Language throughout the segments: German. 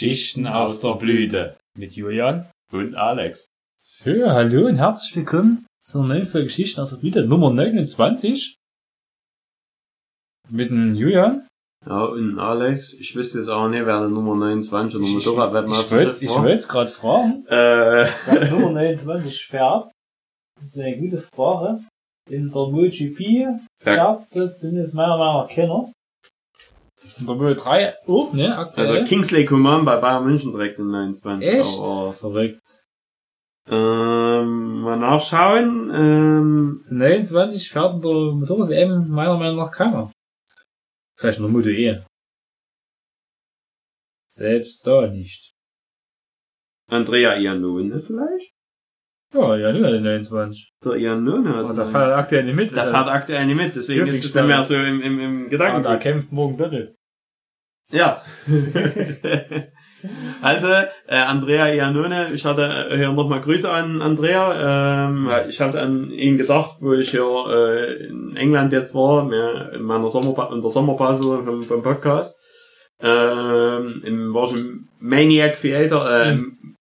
Geschichten aus der Blüte. Mit Julian. Und Alex. So, hallo und herzlich willkommen zur neuen Folge Geschichten aus der Blüte, Nummer 29. Mit dem Julian. Ja, und Alex. Ich wüsste jetzt auch nicht, wer der Nummer 29 oder Ich, ich, Motorrad-Weltmeister wollte ich wollt's gerade fragen. Äh, Wer Nummer 29 fährt. Das ist eine gute Frage. In der MotoGP fährt sie zumindest meiner Meinung nach keiner. Der Moto 3 auch, ne, aktuell. also Kingsley Coman bei Bayern München direkt in 29. Echt? Aber, Verrückt. ähm, mal nachschauen. Ähm, Die 29 fährt in der Motorrad-WM meiner Meinung nach keiner. Vielleicht der Moto E. Selbst da nicht. Andrea Iannone vielleicht? Ja, ja, nur die 29. Der Iannone hat da 29. fährt aktuell nicht mit. Der fährt aktuell nicht mit, deswegen ist es nicht mehr so im, im, im ah, Gedanken. da kämpft morgen Birte. Ja. also, äh, Andrea Iannone, ich hatte äh, hier nochmal Grüße an Andrea. Ähm, ich hatte an ihn gedacht, wo ich hier äh, in England jetzt war, mehr in meiner Sommerpa in der Sommerpause vom, vom Podcast. Ähm, im, war ich im Maniac Theater, ähm,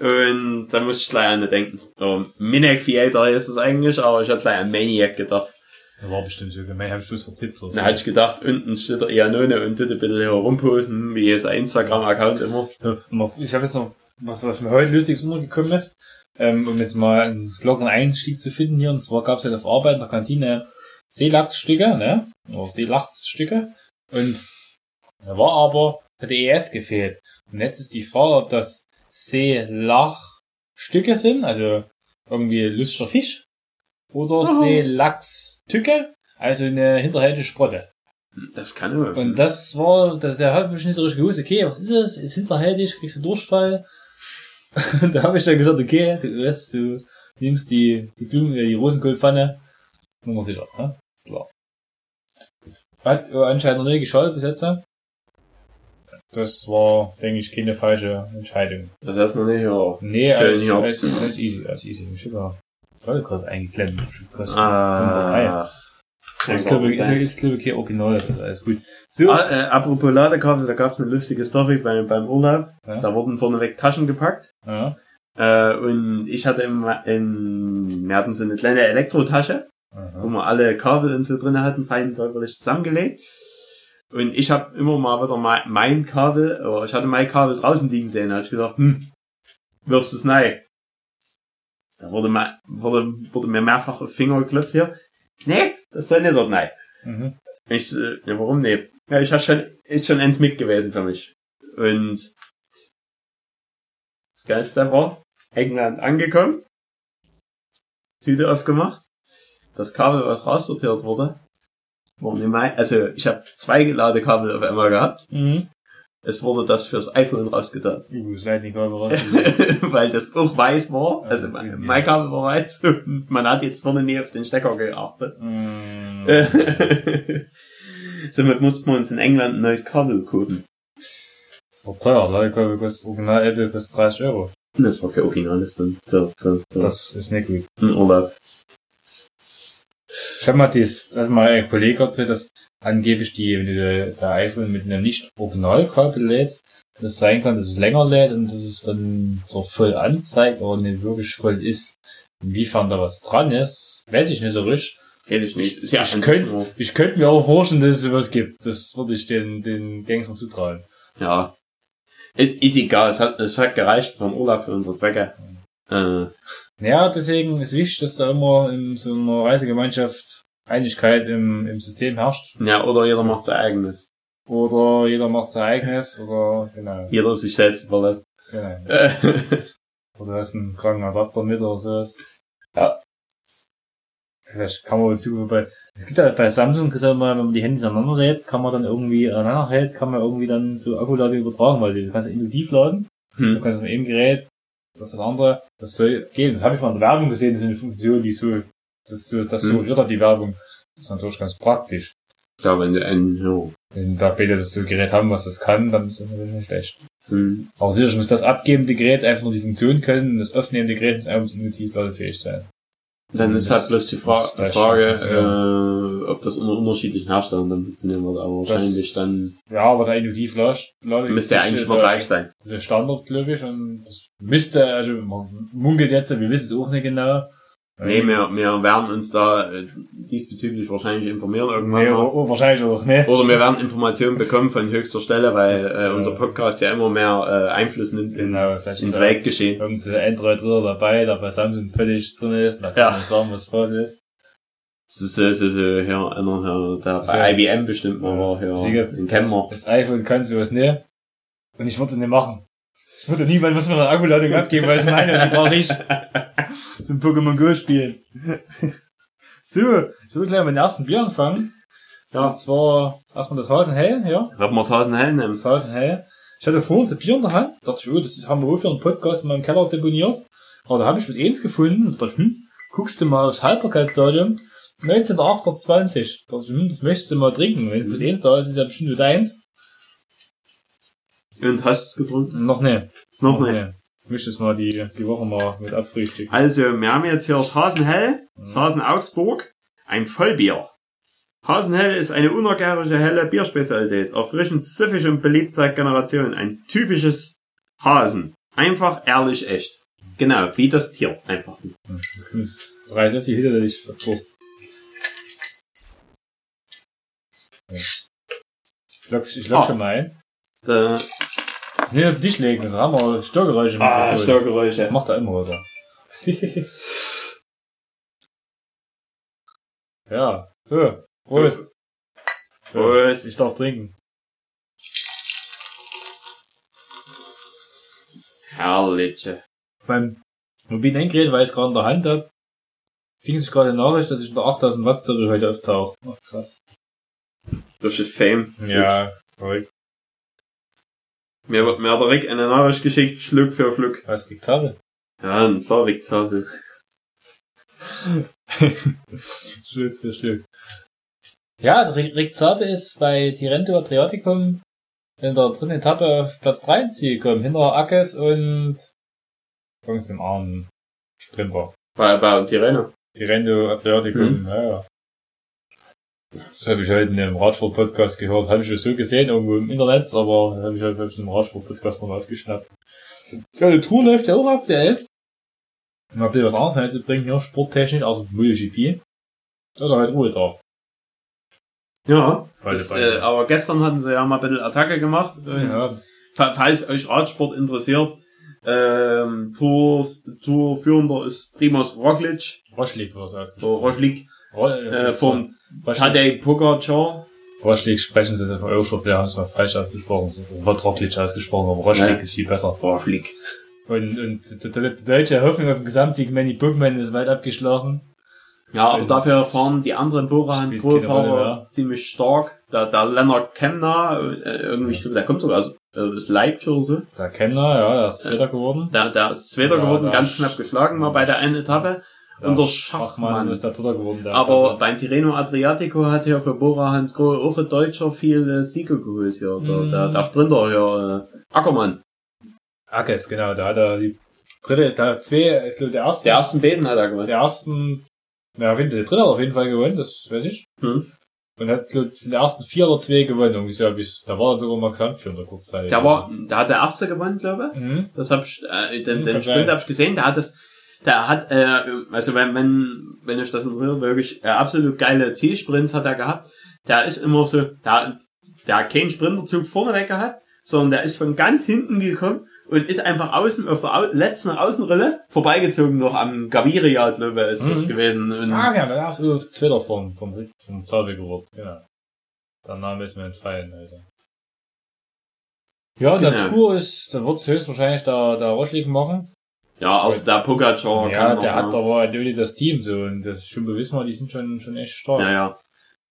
und da musste ich gleich an ihn denken. Oh, Maniac Theater ist es eigentlich, aber ich hatte gleich an Maniac gedacht. Das war bestimmt so gemein, hab ich bloß vertippt. Oder so. Da hatte ich gedacht, unten steht der Iannone und tut ein bisschen hier rumposen, wie sein Instagram-Account immer. Ich habe jetzt noch was, was mir heute lustiges untergekommen ist, ähm, um jetzt mal einen lockeren Einstieg zu finden hier. Und zwar gab es halt auf Arbeit in der Kantine Seelachsstücke, ne? Oder Seelachsstücke. Und da war aber, hat ES gefehlt. Und jetzt ist die Frage, ob das Seelachstücke sind, also irgendwie lustiger Fisch, oder Aha. Seelachstücke, also eine hinterhältige Sprotte. Das kann er. Und das war, der, der hat mich nicht so richtig gewusst, okay, was ist es? Ist hinterhältig, kriegst du Durchfall? Und da habe ich dann gesagt, okay, du, weißt, du nimmst die, die Blumen, äh, die Rosenkohlpfanne, Nummer sicher, ne? Ist klar. Hat anscheinend noch nicht geschaut bis jetzt. Das war, denke ich, keine falsche Entscheidung. Das heißt noch nicht, ja. Nee, alles, alles, alles easy, alles easy. Ich gerade eingeklemmt. Ah, Ah. ist, glaube ich, ist, glaube ich, kein Original, das ist alles gut. So. Ah, äh, apropos Ladekabel, da gab es eine lustige Story beim, beim Urlaub. Ja. Da wurden vorneweg Taschen gepackt. Ja. Äh, und ich hatte im, in, wir hatten so eine kleine Elektrotasche, wo Aha. wir alle Kabel und so drin hatten, fein säuberlich zusammengelegt. Und ich habe immer mal wieder mein, mein Kabel, oder ich hatte mein Kabel draußen liegen sehen, da hab ich gedacht, hm, wirfst es rein. Da wurde, ma- wurde, wurde mir mehrfach auf den Finger geklopft hier. Nee, das soll nicht dort rein. Mhm. Ich, so, ja, warum nicht? Ja, ich hab schon, ist schon eins mit gewesen für mich. Und das Geilste war, England angekommen, Tüte aufgemacht, das Kabel, was raussortiert wurde, war nicht mein, also ich habe zwei Ladekabel auf einmal gehabt, Mhm. Es wurde das fürs iPhone rausgetan. Uh, Lightning Kabel raus. Weil das auch weiß war, also Ja, mein, mein Kabel war weiß und man hat jetzt vorne nie auf den Stecker geachtet. Mm. Somit mussten wir uns in England ein neues Kabel kaufen. Das war teuer, Ladekabel kostet original Apple kostet 30 Euro. Das war kein originales dann für, für, für Das ist nicht gut. einen Urlaub. Ich habe mal dies, das hat mal ein Kollege erzählt, dass angeblich die, wenn du der, iPhone mit einem nicht Originalkabel lädst, dass es sein kann, dass es länger lädt und dass es dann so voll anzeigt, aber nicht wirklich voll ist. Inwiefern da was dran ist, weiß ich nicht so richtig. Weiß ich nicht. Ist ja ich könnte ich könnte mir auch vorstellen, dass es sowas gibt. Das würde ich den, den Gangstern zutrauen. Ja. Ist ist egal, es hat, es hat gereicht vom Urlaub für unsere Zwecke. Äh, Ja, deswegen ist wichtig, dass da immer in so einer Reisegemeinschaft Einigkeit im, im System herrscht. ja, oder jeder macht sein eigenes. Oder jeder macht sein eigenes, oder, genau, Jeder sich selbst überlässt. genau. Äh, Oder hast einen kranken Adapter mit oder sowas. Ja. Vielleicht kann man dazu, bei, es gibt ja bei Samsung, gesagt mal, wenn man die Handys aneinander lädt, kann man dann irgendwie, aneinander hält, kann man irgendwie dann so Akkuladung übertragen, weil du kannst induktiv laden. Du hm. kannst von einem Gerät auf das andere, das soll gehen. Das habe ich mal in der Werbung gesehen, das ist eine Funktion, die so, das so, das Hm. suggeriert die Werbung. Das ist natürlich ganz praktisch. Ja, wenn du einen, ja, Wenn da beide das so Gerät haben, was das kann, dann ist das natürlich nicht schlecht. hm, Aber sicherlich muss das abgebende Gerät einfach nur die Funktion können und das aufnehmende Gerät muss einfach induktiv ladefähig sein. Dann ist Das- halt bloß die Fra das- das- Frage, das- äh, ob das unter unterschiedlichen Herstellern dann funktionieren wird, aber Das- wahrscheinlich dann Ja, aber der Induktivlade müsste ja eigentlich immer gleich sein. Das ist Standard, glaube ich, und das müsste, also man munkelt jetzt, wir wissen es auch nicht genau. Nee, wir, wir werden uns da äh, diesbezüglich wahrscheinlich informieren irgendwann Nee, oder, wahrscheinlich auch nicht. Oder wir werden Informationen bekommen von höchster Stelle, weil äh, unser Podcast ja immer mehr äh, Einfluss nimmt in, Genau, vielleicht ins ist da Weltgeschehen. irgendein Android drin dabei, der bei Samsung völlig drin ist, da kann Ja. man sagen, was falsch ist. Das ist so, so, so hier, einer hier, der bei Also, IBM bestimmt mal war, hier, Sieger, den kennen wir. Das iPhone kann sowas nicht. Und ich würde es nicht machen. Ich würde niemand muss mir eine Akkuladung abgeben, weil es meine und die brauche ich. Zum Pokémon Go spielen. so, ich würde gleich mit dem ersten Bier anfangen. Ja. Und zwar erstmal das Hasenhell, ja. Werden wir das Hasenhell nehmen? Das Hasenhell. Ich hatte vorhin so ein Bier in der Hand. Dachte ich, oh, das haben wir wohl für einen Podcast in meinem Keller deponiert. Aber da habe ich bis eins gefunden. Da dachte ich, hm, guckst du mal aufs Haltbarkeitsstadium. 1928. Da dachte ich, hm, das möchtest du mal trinken. Wenn es bis eins da ist, ist es ja bestimmt nur deins. Und hast du es getrunken? Noch nicht. Noch nicht. Jetzt möchte ich es mal die, die Woche mal mit abfrühstücken. Also, wir haben jetzt hier das Hasenhell, das Mhm. Hasen Augsburg, ein Vollbier. Hasenhell ist eine unergärige helle Bierspezialität, erfrischend, süffig und beliebt seit Generationen. Ein typisches Hasen. Einfach, ehrlich, echt. Genau, wie das Tier. Einfach. Das reißt auf die Hütte, dass ich verpurst. Ich lock, ich lock Ah. schon mal ein. Da, Das nicht auf den Tisch legen, das haben wir Störgeräusche im ah. Störgeräusche. Das macht er immer, oder? ja, so, Prost. So, Prost. Ich darf trinken. Herrliche. Beim mobilen Endgerät, weil ich es gerade in der Hand habe, fing sich gerade eine Nachricht, dass ich in der 8000 Watt Serie heute auftauche. Ach, krass. Durch das Fame. Ja, verrückt. Mir, mir hat der Rick eine Nachricht geschickt, Schluck für Schluck. Was kriegt Zahle? Ja, ein klar Rick Zabel. Schluck für Schluck. Ja, der Rick Zabe ist bei Tirento Adriaticum in der dritten Etappe auf Platz 3 ins Ziel gekommen, hinter Ackes und irgendeinem armen Sprinter. Bei, bei Tireno. Tirento Adriaticum, ja, ja. Das habe ich heute in einem Radsport-Podcast gehört. Habe ich schon so gesehen irgendwo im Internet, aber habe ich halt in einem Radsport-Podcast nochmal aufgeschnappt. Ja, die Tour läuft ja auch aktuell. Um ein bisschen was anderes reinzubringen hier, sporttechnisch, also MotoGP. Da ist er halt Ruhe da. Ja. Das, äh, aber gestern hatten sie ja mal ein bisschen Attacke gemacht. Äh, Ja, fa- Falls euch Radsport interessiert, ähm, Tour, Tourführender ist Primoz Roglic, Roschlik war es ausgesprochen. Roglic, Ro äh, das vom Tadej Pogacar. Roschlik sprechen sie von wir haben es mal falsch ausgesprochen. Es Wird Roglic ausgesprochen, aber Roschlik Ja. ist viel besser. Roglic. Und, und die, deutsche Hoffnung auf den Gesamtsieg Manny Bookman ist weit abgeschlagen. Ja, aber Äh, dafür fahren die anderen Bora Hans spielt keine Grohe Rolle, Fahrer ziemlich stark. Der, der Lennart Kemner, äh, irgendwie, ich glaube, der kommt sogar aus, äh, aus Leipzig oder so. Der Kemner, ja, der ist Zweiter geworden. Der, der ist Zweiter Ja, geworden, ganz knapp geschlagen mal bei der einen Etappe. Und der Schachmann ist der Dritter geworden. Der Aber beim Tirreno Adriatico hat ja für Bora Hans Grohe auch ein Deutscher viele Siege geholt hier. Der, Mhm. der, der Sprinter hier, äh, Ackermann. Ackes, genau, da hat er die dritte, da zwei, ich der erste, Der ersten beiden hat er gewonnen. der ersten, ja, der dritte hat er auf jeden Fall gewonnen, das weiß ich. Hm. Und hat, glaub, von der ersten vier oder zwei gewonnen, irgendwie so, bis, da war er sogar mal Gesamtführender kurzzeitig. Der war, der hat der erste gewonnen, glaube ich. Mhm. Das hab ich, äh, den, Hm, den Sprint sein. hab ich gesehen, der hat das, der hat, äh, also wenn, wenn, wenn ich das interessiert, wirklich äh, absolut geile Zielsprints hat er gehabt. Der ist immer so, der, der hat keinen Sprinterzug vorne weg gehabt, sondern der ist von ganz hinten gekommen und ist einfach außen auf der Au letzten Außenrille vorbeigezogen noch am Gaviria, glaube ich, ist das Mhm. gewesen. Und Ah, ja, der ist auf Twitter vom, vom, vom Zahlweg geworden, genau. Der Name ist mir entfallen, Alter. Ja, der Genau. Tour ist, da wird's höchstwahrscheinlich der, der Roschlik machen. Ja, außer der Pogacar ja, der hat aber natürlich das Team so, und das schon bewiesen mal, die sind schon, schon echt stark. Ja, ja.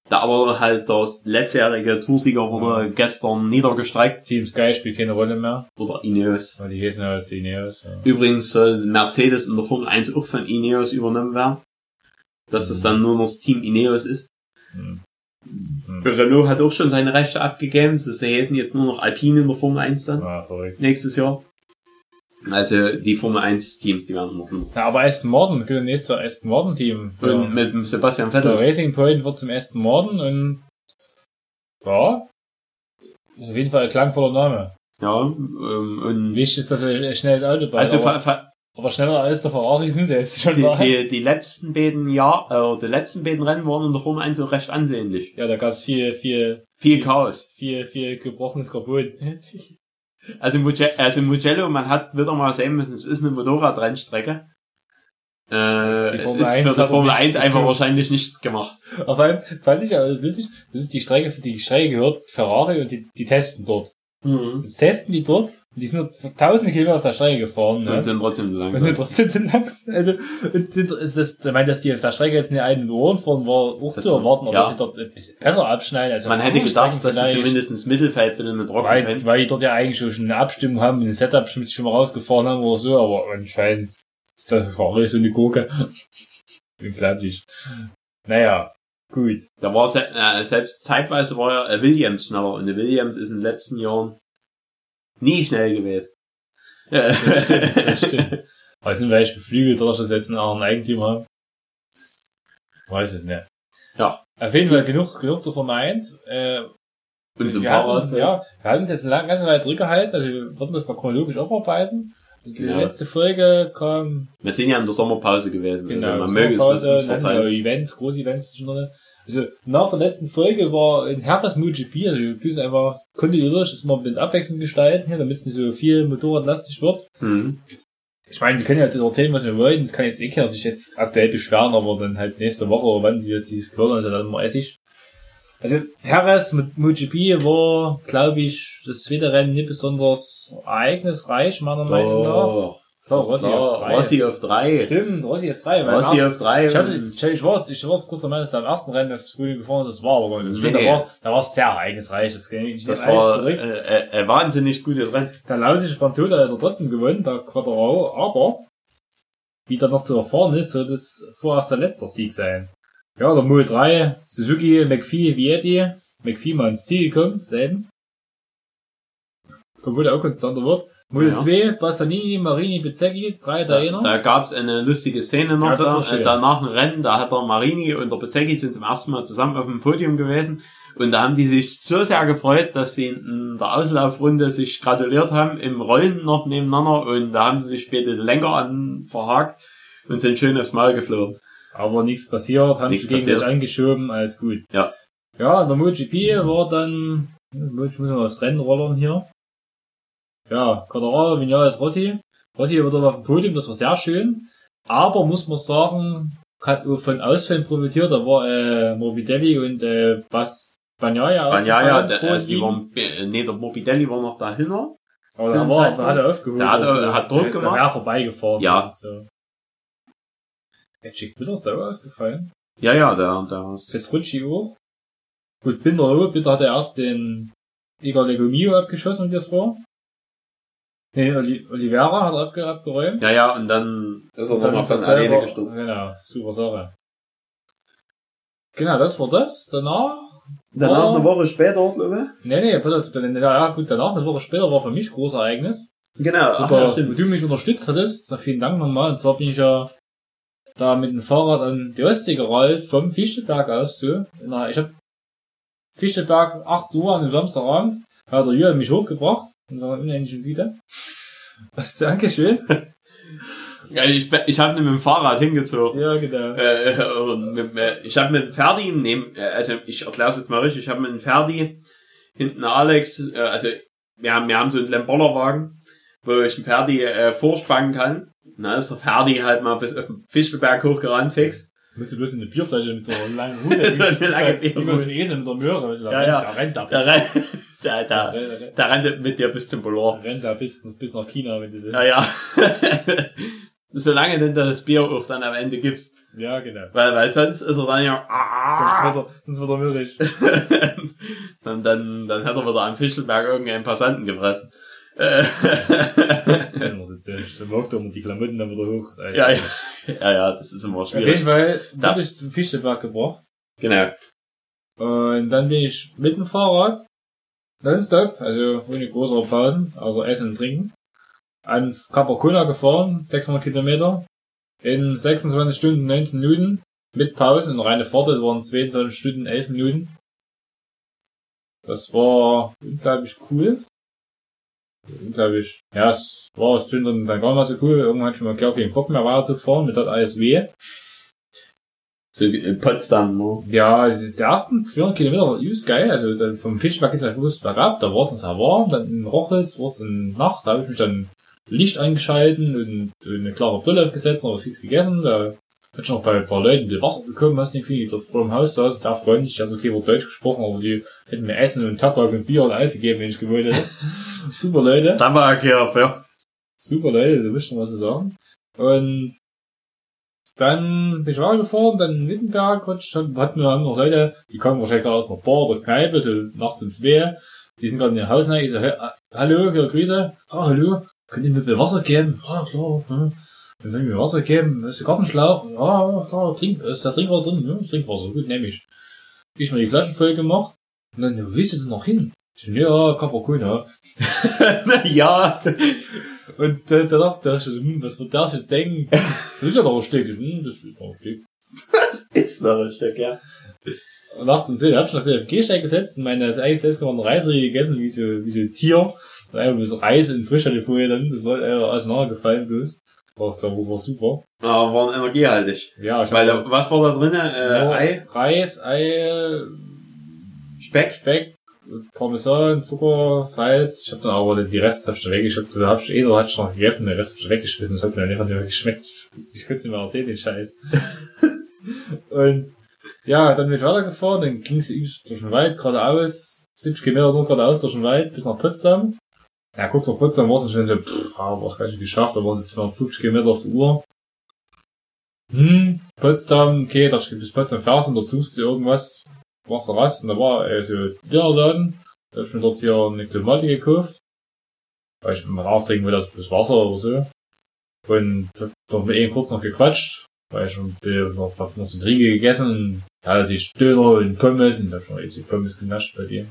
Da aber halt das letztjährige Toursieger wurde gestern niedergestreckt. Team Sky spielt keine Rolle mehr, Oder Ineos. weil die heißen ja als die Ineos. Ja. Übrigens soll Mercedes in der Formel 1 auch von Ineos übernommen werden. Dass das dann nur noch das Team Ineos ist. Hm. Hm. Renault hat auch schon seine Rechte abgegeben. Das heißen jetzt nur noch Alpine in der Formel 1 dann. Ja, verrückt. Nächstes Jahr. Also die Formel 1 Teams, die werden noch Ja, aber Aston Martin, das nächste Aston Martin Team. Und Ja. mit dem Sebastian Der Vettel. Racing Point wird zum Aston Martin und ja, auf jeden Fall ein klangvoller Name. Ja, ähm, und Wichtig ist, dass er schnelles Auto baut. also aber, aber schneller als der Ferrari sind sie jetzt schon die, mal. die, die letzten beiden Jahr, äh, die letzten beiden Rennen waren in der Formel 1 so recht ansehnlich. Ja, da gab's viel, viel, Viel Chaos. viel, viel gebrochenes Carbon. Also, Mugello, also Mugello, man hat wieder mal sehen müssen, es ist eine Motorradrennstrecke. Äh, es ist 1 für die Formel nichts 1 zu einfach wahrscheinlich nichts gemacht. Auf allem fand ich aber das lustig. Das ist die Strecke, für die Strecke gehört Ferrari und die, die testen dort. Jetzt testen die dort und die sind dort tausende Kilometer auf der Strecke gefahren. Ne? Und sind trotzdem so Und langsam. sind trotzdem zu langsam. Also, und sind, ist das, ich meine, dass die auf der Strecke jetzt nicht einen Ohren fahren, war auch Das- zu erwarten, aber ja. dass sie dort ein bisschen besser abschneiden. Also Man hätte gedacht, dass sie zumindest ins Mittelfeld bitte mit Rocken weil, können. weil die dort ja eigentlich schon eine Abstimmung haben, ein Setup schon schon mal rausgefahren haben oder so, aber anscheinend ist das Ferrari so eine Gurke. Unglaublich. Naja, gut. Da war äh, selbst zeitweise war ja äh, Williams schneller und der Williams ist in den letzten Jahren nie schnell gewesen. Das stimmt, das stimmt. Sind vielleicht beflügelt, dass das jetzt einen anderen Eigentümer haben? Weiß es nicht. Ja. Auf jeden Fall genug, genug Formel 1. Äh, und zum wir Fahrrad. Ja, wir hatten uns jetzt lang, ganz weit zurückgehalten, also wir wollten das mal chronologisch abarbeiten. Also die Genau. letzte Folge kam, Wir sind ja in der Sommerpause gewesen. genau, also man möge es das uns dann Events, große Events drin. Also nach der letzten Folge war in Herres MotoGP, also wir tun es einfach kontinuierlich, das mal mit Abwechslung gestalten hier, damit es nicht so viel motorradlastig wird. Mhm. Ich meine, wir können ja jetzt erzählen, was wir wollen. Das kann jetzt eh keiner sich jetzt aktuell beschweren, aber dann halt nächste Woche oder wann wir dieses ja dann mal Essig. Also, Harris mit MotoGP war, glaube ich, das zweite Rennen nicht besonders ereignisreich, meiner Meinung nach. Doch. Klar, Rossi Klar, auf drei. Rossi auf drei. Stimmt, Rossi auf drei. Rossi nach- auf drei. ich, hatte, ich, ich war ich war kurz dass der am ersten Rennen auf Frühling gefahren das war aber. Nee, Da nee. war es da war's sehr ereignisreich, das ich nicht Das war zurück. äh, äh, wahnsinnig gutes Rennen. Der lausische Franzose hat also trotzdem gewonnen, der Quadrao, aber wie dann noch zu erfahren ist, soll das vorerst der letzte Sieg sein. Ja, der Mul 3, Suzuki, McPhee, Vietti, McPhee mal ins Ziel gekommen, selten. Obwohl der auch konstanter wird. Mul Ja. 2, Bassanini, Marini, Bezzecchi, drei Da, Italiener. da gab's eine lustige Szene noch Ja, da, äh, danach ein Rennen, da hat der Marini und der Bezzecchi sind zum ersten Mal zusammen auf dem Podium gewesen und da haben die sich so sehr gefreut, dass sie in der Auslaufrunde sich gratuliert haben, im Rollen noch nebeneinander und da haben sie sich später Lenker an verhakt und sind schön aufs Maul geflogen. Aber nichts passiert, haben Nichts sie passiert. angeschoben, alles gut. Ja. Ja, der MotoGP war dann, ich muss mal das Rennen rollern hier. Ja, Quadraro, Vinales, Rossi. Rossi wieder auf dem Podium, das war sehr schön. Aber muss man sagen, hat auch von Ausfällen profitiert, da war äh, Morbidelli und äh, Bas Bagnaia ausgefallen der, also die waren, äh, nee, der Morbidelli war noch dahinter. Aber da dem war, Zeitpunkt. hat er aufgeholt. Der hat- also, hat Druck der, gemacht. Der wäre vorbeigefahren. Ja. Das ist. Der Chick Witters da auch ausgefallen. Ja, ja, der, der ist, Petrucci auch. Gut, Binder auch. Binder hat er erst den Igor Legomio abgeschossen, wie das war. Nee, Oli Oliveira hat er abge abgeräumt. ja, ja, und dann ist er Und dann ist er von alleine selber- gestürzt. Genau, super Sache. Genau, das war das. Danach, Danach Oh. eine Woche später, glaube nee, nee, auf, dann, ja gut, danach, eine Woche später war für mich großes Ereignis. ich. Genau, ach, Oder, ja, wo du mich unterstützt hattest, da vielen Dank nochmal. Und zwar bin ich ja da mit dem Fahrrad an die Ostsee gerollt, vom Fichtelberg aus, so. Na, ich hab Fichtelberg 8 Uhr an dem Samstagabend, hat der Jürgen mich hochgebracht, in seiner unendlichen Güte. Dankeschön. Ich, ich habe mit dem Fahrrad hingezogen. Ja, genau. Äh, und mit, äh, ich habe mit Ferdi neben, äh, also ich erkläre es jetzt mal richtig, ich habe mit dem Ferdi hinten Alex, äh, also wir haben, wir haben so einen kleinen Bollerwagen, wo ich den Ferdi äh, vorspannen kann. Dann ist der Ferdi halt mal bis auf den Fischelberg hochgerannt fix. Musst du bloß eine Bierflasche mit so einer langen Hut. So eine lange Wie so Bierhut. ein Esel mit der Möhre. Ja, da ja. rennt- Da rennt Da, er. rennt, da, da, Da da rennt er mit dir bis zum Boulevard. rennt er bis, bis nach China, wenn du willst. Ja, ja. Solange denn das Bier auch dann am Ende gibst. Ja, genau. Weil, weil sonst ist er dann ja, Sonst wird er, sonst wird er mürrisch. dann, dann, dann hat er wieder am Fischelberg irgendeinen Passanten gefressen. Äh, Wenn man so zählt. Dann wirft er immer die Klamotten dann wieder hoch. Das ist ja, ja, ja, ja, das ist immer Auf jeden schwierig. Fall Da- wurde ich zum Fischelberg gebracht. Genau. Und dann bin ich mit dem Fahrrad nonstop, also ohne größere Pausen, also Essen und Trinken, ans Capacona gefahren, 600 Kilometer, in 26 Stunden 19 Minuten, mit Pause, eine reine Fahrt, das waren 22 Stunden 11 Minuten. Das war unglaublich cool. Unglaublich. Ja, es war aus Gründen dann gar nicht so cool. Irgendwann ich mal gar keinen Bock mehr weiterzufahren, mit dort alles weh. So in Potsdam, ne? Ja, es ist die ersten 200 Kilometer war übelst geil. Also dann vom Fischberg ist halt gewusst bergab, da war es noch sehr warm, dann in Roches war es in Nacht, da habe ich mich dann Licht eingeschalten und eine klare Brille aufgesetzt, noch was fix gegessen. Da bin ich noch bei ein paar Leuten die Wasser bekommen, hast nichts gesehen, die dort vor dem Haus saßen, sehr freundlich, also okay, wurde Deutsch gesprochen, aber die hätten mir Essen und Tabak und Bier und alles gegeben, wenn ich gewollt hätte. Super Leute. Tabak, ja, ja. Super Leute, du wirst schon was zu sagen. Und dann bin ich weitergefahren, dann in Wittenberg hatten wir noch Leute, die kommen wahrscheinlich gerade aus einer Bar oder Kneipe, so nachts um zwei. Die sind gerade in den Haus rein, ich so, hallo, hier, Grüße. Ah, hallo, könnt ihr mir Wasser geben? Ah, klar, hm. Dann soll ich mir Wasser geben, ist der Gartenschlauch? Ah, klar, trink, ist der Trinkwasser drin? Ja, ist Trinkwasser, gut, nehme ich. Ich mal die Flaschen voll gemacht. Und dann, ja, wo willst du denn noch hin? Ich so, ja, Capacuna. ja. Und äh, da dachte ich, so, hm, was wird der jetzt denken? Das ist ja doch ein Stück. Ich, hm, das ist noch ein Stück. Das ist noch ein Stück, ja. Und nachts um 10 hab ich noch wieder auf Gehsteig gesetzt und meine eigentlich selbstgemachten Reisriegel gegessen, wie so, wie so ein Tier. Und einfach so Reis in frischer Folie dann, das war einfach auseinandergefallen bloß. War, so, war super. Aber waren energiehaltig. Ja, ich Weil, da, was war da drin? Äh, nur Ei? Reis, Ei, Speck? Speck, Parmesan, Zucker, Salz. Ich hab dann aber die Rest hab ich dann weggeschickt. Da hab ich eh, da hatte ich noch gegessen, den Rest hab ich weggeschmissen. Das hat mir dann einfach nicht mehr geschmeckt. Ich könnte es nicht mehr sehen, den Scheiß. Und ja, dann bin ich weitergefahren, dann ging es durch den Wald geradeaus, 70 Kilometer nur geradeaus durch den Wald bis nach Potsdam. Ja, kurz vor Potsdam war es schon so, pff, ah, war gar nicht geschafft, da waren es 250 Kilometer auf der Uhr. Hm, Potsdam, okay, da bis Potsdam fährst und dort suchst du irgendwas, machst du was, und da war äh, so ein Dinnerladen, da hab ich mir dort hier eine Klimate gekauft, weil ich mal austrinken will, das bis Wasser oder so. Und hab noch mit ihm kurz noch gequatscht, weil ich schon noch, hab noch so ein Riegel gegessen, und ja, sich Döner und Pommes, und hab schon jetzt die Pommes genascht bei dir.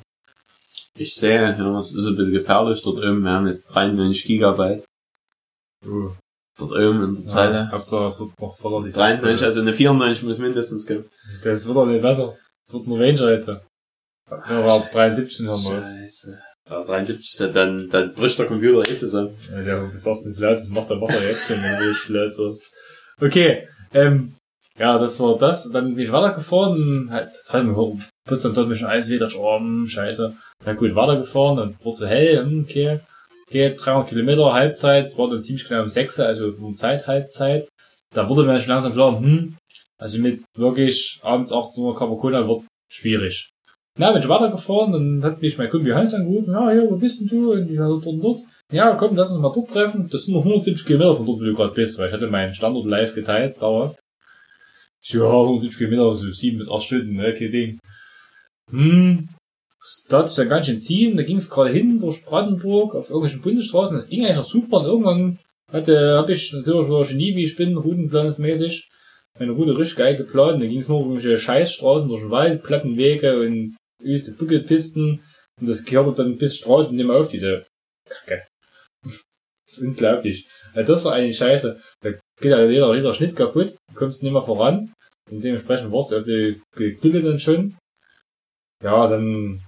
Ich sehe, ja, es ist ein bisschen gefährlich dort oben. Wir haben jetzt 93 Gigabyte. Uh, Dort oben in der ja, Zeile. Hauptsache, es wird noch voller die 93, also eine 94 muss mindestens geben. Das wird doch nicht besser. Es wird ein Ranger jetzt. Ja, aber 73 haben wir. Scheiße. Ja, 73, dann, dann bricht der Computer eh zusammen. Ja, der sagst nicht laut, das macht der Wasser jetzt schon, wenn du es laut sagst. Okay, ähm, ja, das war das. Dann bin ich weitergefahren, halt, das hat mir kurz dann dort mich schon alles wieder, oh, hm, scheiße. Na gut, weitergefahren, dann wurde so hell, hm, okay. Okay, 300 Kilometer, Halbzeit, es war dann ziemlich genau um 6, also von Zeit, Halbzeit. Da wurde mir schon langsam klar, hm, also mit wirklich abends 18 Uhr Capacona wird schwierig. Na, bin ich weitergefahren, dann hat mich mein Kumpel Hans angerufen, ja, ja, wo bist denn du? Und ich war dort und dort. Ja, komm, lass uns mal dort treffen. Das sind noch 170 Kilometer von dort, wo du gerade bist, weil ich hatte meinen Standort live geteilt, dauert. Ich so, ja, 170 Kilometer, so 7 bis 8 Stunden, ne, kein Ding. Hm, da hat sich dann ganz schön ziehen, da ging es gerade hin durch Brandenburg auf irgendwelchen Bundesstraßen, das ging eigentlich noch super und irgendwann hatte, hab ich natürlich war Genie, wie ich bin, routenplansmäßig, meine Route richtig geil geplant, da ging es nur um irgendwelche Scheißstraßen durch den Wald, Plattenwege und üste Buckelpisten und das gehörte dann bis Straße und nicht mehr auf, diese Kacke. Das ist unglaublich. Ja, das war eigentlich scheiße. Da geht ja jeder, jeder Schnitt kaputt, du kommst nicht mehr voran und dementsprechend warst du irgendwie gegrübelt dann schon. Ja, dann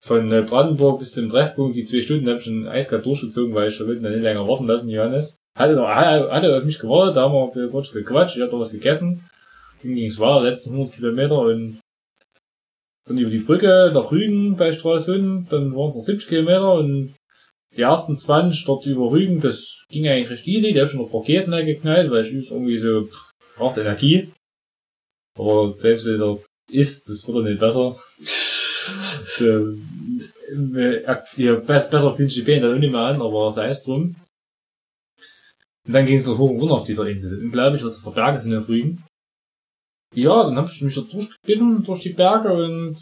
von äh, Brandenburg bis zum Treffpunkt, die zwei Stunden habe ich schon eiskalt durchgezogen, weil ich wollte nicht länger warten lassen, Johannes. Hatte, noch, hatte auf mich gewartet, da haben wir kurz gequatscht, ich hatte noch was gegessen. Dann ging es weiter, letzten 100 Kilometer und dann über die Brücke nach Rügen bei Stralsund, dann waren es noch 70 Kilometer und die ersten 20 dort über Rügen, das ging eigentlich recht easy, der hat schon noch ein paar Käsen geknallt, weil ich irgendwie so, braucht Energie. Aber selbst wenn er isst, das wird er nicht besser. äh, best- besser die Beine dann auch nicht mehr an, aber sei es drum. Und dann ging es hoch und runter auf dieser Insel. Unglaublich, was da für Berge sind auf Rügen. Ja, dann hab ich mich da durchgebissen durch die Berge und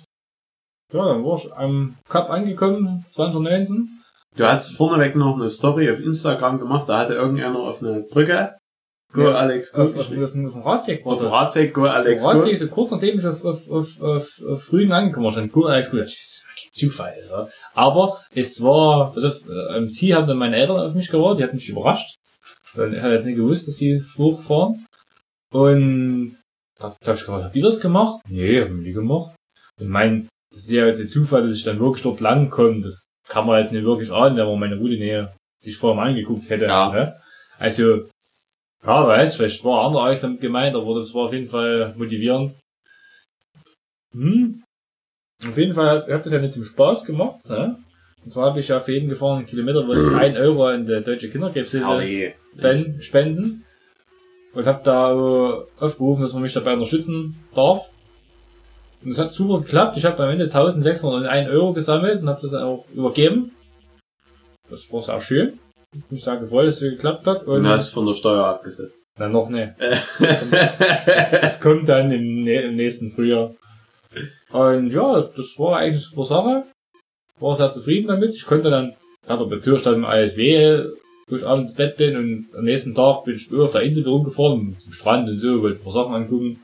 ja, dann war ich am Kap angekommen, 2019. Du hast vorneweg noch eine Story auf Instagram gemacht, da hatte irgendeiner auf eine Brücke. Go Alex, go. Auf, auf, auf, auf dem Radweg war Auf dem das. Radweg, go Auf Alex, dem go. Radweg, so kurz nachdem ich auf, auf, auf, auf, auf Rügen angekommen stand Go Alex, Go. Zufall. Ja. Aber es war, also am Ziel haben dann meine Eltern auf mich gewartet, die hatten mich überrascht. Dann hat jetzt nicht gewusst, dass die hochfahren. Und da hab ich gefragt, habt ihr das gemacht? Nee, haben nie gemacht. Und mein, das ist ja jetzt ein Zufall, dass ich dann wirklich dort lang komme. Das kann man jetzt nicht wirklich ahnen, wenn man meine Route näher sich vorher mal angeguckt hätte. Ja. Ne? Also, ja, weiß, vielleicht war andererseits damit gemeint, aber das war auf jeden Fall motivierend. Hm. Auf jeden Fall hat das ja nicht zum Spaß gemacht. Ne? Und zwar habe ich ja für jeden gefahrenen Kilometer wollte ich 1 Euro in der Deutsche Kinderkrebshilfe spenden. Und habe da aufgerufen, dass man mich dabei unterstützen darf. Und es hat super geklappt. Ich habe am Ende 1601 Euro gesammelt und habe das dann auch übergeben. Das war sehr schön. Ich sage voll, dass es geklappt hat. Und Und hast von der Steuer abgesetzt. na, noch nicht. Das, das kommt dann im, im nächsten Frühjahr. Und ja, das war eigentlich eine super Sache. War sehr zufrieden damit. Ich konnte dann, hatte bei Tür stand alles weh, wo ich abends ins Bett bin und am nächsten Tag bin ich auf der Insel rumgefahren, zum Strand und so, wollte ein paar Sachen angucken.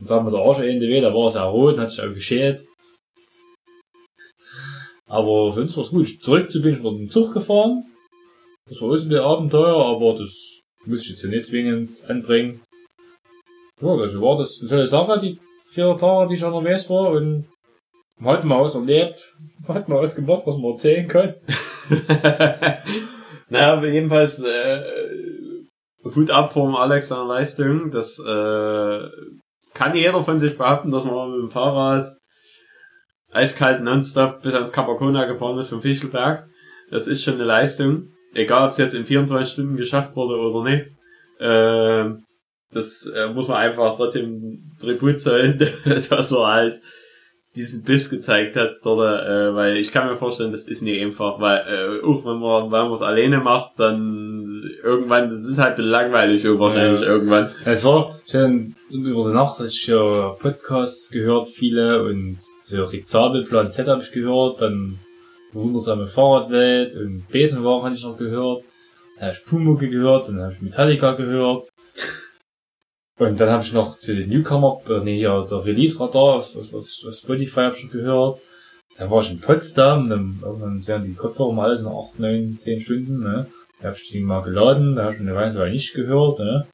Und da hat mir der Arsch Ende weh, da war es sehr rot hat sich auch geschält. Aber sonst war's gut. Zurück zu bin ich mit dem Zug gefahren. Das war auch ein bisschen Abenteuer, aber das muss ich jetzt hier nicht zwingend anbringen. Ja, also war das eine tolle Sache, die vier Tage, die ich unterwegs war und hat mal was erlebt, hat mal was gemacht, was man erzählen kann. naja, jedenfalls äh, Hut ab vom Alex seiner Leistung. Das äh, kann jeder von sich behaupten, dass man mit dem Fahrrad eiskalt nonstop bis ans Capacona gefahren ist vom Fischelberg. Das ist schon eine Leistung. Egal, ob es jetzt in 24 Stunden geschafft wurde oder nicht. Äh, das äh, muss man einfach trotzdem Tribut zollen, dass er halt diesen Biss gezeigt hat, dort, äh, weil ich kann mir vorstellen, das ist nicht einfach, weil äh, auch wenn man wenn man es alleine macht, dann irgendwann, das ist halt langweilig wahrscheinlich Ja. irgendwann. Es war schon über die Nacht, hatte ich ja Podcasts gehört, viele und so Rick Zabel, Plan Z habe ich gehört, dann Wundersame Fahrradwelt und Besenwagen hatte ich noch gehört. Dann habe ich Pumucke gehört, dann habe ich Metallica gehört. Und dann habe ich noch zu den Newcomer, äh, nee, ja, der Release-Radar auf, auf, auf Spotify habe ich schon gehört. Dann war ich in Potsdam, dann, irgendwann werden die Kopfhörer mal alles noch 8, 9, 10 Stunden, ne. Da habe ich die mal geladen, da habe ich eine Weile nicht gehört, ne.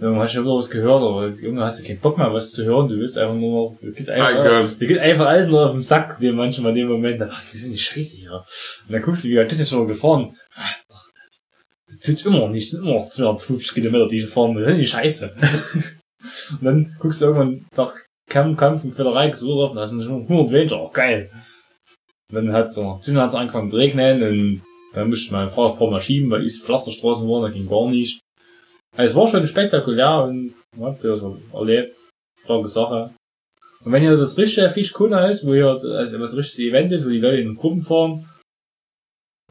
Dann hast du wieder was gehört, aber irgendwann hast du keinen Bock mehr, was zu hören. Du willst einfach nur noch, dir geht einfach, dir geht einfach alles nur auf den Sack, dir manchmal in dem Moment, ach, die sind die Scheiße hier. Und dann guckst du, wie weit bist du schon gefahren? Ah, Das tut immer noch nicht, das sind immer noch 250 Kilometer, die ich fahren muss. Das ist die Scheiße. und dann guckst du irgendwann nach Kampf, Kampf und Quälerei gesucht und da sind schon 100 weniger, geil. Und dann hat's noch, zwischendurch hat's angefangen zu regnen, und dann musste ich mein Fahrrad ein paar Mal schieben, weil ich Pflasterstraßen waren, da ging gar nicht. Also es war schon spektakulär und man hat das erlebt. Starke Sache. Und wenn hier das richtige Fischkunde ist, wo hier also das richtige Event ist, wo die Leute in Gruppen fahren,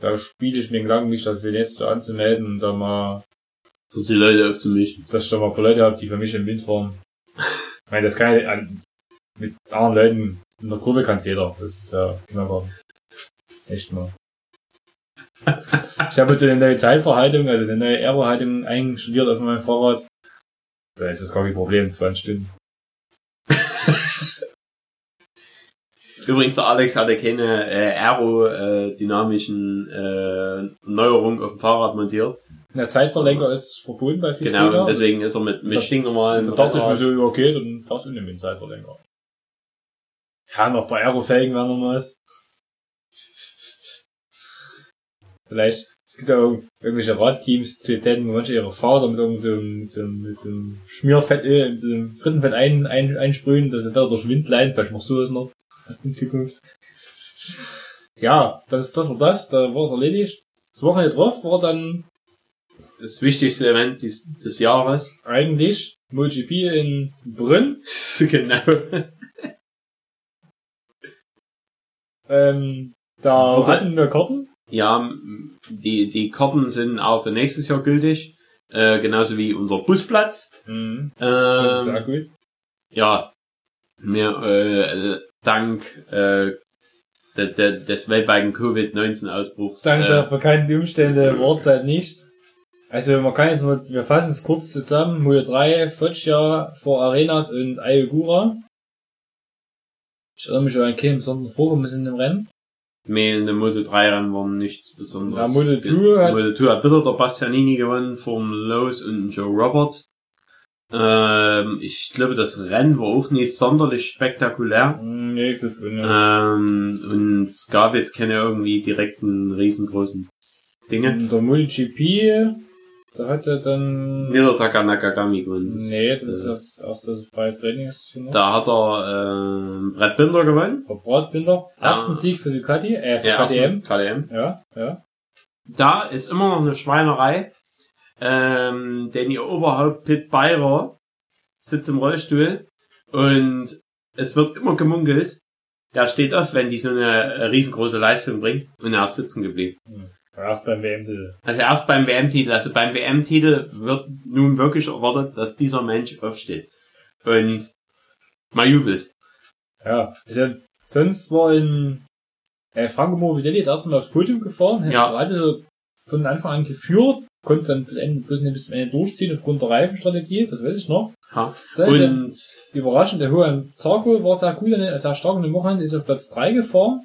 da spiele ich mir Gedanken, mich dafür nächstes Jahr anzumelden und da mal, So die Leute aufzumischen. dass ich da mal ein paar Leute habe, die für mich im Wind fahren. Ich meine, das kann ja an- mit anderen Leuten in der Gruppe kann's jeder. Das ist ja genau Echt mal. Ich habe jetzt eine neue Zeitverhaltung, also eine neue Aerohaltung einstudiert auf meinem Fahrrad. Da ist das gar kein Problem, 20 Stunden. Übrigens, der Alex hatte keine äh, aerodynamischen äh, Neuerungen auf dem Fahrrad montiert. Der Zeitverlenker ist verbunden bei Genau, Fischrädern. und deswegen ist er mit, mit stinknormalen Da dachte ich mir so, okay, dann fahrst du nicht mit dem Zeitverlenker. Ja, noch bei Aerofälgen wäre noch was. Vielleicht, es gibt auch irgendwelche Radteams, die täten manche ihre Fahrer mit irgend so einem, mit so einem, mit so einem Schmierfettöl, mit so einem Frittenfett ein, ein, einsprühen, dass sie da durch Wind leiden. Vielleicht machst du das noch in Zukunft. Ja, das, das war das, da war es erledigt. Das Wochenende drauf war dann das wichtigste Event des, des Jahres. eigentlich MotoGP in Brünn. genau. Ähm, da hatten wir Karten. Ja, die, die Karten sind auch für nächstes Jahr gültig. Äh, genauso wie unser Busplatz. Mhm. Das ist Ähm, gut. ja, mir äh, dank äh, de, de, des weltweiten Covid-19-Ausbruchs. Dank äh, der bekannten Umstände war halt nicht. Also man kann jetzt mal, wir fassen es kurz zusammen. Mojo 3, Foggia vor Arenas und Ayogura. Ich erinnere mich an keinen besonderen Vorkommnis in dem Rennen. Mehr in der Moto 3 Rennen war nichts Besonderes. Ja, Moto 2 hat- Moto 2 hat wieder der Bastianini gewonnen vom Lowe's und Joe Roberts. Ähm, ich glaube, das Rennen war auch nicht sonderlich spektakulär. Hm, Nee, ich glaube, ne. Ähm, und es gab jetzt keine irgendwie direkten riesengroßen Dinge. In der MotoGP, da hat er dann... Niedertaka Nakagami gewonnen. nee, das ist äh, das erste freie Training. Ist. Da hat er äh, Brett Binder gewonnen. Der Bratbinder. Ja. Ersten Sieg für Ducati, äh, für Ja, KTM. KDM. Ja, ja. Da ist immer noch eine Schweinerei. Ähm, denn ihr Oberhaupt Pit Beirer sitzt im Rollstuhl und es wird immer gemunkelt. Der steht auf, wenn die so eine äh, riesengroße Leistung bringt und er ist sitzen geblieben. Erst beim WM-Titel. Also erst beim WM-Titel, also beim WM-Titel wird nun wirklich erwartet, dass dieser Mensch aufsteht und mal jubelt. Ja, also, sonst war in äh, Franco Morbidelli das erste Mal aufs Podium gefahren. Ja. Er hatte so von Anfang an geführt, konnte es dann bis, Ende, bis, bis zum Ende durchziehen aufgrund der Reifenstrategie, das weiß ich noch. Ha. Da ist ja Und überraschend, der Juan Zarco war sehr gut, an- sehr stark in dem Wochenende, ist auf Platz 3 gefahren,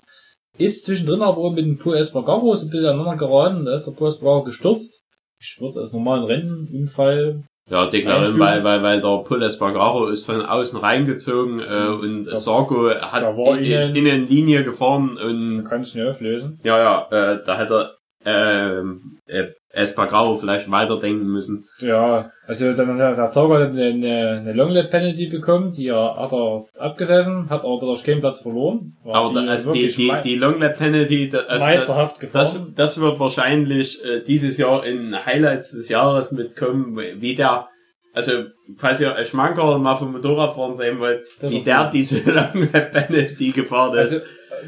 ist zwischendrin aber mit dem Pur Espargaro so ein bisschen aneinander geraten, da ist der Pur Espargaro gestürzt. Gestürzt aus normalen Rennen, Unfall, Ja, deklarieren, weil, weil, weil der Pull Espargaro ist von außen reingezogen äh, und Da- Sorgo hat da war ist innen- in Linie gefahren da und kann ich nicht auflösen. ja, ja, äh, da hätte ähm, äh, Espargaro vielleicht weiterdenken müssen. Ja, also dann hat der Zauber hat eine, eine, eine Long Lap Penalty bekommen, die er, hat er abgesessen, hat aber dadurch keinen Platz verloren. Aber da, also die, die, die Long Lap Penalty, da, also meisterhaft das, gefahren. das wird wahrscheinlich äh, dieses Jahr in Highlights des Jahres mitkommen, wie der, also falls ihr Schmankerl mal vom Motorradfahren sehen wollt, Das wie der gut. diese Lap Penalty gefahren ist. also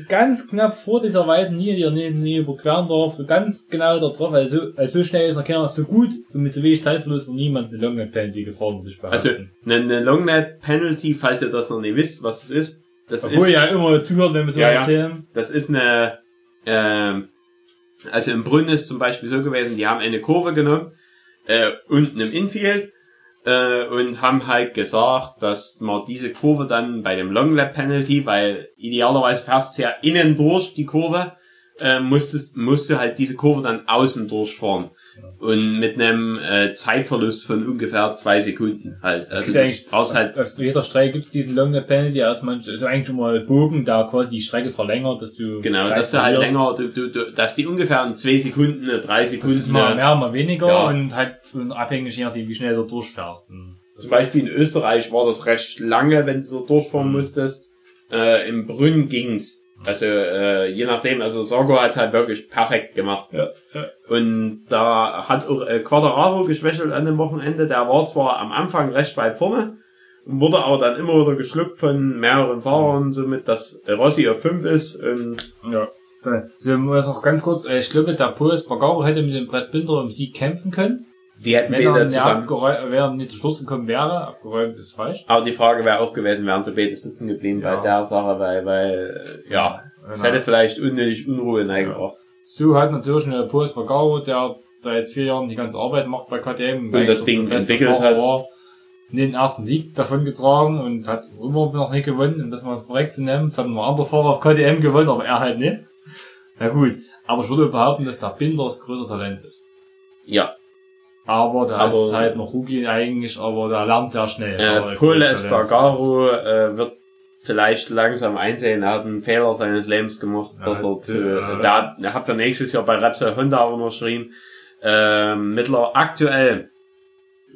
ganz knapp vor dieser weißen Linie, die er überqueren darf, ganz genau da drauf, also, also so schnell ist er keiner, so gut und mit so wenig Zeitverlust niemand eine Long Lap Penalty gefahren, würde ich Also eine, eine Long Lap Penalty, falls ihr das noch nicht wisst, was es ist, das Obwohl ist, ja immer zuhört, wenn wir so Ja, erzählen. das ist eine, ähm, also im Brünn ist zum Beispiel so gewesen, die haben eine Kurve genommen, äh, unten im Infield, äh, und haben halt gesagt, dass man diese Kurve dann bei dem Long Lap Penalty, weil idealerweise fährst du ja innen durch die Kurve, äh, musstest, musst du halt diese Kurve dann außen durchfahren. Und mit einem äh, Zeitverlust von ungefähr zwei Sekunden halt. Also gibt du eigentlich- brauchst halt Auf jeder Strecke gibt's diesen Long Lap Penalty, erstmal, also eigentlich schon mal Bogen, da quasi die Strecke verlängert, dass du Genau, Zeit dass du halt länger, du, du, du, dass die ungefähr in zwei Sekunden, drei Das Sekunden, ist mal mehr, mal weniger Ja. und halt und abhängig je nachdem, wie schnell du durchfährst. Und das zum Beispiel in Österreich war das recht lange, wenn du so durchfahren Mhm. musstest. Äh, Im Brünn ging's. Also äh, je nachdem, also Sorgo hat halt wirklich perfekt gemacht. Ja, ja. Und da hat auch äh, Quadraro geschwächelt an dem Wochenende. Der war zwar am Anfang recht weit vorne, wurde aber dann immer wieder geschluckt von mehreren Fahrern, somit dass Rossi auf 5 ist. Und Ja. Da- So, noch ganz kurz, äh, ich glaube, der Paul Espargaro hätte mit dem Brett Binder im Sieg kämpfen können. Die hätten Wenn beide nicht zusammen. wäre nicht zu Sturz gekommen wäre, abgeräumt ist falsch. Aber die Frage wäre auch gewesen, wären sie beide sitzen geblieben Ja. bei der Sache, weil, weil, ja, es Genau. hätte vielleicht unnötig Unruhe hineingebracht. So hat natürlich eine Paul Espargaro, der seit vier Jahren die ganze Arbeit macht bei KTM. Und das Ding entwickelt hat. War, den ersten Sieg davon getragen und hat immer noch nicht gewonnen, um das mal korrekt zu nennen. Es haben noch andere Fahrer auf KTM gewonnen, aber er halt nicht. Na gut, aber ich würde behaupten, dass der Binder das größere Talent ist. Ja, Aber der Aber- ist halt noch Rookie eigentlich, aber der lernt sehr schnell. Äh, Paul Espargaro äh, wird vielleicht langsam einsehen, er hat einen Fehler seines Lebens gemacht, Ja, dass er zu, äh, der, hat- er hat für nächstes Jahr bei Repsol Honda unterschrieben. Ähm, mittler aktuell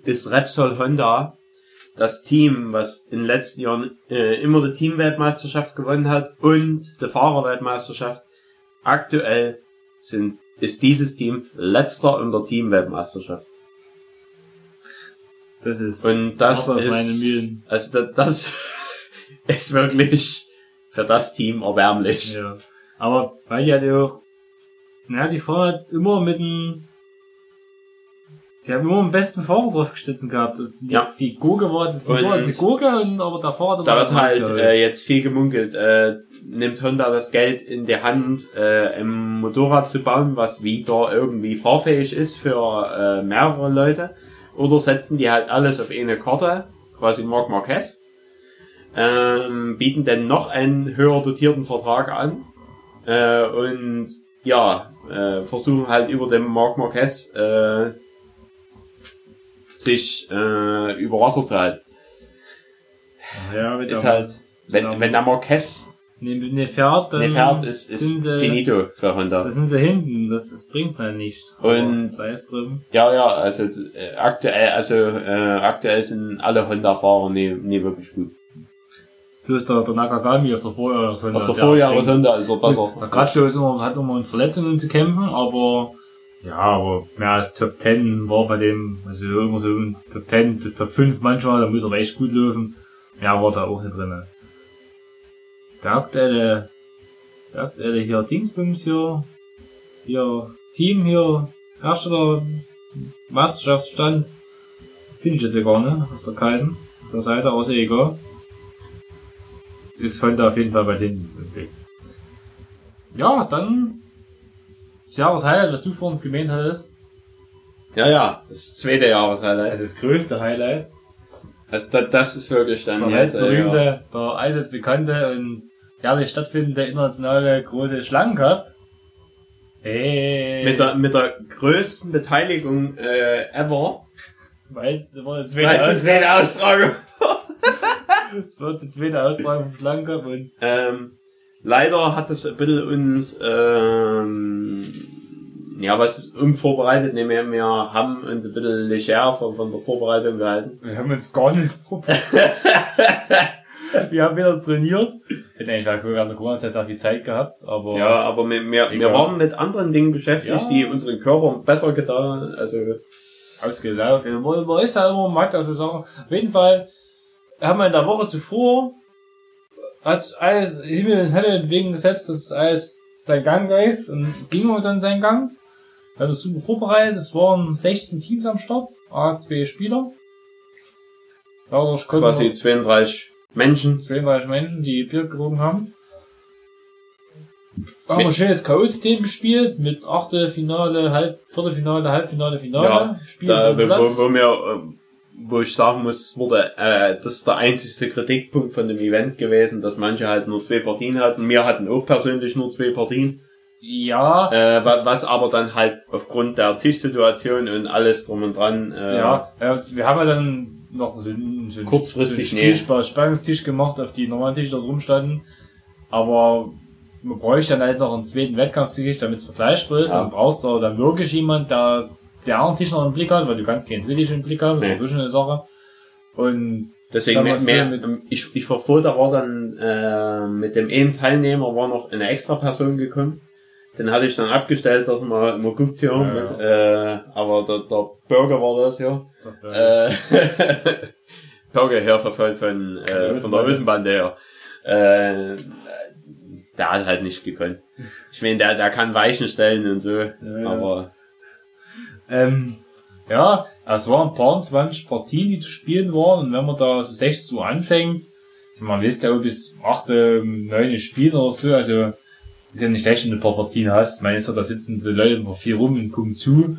ist Repsol Honda das Team, was in den letzten Jahren äh, immer die Teamweltmeisterschaft gewonnen hat und die Fahrerweltmeisterschaft. Aktuell sind, ist dieses Team letzter in der Teamweltmeisterschaft. Das ist Und das ist, also das, das ist wirklich für das Team erbärmlich. Ja. Aber weil die halt auch, naja, die fahren halt immer mit dem, die haben immer den besten Fahrer drauf gestützt gehabt. Die, Ja. die Gurke war, das Und- ist eine Gurke, und, aber der Fahrer hat Da wird halt äh, jetzt viel gemunkelt. Äh, nimmt Honda das Geld in die Hand, äh, ein Motorrad zu bauen, was wieder irgendwie fahrfähig ist für äh, mehrere Leute? Oder setzen die halt alles auf eine Karte, quasi Marc Marquez? ähm, bieten dann noch einen höher dotierten Vertrag an äh, und ja, äh, versuchen halt über den Marc Marquez äh, sich äh, über Wasser zu halten. Ja, Ist halt, wenn, wenn der Marquez ne, ne fährt, dann nicht fährt, ist, ist sind sie, finito für Da Honda. sind sie hinten, das, das bringt man nicht. Und- sei es drum. Ja, ja, also äh, aktuell, also äh, aktuell sind alle Honda-Fahrer nie, nie wirklich gut. Plus der, der Nakagami auf der Vorjahresrunde. Auf der Vorjahreshonda ist er besser. Der Gratscho ist immer, hat immer mit Verletzungen zu kämpfen, aber ja, aber mehr als Top 10 war bei dem, also immer so im Top 10, Top 5 manchmal, da muss er echt gut laufen. Mehr war da auch nicht drin. Der aktuelle, der aktuelle hier Dingsbums hier, hier Team hier, Hersteller, Meisterschaftsstand, finde ich das ja gar nicht, aus der kalten, aus der Seite, außer egal. Ist Honda auf jeden Fall bei hinten zum Glück. Ja, dann das Jahreshighlight, was du vor uns gemeint hattest. Ja, ja, das zweite Jahreshighlight. Also das größte Highlight. Also das, das ist wirklich dann Der jetzt, äh, weltberühmte, ja. der allseits bekannte und jährlich stattfindende internationale große Schlangencup. Hey. mit der mit der größten Beteiligung äh, ever. Weißt du, das war die zweite, Weißt eine Austragung. das war die zweite Austragung vom Schlangencup und Ähm, leider hat es ein bisschen uns, ähm, ja, was unvorbereitet, ne, wir, wir haben uns ein bisschen leger von, von der Vorbereitung gehalten. wir haben uns gar nicht vorbereitet. wir haben wieder trainiert. Hätten eigentlich während der Corona-Zeit sehr viel Zeit gehabt, aber Ja, aber wir, wir, wir waren mit anderen Dingen beschäftigt, Ja. die unseren Körper besser getan, also, ausgelaugt. Also, Man man ist ja immer matt, also Sachen. Auf jeden Fall haben wir in der Woche zuvor hat alles Himmel und Hölle entgegengesetzt, dass alles seinen Gang läuft und ging auch dann seinen Gang. Wir haben das super vorbereitet. Es waren 16 Teams am Start, A2 Spieler. Dadurch konnten quasi wir 32 Menschen. 32 Menschen, die Bier getrunken haben. Haben wir ein schönes K.O.-System gespielt mit Achtelfinale, Halb, Viertelfinale, Halbfinale, Finale. Ja, Spiel Da, wo, wo mir, äh, wo ich sagen muss, wurde, äh, das ist der einzigste Kritikpunkt von dem Event gewesen, dass manche halt nur zwei Partien hatten. Wir hatten auch persönlich nur zwei Partien. Ja, Äh, was, was aber dann halt aufgrund der Tischsituation und alles drum und dran, äh, ja, wir haben ja dann noch so, einen- so einen Kurzfristig, so einen Spielspaß, Spannungstisch gemacht, auf die normalen Tische da rumstanden. Aber man bräuchte dann halt noch einen zweiten Wettkampftisch, damit es vergleichbar ist. Ja. Dann brauchst du dann wirklich jemand, der der anderen Tisch noch im Blick hat, weil du kannst keinen Willig im Blick haben, das Nee. ist so eine Sache. Und Deswegen, mehr, mehr, ich, ich war froh, da war dann äh, mit dem einen Teilnehmer war noch eine extra Person gekommen. Den hatte ich dann abgestellt, dass man immer guckt hier. Ja, mit, Äh, aber der, der Bürger war das hier. äh, Äh, Bürger hier von, von, äh, von der Außenbande her. Äh, der hat halt nicht gekonnt. Ich meine, der, der kann Weichen stellen und so. ja. Aber ähm, ja, es waren ein paar 20 Partien, die zu spielen waren. Und wenn man da so 16 Uhr anfängt, man wisst ja auch bis 8, 9 Spielen oder so, also ist ja nicht schlecht, wenn du ein paar Partien hast. Meine, ist ja, da sitzen die Leute immer viel rum und gucken zu.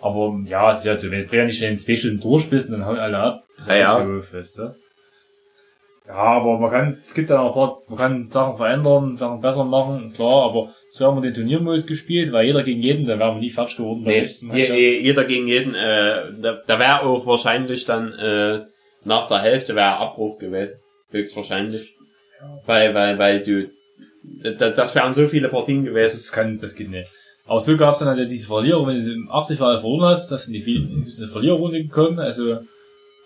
Aber ja, es ist ja so, wenn du ja nicht in zwei Stunden durch bist, dann hauen alle ab. Das ist Ja, ja. halt doof, weißt du? Ja, aber man kann, es gibt ja noch ein paar, man kann Sachen verändern, Sachen besser machen, klar, aber so haben wir den Turniermodus gespielt, weil jeder gegen jeden, da wären wir nie fertig geworden. nee, 16 je, jeder gegen jeden, äh, da, da wäre auch wahrscheinlich dann äh, nach der Hälfte wäre Abbruch gewesen. Höchstwahrscheinlich. Weil, weil, weil du das, das wären so viele Partien gewesen. Das kann, das geht nicht. Aber so gab es dann halt diese Verlierer, wenn du im Achtelfinale verloren hast, das sind die viel, bist in die Verliererrunde gekommen, also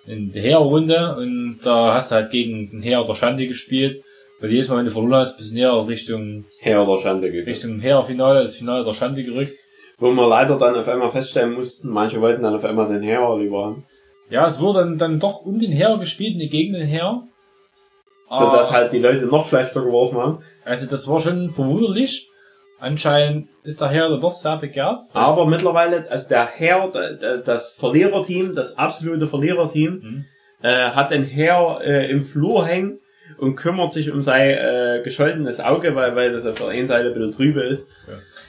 in die Heerrunde und da hast du halt gegen den Heer der Schande gespielt. Weil jedes Mal, wenn du verloren hast, bist du näher Richtung, Her oder Schande gegangen. Richtung Heerfinale, das Finale der Schande gerückt. Wo wir leider dann auf einmal feststellen mussten, manche wollten dann auf einmal den Heer lieber haben. Ja, es wurde dann, dann doch um den Heer gespielt, nicht gegen den Heer. So dass Ah, halt die Leute noch schlechter geworfen haben. Also das war schon verwunderlich. Anscheinend ist der dann doch sehr begehrt. Aber mittlerweile, also der da- das Verliererteam, das absolute Verliererteam, Mhm. äh, hat den Heer äh, im Flur hängen und kümmert sich um sein äh, gescholtenes Auge, weil, weil das auf der einen Seite ein bisschen trübe ist.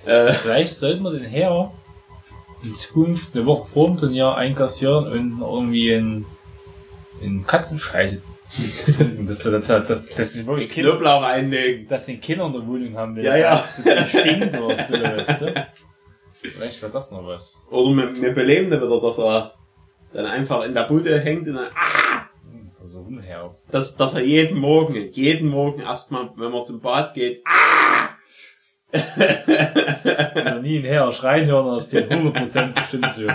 Äh, Vielleicht sollten wir den Heer in Zukunft eine Woche vor dem Turnier einkassieren und irgendwie in, in Katzenscheiße das, das, das, das, das sind wirklich Kinder, Knoblauch einlegen. das sind Kinder in der Wohnung haben will. Ja, ja. Die stinkt oder so, weißt du? Vielleicht wäre das noch was. Oder wir, wir beleben den wieder, dass er dann einfach in der Bude hängt und dann, ah, Das so umher. dass, dass er jeden Morgen, jeden Morgen erstmal, wenn man zum Bad geht, ah, noch nie ein Herr schreien hören, aus dem 100% bestimmt so.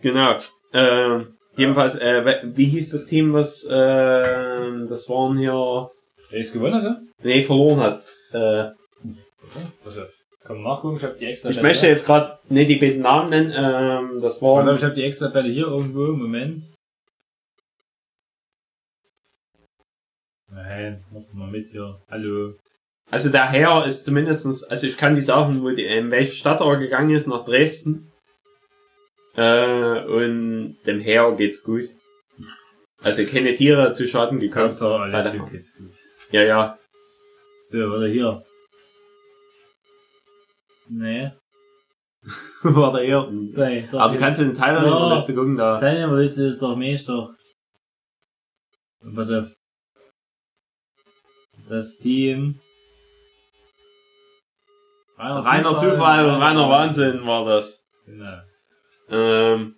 genau. Ähm, jedenfalls, äh, wie hieß das Team, was, äh, das waren hier, ist gewonnen, oder? nee, verloren hat. Äh, Pass auf. Komm nachgucken, ich hab die extra ich möchte jetzt gerade nicht die beiden Namen nennen, ähm, das war, ich hab die extra Bälle hier irgendwo, Moment. Nein, mach mal mit hier. Hallo. also der Herr ist zumindestens, also ich kann die sagen, wo die, in welche Stadt er gegangen ist, nach Dresden. Äh, und dem Herr geht's gut. Also keine Tiere zu Schaden gekommen. Hauptsache alles hier geht's gut. Ja, ja. So, oder hier. Nee. War der Herr. Nein, doch Aber du kannst in den Teil Ja. ja. Liste gucken, da. Teilnehmerliste ist doch Meister. Und pass auf. Das Team. Reiner Zufall und reiner Wahnsinn war das. Genau. Ähm,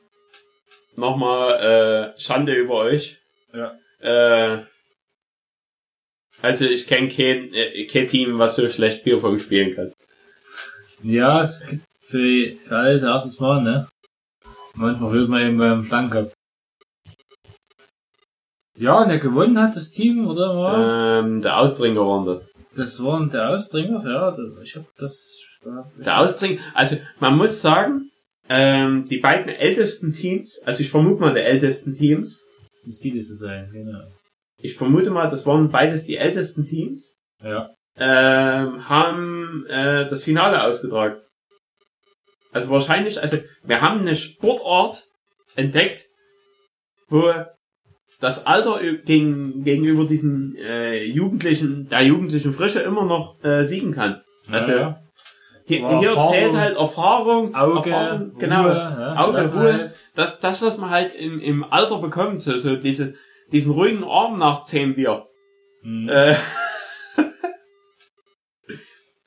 Nochmal äh, Schande über euch. Ja. Äh, also ich kenne kein, äh, kein Team, was so schlecht Bierpong spielen kann. Ja, es gibt für, für alles erstes Mal, ne? Manchmal hört man eben beim Schlangencup. Ja, und der gewonnen hat, das Team, oder? War? Ähm, der Austrinker waren das. Das waren der Ausdringers, ja. das- Ich hab das. Der Austrinker, also man muss sagen, ähm, die beiden ältesten Teams, also ich vermute mal die ältesten Teams, Das muss die Liste sein, genau. ich vermute mal, das waren beides die ältesten Teams, Ja. ähm, haben äh, das Finale ausgetragen. Also wahrscheinlich, also wir haben eine Sportart entdeckt, wo das Alter gegen, gegenüber diesen äh, Jugendlichen, der jugendlichen Frische immer noch äh, siegen kann. Also ja. Hier, hier Erfahrung, zählt halt Erfahrung, Auge, Erfahrung, genau. Ruhe, ja, Auge, das Ruhe. Das, das, was man halt im, im Alter bekommt, so, so diese, diesen ruhigen Arm nach zehn Bier. Mhm. Äh,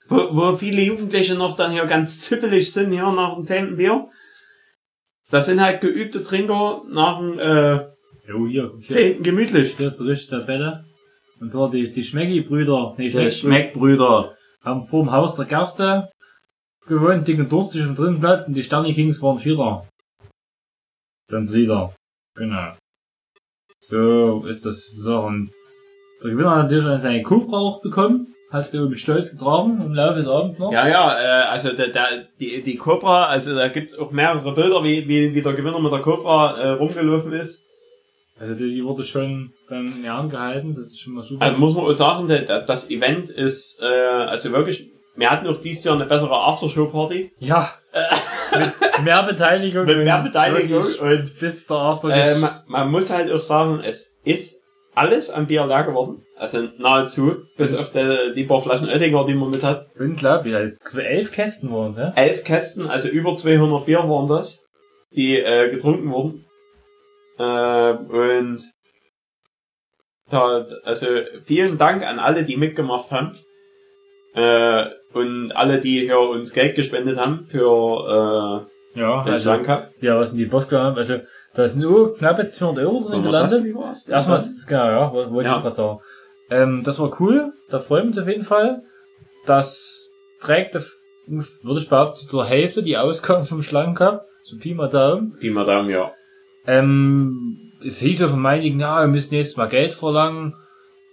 wo, wo viele Jugendliche noch dann hier ganz zippelig sind, hier nach dem zehnten Bier. Das sind halt geübte Trinker nach dem äh, Jo, hier, hier, zehnten gemütlich. hier ist die richtige Tabelle. Und zwar die, die Schmecki-Brüder, nee, Der Schmeck- Schmeckbrüder. haben vor dem Haus der Gerste gewohnt, dick und durstig im dritten Platz und die Sterni Kings waren Vierter. Dann wieder. Genau. So ist das so und der Gewinner hat natürlich auch seine Cobra auch bekommen. Hat sie mit Stolz getragen im Laufe des Abends noch. Ja, ja, äh, also der, der, die, die Cobra, also da gibt's auch mehrere Bilder, wie, wie, wie der Gewinner mit der Cobra äh, rumgelaufen ist. Also die, die wurde schon dann in Ehren gehalten, das ist schon mal super. Also muss man auch sagen, der, der, das Event ist, äh, also wirklich, wir hatten auch dieses Jahr eine bessere Aftershow-Party. ja. mit mehr Beteiligung. Mit mehr Beteiligung und Bis der After äh, man, man muss halt auch sagen, es ist alles am Bier leer geworden. Also nahezu, bis auf die, die paar Flaschen Oettinger, die man mit hat. Unglaublich, elf Kästen waren es, ja? Elf Kästen, also über 200 Bier waren das, die äh, getrunken wurden. Äh, und da, also vielen Dank an alle, die mitgemacht haben. Äh, und alle, die hier uns Geld gespendet haben für Ja, äh, den also, Schlangencup. ja, was in die gehabt Also, da sind oh, knappe 200 Euro drin das gelandet. Erstmal, genau, ja, wollte ich Ja. schon gerade sagen. Ähm, das war cool, da freuen wir uns auf jeden Fall. Das trägt, würde ich behaupten, zur Hälfte die Ausgaben vom Schlangencup. So Pi mal Daumen. Die Madame, ja. Ähm, es hieß ja von meinigen, ja, wir müssen jetzt mal Geld verlangen.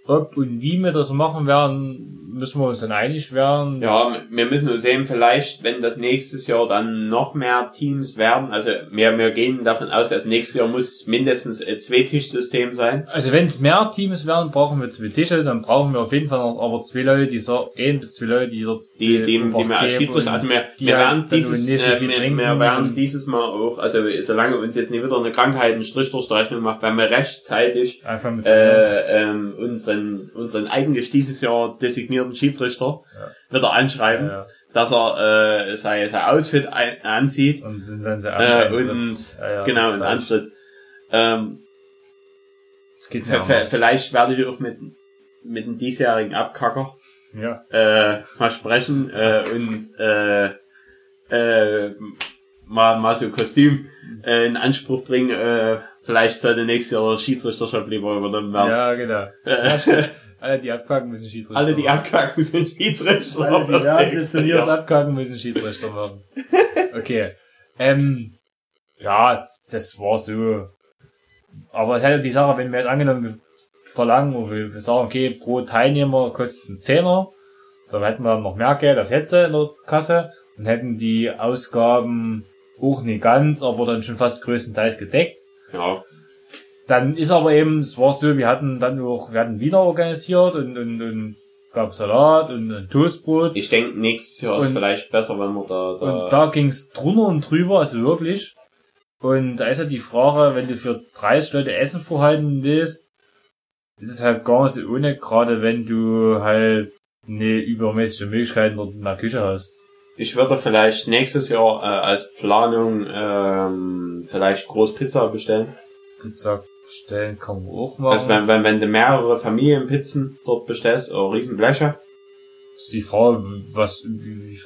Ob und wie wir das machen werden, müssen wir uns dann einig werden. Ja, wir müssen nur sehen, vielleicht, wenn das nächstes Jahr dann noch mehr Teams werden, also wir, wir gehen davon aus, dass nächstes Jahr muss mindestens ein Zwei-Tisch-System sein. Also wenn es mehr Teams werden, brauchen wir zwei Tische, dann brauchen wir auf jeden Fall noch aber zwei Leute, die so, ein bis zwei Leute, die dort Die, die, die Obacht wir als Schiedsrichter, also wir, die wir halt werden dieses, so äh, wir, wir werden dieses Mal auch, also solange uns jetzt nicht wieder eine Krankheit einen Strich durch die Rechnung macht, werden wir rechtzeitig äh, ähm, unseren, unseren eigentlich dieses Jahr designierten Schiedsrichter Ja. wieder anschreiben, ja, dass er äh, sein, sein Outfit ein, anzieht und dann sie äh, und ja, ja, genau und antritt. Ähm, Es geht vielleicht werde ich auch mit, mit dem diesjährigen Abkacker Ja. äh, mal sprechen äh, und äh, äh, mal, mal so ein Kostüm äh, in Anspruch bringen. Äh, vielleicht sollte nächstes Jahr der Schiedsrichtershop lieber übernommen werden. Ja, genau. Ja. Alle, die abkacken, müssen Schiedsrichter alle, die abkacken, sind Schiedsrichter. Alle, die während des Turniers abkacken, müssen Schiedsrichter machen. Okay. Ähm, ja, das war so. Aber es ist halt die Sache, wenn wir jetzt angenommen wir verlangen, wo wir sagen, okay, pro Teilnehmer kostet es einen Zehner, dann hätten wir noch mehr Geld als jetzt in der Kasse und hätten die Ausgaben auch nicht ganz, aber dann schon fast größtenteils gedeckt. Ja, Dann ist aber eben, es war so, wir hatten dann auch, wir hatten Wiener organisiert und, und, und es gab Salat und ein Toastbrot. ich denke, nächstes Jahr ist Und- vielleicht besser, wenn wir da, da, Und da ging's drunter und drüber, also wirklich. Und da ist halt die Frage, wenn du für 30 Leute Essen vorhalten willst, ist es halt gar nicht so ohne, gerade wenn du halt eine übermäßige Möglichkeiten dort in der Küche hast. ich würde vielleicht nächstes Jahr äh, als Planung ähm, vielleicht Großpizza bestellen. Pizza bestellen kann man auch machen. Also wenn, wenn, wenn du mehrere Familienpizzen dort bestellst, oder Riesenbleche, ist die Frage, was,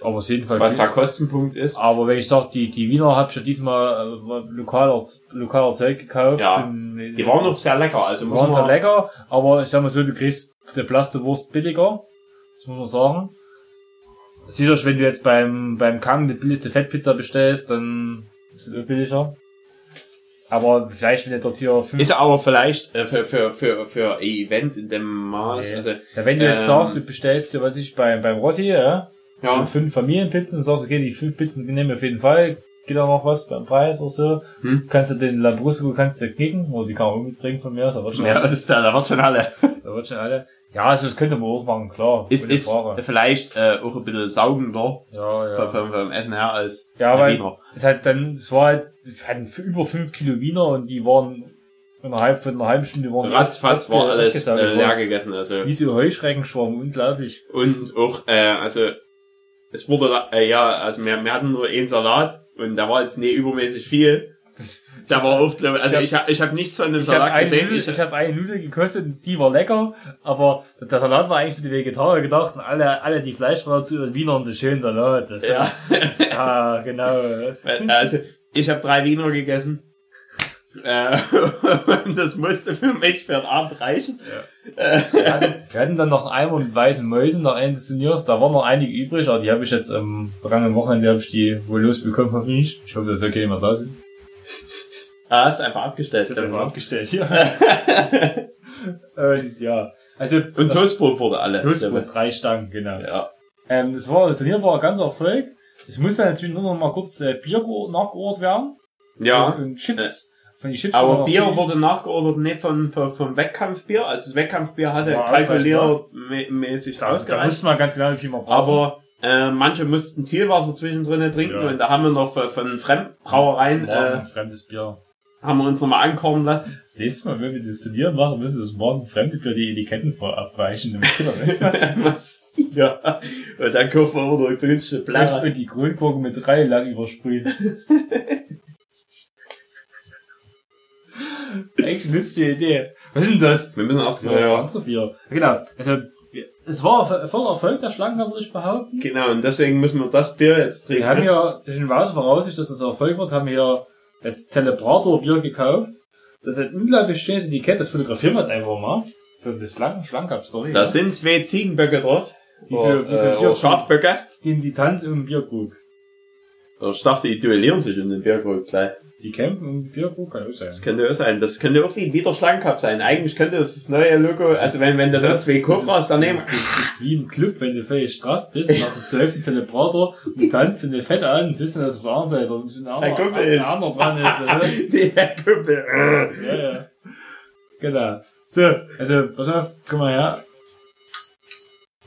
aber auf jeden Fall. was der Kostenpunkt ist. Aber wenn ich sag, die, die Wiener hab ich ja diesmal äh, lokaler, lokaler Zeug gekauft. Ja, zum- Die waren noch sehr lecker, also Die muss waren sehr lecker, aber ich sag mal so, du kriegst der Plastewurst billiger. Das muss man sagen. Sicher, wenn du jetzt beim, beim Kang die billigste Fettpizza bestellst, dann ist es billiger. Aber vielleicht, wenn du dort hier fünf, ist aber vielleicht äh, für, für, für, für ein Event in dem Maß, Nee. also, ja, wenn du jetzt ähm, sagst, du bestellst dir, was ich, beim, beim Rossi, ja, ja, fünf Familienpizzen und sagst, okay, die fünf Pizzen nehmen wir auf jeden Fall, geht auch noch was beim Preis oder so, Hm. kannst du den Lambrusco kannst du knicken, oder die kann man auch mitbringen von mir, aus, aber schon ja, das ist, da wird schon alle. Da wird schon alle. Ja, also das könnte man auch machen, klar. Ist, ist Frage. vielleicht äh, auch ein bisschen saugender Ja, ja. vom, vom Essen her als Ja, weil Wiener. es halt dann, es war halt, hatten über fünf Kilo Wiener und die waren innerhalb von einer halben Stunde waren Ratzfatz war alles äh, leer gegessen. Also. Wie so Heuschreckenschwarm, unglaublich. Und auch, äh, also, es wurde, äh, ja, also wir, wir hatten nur einen Salat und da war jetzt nicht übermäßig viel. Das, Da war auch, glaub, ich, also hab- ich habe ich hab nichts von dem habe Salat eine, gesehen. Nudel, Ich, ich hab eine Nudel gekostet und die war lecker, aber der Salat war eigentlich für die Vegetarier gedacht und alle, alle die Fleisch waren zu Wiener und so schön Salat. Das ja, ja, genau. also ich habe drei Wiener gegessen. Äh, das musste für mich für den Abend reichen. Wir hatten, wir hatten dann noch einen mit weißen Mäusen nach Ende des Turniers. Da waren noch einige übrig, aber die habe ich jetzt am vergangenen Wochenende habe ich die wohl losbekommen, hoffentlich. Ich hoffe, dass okay immer da sind. Ah, hast du einfach abgestellt. Ich einfach abgestellt, ja. Und ja, also Und Toastbrot wurde alle. Toastbrot, drei Stangen, genau. Ja. Ähm, das war, das Turnier war ein ganz Erfolg. Es musste dann zwischendurch noch mal kurz äh, Bier ge- nachgeordert werden. Ja. Und, und Chips. Von die Chips Aber Bier viel. wurde nachgeordert nicht von, von, vom Wettkampfbier. Also das Wettkampfbier hatte War kalkuliermäßig da, da ausgereicht. wusste man ganz genau, wie viel man braucht. Aber äh, manche mussten Zielwasser zwischendrin trinken Ja. und da haben wir noch von, von Fremdbrauereien äh, ein fremdes Bier. haben wir uns nochmal ankommen lassen. Das nächste Mal, wenn wir das Turnier machen, müssen das morgen fremde Bier die Etiketten vorabweichen, damit was. Was? Ja. Und dann kaufen wir immer noch Und, Blätter. und die Kronkorken mit drei lang übersprühen. Eigentlich eine lustige Idee. Was ist denn das? Wir müssen erst Ja, mal, das ja. andere Bier. Genau. Also, es war voller Erfolg der Schlangen, würde ich behaupten. Genau, und deswegen müssen wir das Bier jetzt trinken. Wir haben ne? ja, durch den Weise Voraussicht, dass das ein Erfolg wird, haben wir ja das Celebrator-Bier gekauft. Das hat ein unglaublich schönes Etikett, das fotografieren wir jetzt einfach mal. Für das Schlangen, Schlangencup-Story. Da sind zwei Ziegenböcke drauf. Diese- oder, diese äh, Bier- oder Schafböcke. die, die tanzen im Bierkrug. Ich dachte, die duellieren sich um den Bierkrug gleich. Die campen im Bierkrug, kann auch sein. Das könnte auch sein. Das könnte auch wie wieder Schlangencup sein. Eigentlich könnte das das neue Logo, also wenn, wenn das jetzt zwei Cobras daneben, Das, das, das ist wie im Club, wenn du völlig straff bist, nach dem 12. Zelebrator, und du tanzt in eine Fette an, siehst du, dass auf der anderen Seite und ein Ein anderer, Kumpel ein ist. anderer dran ist. oder? Der Kumpel. ja, ja. Genau. So, also, pass auf, guck mal her.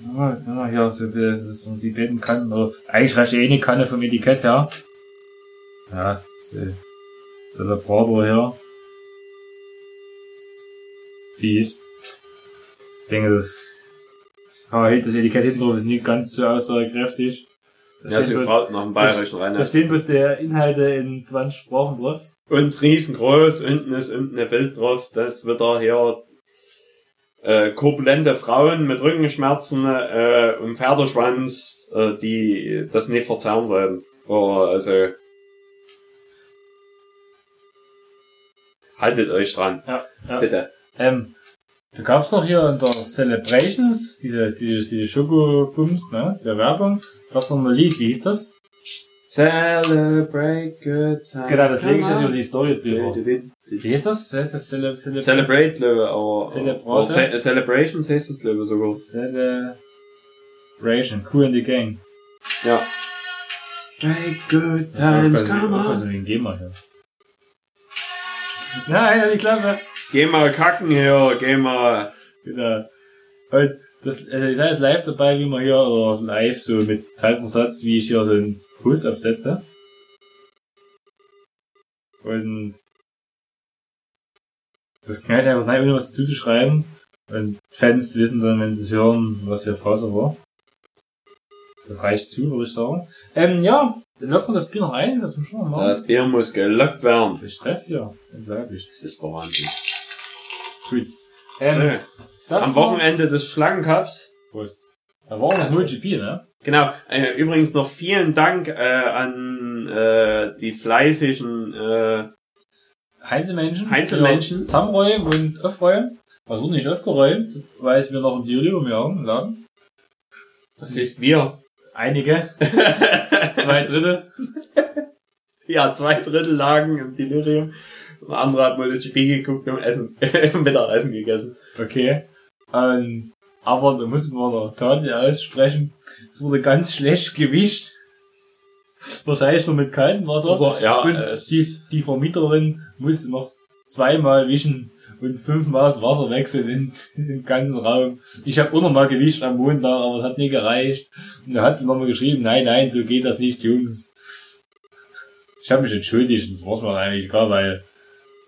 Oh, jetzt haben wir hier so, wie das das sind die beiden Kanten, oder eigentlich reicht eh eine Kanne vom Etikett her. Ja, so, Celebrator hier. Fies. Ich denke, das, aber das Etikett hinten drauf ist nicht ganz so aussagekräftig. Da Ja, so bloß- gerade nach dem Bayerischen rein. da stehen bloß die Inhalte in 20 Sprachen drauf. Und riesengroß, unten ist unten ein Bild drauf, das wieder hier äh, korpulente Frauen mit Rückenschmerzen äh, und Pferdeschwanz, äh, die das nicht verzerren sollen. Oh, also haltet euch dran, Ja, ja. bitte. Ähm, da gab's doch hier in der Celebrations, diese, diese, diese Schokobums, ne, diese Werbung, gab's noch ein Lied, wie hieß das? Celebrate good times. Genau, das lege ich jetzt über die Story drüber. Celebrate, Wie hieß das? Heißt das Cele Cele Celebrate Celebrate? aber Ce Celebrations heißt das ich sogar. Celebration, cool in the gang. Ja. Make good Aufpassen, aufpassen wegen GEMA hier. Nein, halt die Klappe. Geh mal kacken hier, geh mal. Genau. Und das, also ich sei jetzt live dabei, wie man hier, oder live so mit Zeitversatz, wie ich hier so einen Post absetze. Und das ich einfach rein, ohne was zuzuschreiben. Und Fans wissen dann, wenn sie es hören, was hier Phase war. Das reicht zu, würde ich sagen. Ähm, ja, locken wir das Bier noch ein, das muss wir schon mal machen. Das Bier muss gelockt werden. Das ist Stress hier. Das ist unglaublich. Das ist der Wahnsinn. Gut. Ähm, so, am Wochenende des Schlangencups. Prost. Da war noch MotoGP, ne? Genau. Äh, übrigens noch vielen Dank äh, an äh, die fleißigen äh, die das Zusammenräumen und aufräumen. Was wurde nicht aufgeräumt, weil es mir noch im Dioli um die Augen lagen. Das ist wir. Einige. Zwei Drittel. Ja, zwei Drittel lagen im Delirium. Der andere hat MotoGP geguckt und Essen, Mittagessen gegessen. Okay. Ähm, aber da muss man noch Taten aussprechen. Es wurde ganz schlecht gewischt. Wahrscheinlich nur mit kaltem Wasser. Also, ja, und die, die Vermieterin musste noch zweimal wischen und fünfmal das Wasser wechseln in, in dem ganzen Raum. Ich habe auch noch mal gewischt am Montag, aber es hat nie gereicht. Und da hat sie nochmal geschrieben, nein, nein, so geht das nicht, Jungs. Ich habe mich entschuldigt und das war's mir eigentlich egal, weil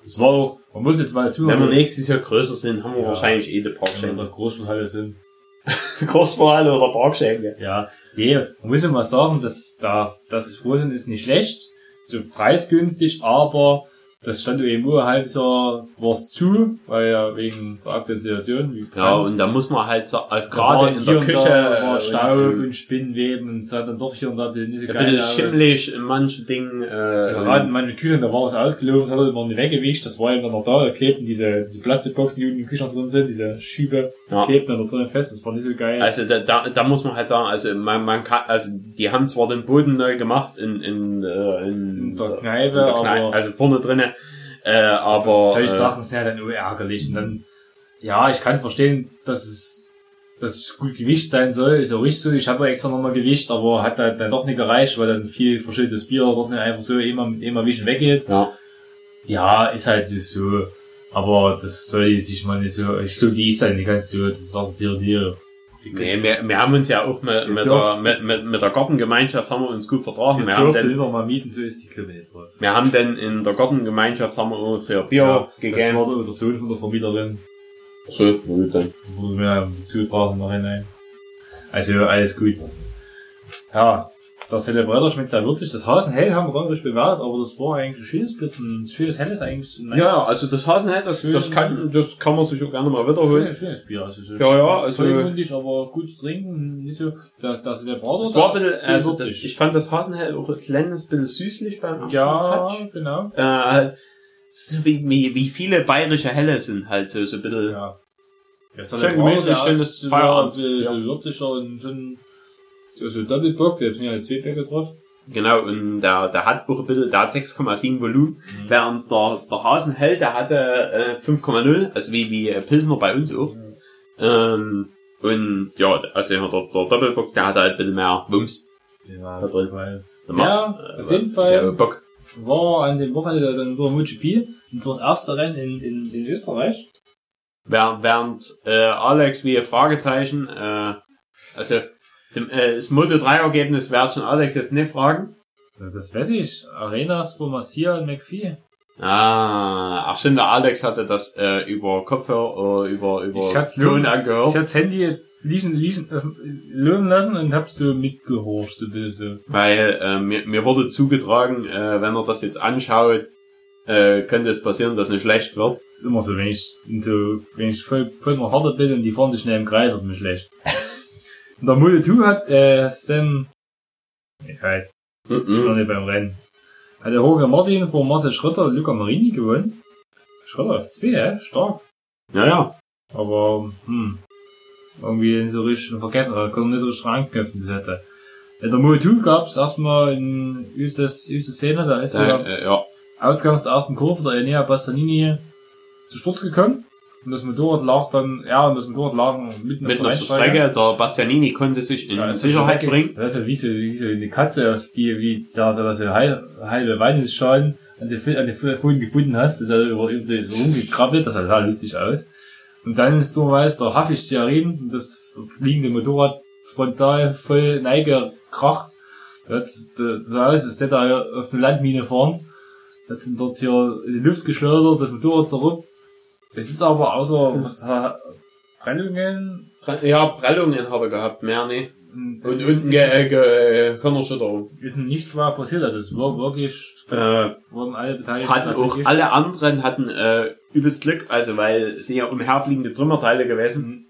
es war auch, man muss jetzt mal Wenn zuhören, wir nächstes Jahr größer sind, haben wir Ja. wahrscheinlich eh die wenn wir in Parkschenke. der Großschulhalle sind. Großvorhalle oder Parkschenke. Ja, nee, man muss ja mal sagen, dass da, das Frozen ist nicht schlecht, so preisgünstig, aber das stand ein halbes Jahr war's zu, weil ja wegen der aktuellen Situation. Ja, und da muss man halt, also gerade war in der Küche, da war äh, Staub und- und Spinnenweben und es sah dann doch hier und da ein bisschen nicht so ein geil bisschen aus. schimmelig in manchen Dingen. Äh, Gerade in manchen Küchen, da war es ausgelaufen, das hat immer nicht weggewischt, das war eben dann noch da, da klebten diese, diese Plastikboxen, die unten in den Küchen drin sind, diese Schübe, Ja. klebten dann da drin fest, das war nicht so geil. Also da, da, da muss man halt sagen, also man, man kann, also die haben zwar den Boden neu gemacht in in, äh, in, In der Kneipe, in der Kneipe, aber- also vorne drinnen, äh, aber Solche äh, Sachen sind ja dann nur ärgerlich. Und dann, ja, ich kann verstehen, dass es, dass es gut gewischt sein soll, ist ja richtig so. Ich habe extra nochmal gewischt, aber hat dann, dann doch nicht gereicht, weil dann viel verschüttetes Bier dort nicht einfach so immer mit immer Wischen weggeht. ja, Ja, ist halt so. Aber das soll sich mal nicht so, ich glaube, die ist halt nicht ganz so, das sagt hier, hier. Nee, wir, wir haben uns ja auch mit, mit, der, mit, mit, mit der Gartengemeinschaft haben wir uns gut vertragen. Wir haben, noch mal mieten, so ist die drauf. wir haben denn in der Gartengemeinschaft haben wir ungefähr Bier Ja, das gegeben. war der der Sohn von der Vermieterin. So, gut dann. wurde mir zutragen nachhinein. Also alles gut. Ja, der Celebrator schmeckt sehr würzig. Das Hasenhell haben wir gar nicht bewertet, aber das war eigentlich ein schönes zum- ein schönes Helles eigentlich zum Ja, also das Hasenhell, das, das kann, das kann man sich auch gerne mal wiederholen. Schönes, schönes Bier. Also so Ja, ja, also- vollmundig, aber gut zu trinken. Nicht so, der, der Celebrator, Es war ein das bisschen, also das, würzig. ich fand das Hasenhell auch ein kleines bisschen süßlich beim ja, genau. Äh, halt, wie, wie, viele bayerische Helle sind halt so, so ein bisschen. Ja. Der Schön gemütlich, schönes so, Feierabend. So, so würziger und schon so, so Doppelbock, da sind ja zwei Bäcke drauf. Genau, und der, der hat auch ein bisschen, der hat 6,7 Volumen, Mhm. während der, der Hasenhell, der hatte äh, 5,0, also wie, wie äh, Pilsner bei uns auch. Ähm, und ja, also der, der Doppelbock, der hatte halt ein bisschen mehr Wumms. Ja, Da drin. weil Der Ja, macht, auf jeden Fall. Ja, Bock. war an dem Wochenende dann über MotoGP und zwar das erste Rennen in, in, in Österreich. Während, während äh, Alex wie ein Fragezeichen, äh, also dem, äh, das Moto 3 Ergebnis werde schon Alex jetzt nicht fragen. Das weiß ich. Arenas von Massia und McPhee. Ah, ach stimmt, der Alex hatte das äh, über Kopfhörer, äh, über, über Ich Ton Ich angehört. hatte das Handy liegen, liegen, äh, lösen lassen und hab so mitgehorcht, so bisschen. Weil äh, mir, mir wurde zugetragen, äh, wenn er das jetzt anschaut, äh, könnte es passieren, dass es schlecht wird. Das ist immer so, wenn ich so, wenn ich voll, voll mal harter bin und die fahren sich schnell im Kreis, wird mir schlecht. und der Mole hat, äh, Sam, ich halt, ich bin noch Mhm. nicht beim Rennen. Hat der Jorge Martin vor Marcel Schröter und Luca Marini gewonnen. Schröter auf 2, hä? Stark. Ja, ja. Aber, hm, irgendwie nicht so richtig vergessen, oder konnte nicht so richtig anknüpfen bis jetzt. Äh, Der Mole gab's erstmal in übstes, übste Szene, da ist ja, Äh, äh, ja. Ausgangs der ersten Kurve der Enea Bastanini zu Sturz gekommen. Und das Motorrad lag dann, ja, und das Motorrad lag mitten Mitten auf der Rennstrecke. Strecke. Der Bastianini konnte sich in Da ist er Sicherheit bringen. Das ist ja wie so, wie so eine Katze, auf die, wie da, da so halbe, halbe an Fü- an die Fü- Fugen gebunden hast, das ist ja über, über die rumgekrabbelt, das sah total lustig aus. Und dann ist dummerweise der Hafisch-Stearin, das liegende Motorrad frontal voll neigekracht. Das, das sah aus, als hätte er auf eine Landmine fahren. Das sind dort hier in die Luft geschleudert, das Motorrad zerrückt. Es ist aber außer was, Prellungen, Ja, Prellungen hat er gehabt, mehr nicht. das Und ist- unten ge ge Hirnerschütterung. ist nichts mehr passiert. Also es war wirklich, Äh, wurden alle Beteiligten. hatten auch wirklich- alle anderen hatten äh, übelst Glück, also weil es sind ja umherfliegende Trümmerteile gewesen. Mhm.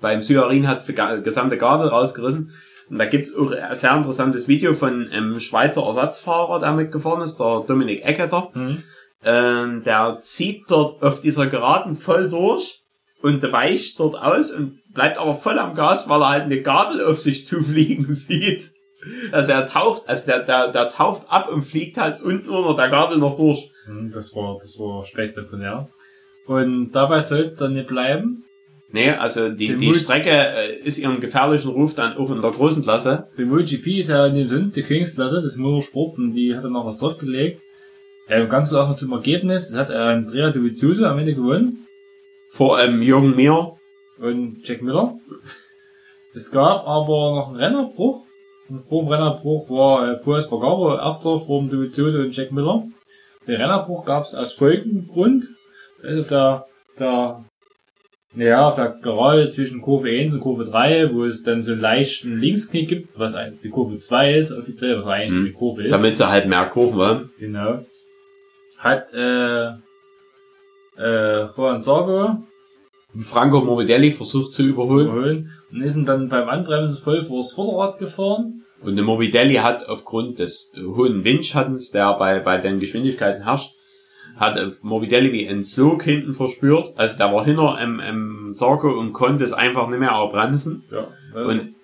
Beim Syarin hat's die ga- gesamte Gabel rausgerissen. Und da gibt's auch ein sehr interessantes Video von einem Schweizer Ersatzfahrer, der mitgefahren ist, der Dominik Ecketer. Mhm. Ähm, der zieht dort auf dieser Geraden voll durch und weicht dort aus und bleibt aber voll am Gas, weil er halt eine Gabel auf sich zufliegen sieht. Also er taucht, also der, der, der taucht ab und fliegt halt unten unter der Gabel noch durch. Mhm, Das war, das war spektakulär. Und dabei soll es dann nicht bleiben. Nee, also die, Den die Mut- Strecke äh, ist ihrem gefährlichen Ruf dann auch in der großen Klasse. Die MotoGP ist ja in dem sonst die Königsklasse des Motorsports und die hat dann noch was draufgelegt. Ähm, ganz klar erstmal zum Ergebnis. Es hat äh, Andrea Dovizioso am Ende gewonnen Vor ähm, Jürgen Mir. und Jack Miller. Es gab aber noch einen Rennerbruch. Und vor dem Rennerbruch war äh, Paul Espargaro erster vor dem Dovizioso und Jack Miller. Den Rennerbruch gab es aus folgendem Grund. Also der, der, ja, auf der Gerade zwischen Kurve 1 und Kurve 3, wo es dann so einen leichten Linksknick gibt, was eigentlich die Kurve 2 ist, offiziell, was eigentlich Hm. die Kurve ist. Damit sie halt mehr Kurven haben. Genau. Hat, äh, äh, Juan Sargo Franco Morbidelli versucht zu überholen. überholen und ist dann beim Anbremsen voll vors Vorderrad gefahren. Und der Morbidelli hat aufgrund des hohen Windschattens, der bei, bei den Geschwindigkeiten herrscht, hat äh, Morbidelli wie einen Sog hinten verspürt. Also der war hinter im, im Sarko und konnte es einfach nicht mehr bremsen. Ja. Und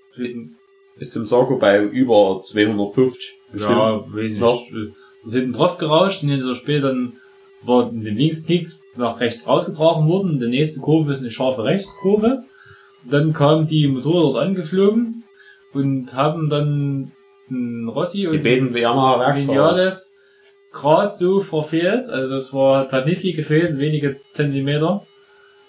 ist zum Sarko bei über 250 bestimmt. ja, weiß nicht. Noch. Das hinten drauf gerauscht, und hinter später dann war in den Linksknick nach rechts rausgetragen worden. Die nächste Kurve ist eine scharfe Rechtskurve. Dann kamen die Motoren dort angeflogen und haben dann Rossi Die und beiden Werksfahrer. Vinales gerade so verfehlt. Also das war, hat nicht viel gefehlt, wenige Zentimeter.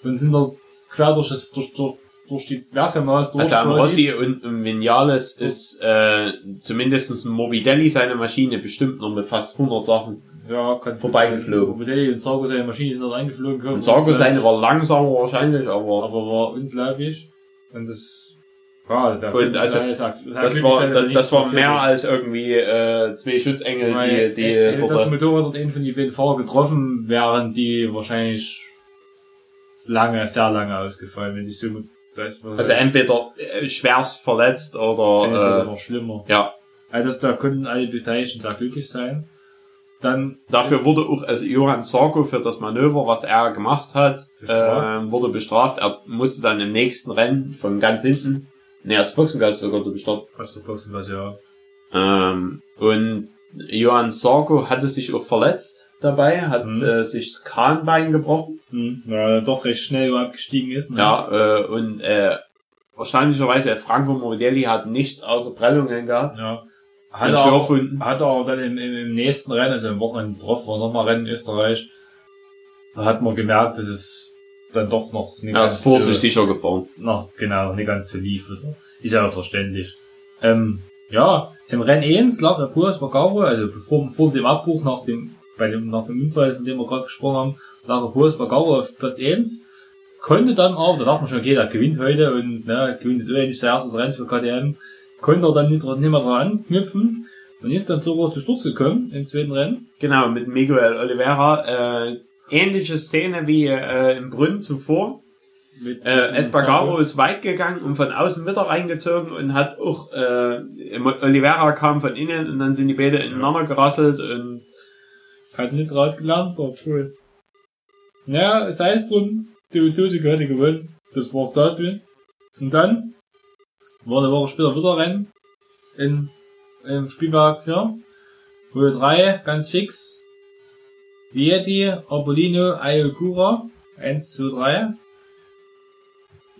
Und sind dort quer durch das, durch, durch, durch die Werkstatt durch. Also am. Rossi und im Vinales ist äh, zumindest ein Morbidelli seine Maschine bestimmt noch mit fast 100 Sachen. ja, kann vorbeigeflogen. Modelli und Sargo seine Maschine sind dort eingeflogen. Und Sarko seine war langsamer wahrscheinlich, aber aber war unglaublich. Und das, ja, der Und also, das, das war, das, das war mehr als irgendwie äh, zwei Schutzengel, weil, die, die hätte das dort, Motorrad dort einen von die beiden Fahrer getroffen, wären die wahrscheinlich lange, sehr lange ausgefallen, wenn die so, das war also entweder äh, schwerst verletzt Dann ist es oder noch schlimmer. äh, ja. Also das- da konnten alle Beteiligten sehr glücklich sein. Dann Dafür wurde auch also Johann Sarko für das Manöver, was er gemacht hat, Bestraft. äh, wurde bestraft. Er musste dann im nächsten Rennen von ganz hinten, ne, als Boxengas sogar bestraft. was der Boxen was ja. Ähm, und Johann Sarko hatte sich auch verletzt dabei, hat Mhm. äh, sich das Kahnbein gebrochen. Hm, ja, doch recht schnell abgestiegen ist. Ne? Ja, äh, und äh, erstaunlicherweise Franco Morbidelli hat nichts außer Prellungen gehabt. ja. Hat er, Schürfwunden. hat er auch dann im, im, im nächsten Rennen, also im Wochenende drauf, war nochmal Rennen in Österreich, da hat man gemerkt, dass es dann doch noch nicht Er ist vorsichtiger gefahren. Noch, genau, nicht ganz so lief. Oder? Ist ja auch verständlich. Ähm, ja, im Rennen 1 lag der Puas Bagaro, also bevor, vor dem Abbruch nach dem, bei dem, nach dem Unfall, von dem wir gerade gesprochen haben, lag der Puas Bagaro auf Platz 1. Konnte dann aber, da dachte man schon, okay, der gewinnt heute und, ne, gewinnt ist eh nicht sein erstes Rennen für KTM. Konnte er dann nicht, nicht mehr dran anknüpfen Und ist dann sogar zu Sturz gekommen im zweiten Rennen. Genau, mit Miguel Oliveira. Äh, ähnliche Szene wie äh, im Brünn zuvor. Mit, Äh, Espargaro ist weit gegangen und von außen wieder reingezogen und hat auch äh, Oliveira kam von innen und dann sind die beide ineinander gerasselt und Hat nicht rausgelernt, aber cool. Naja, sei es drum, die Franzose hatte gewonnen. Das war's dazu. Und dann war eine Woche später wieder Rennen in, im Spielberg hier. Höhe 3, ganz fix. Vieti, Arbolino, Ayokura. 1, 2, 3.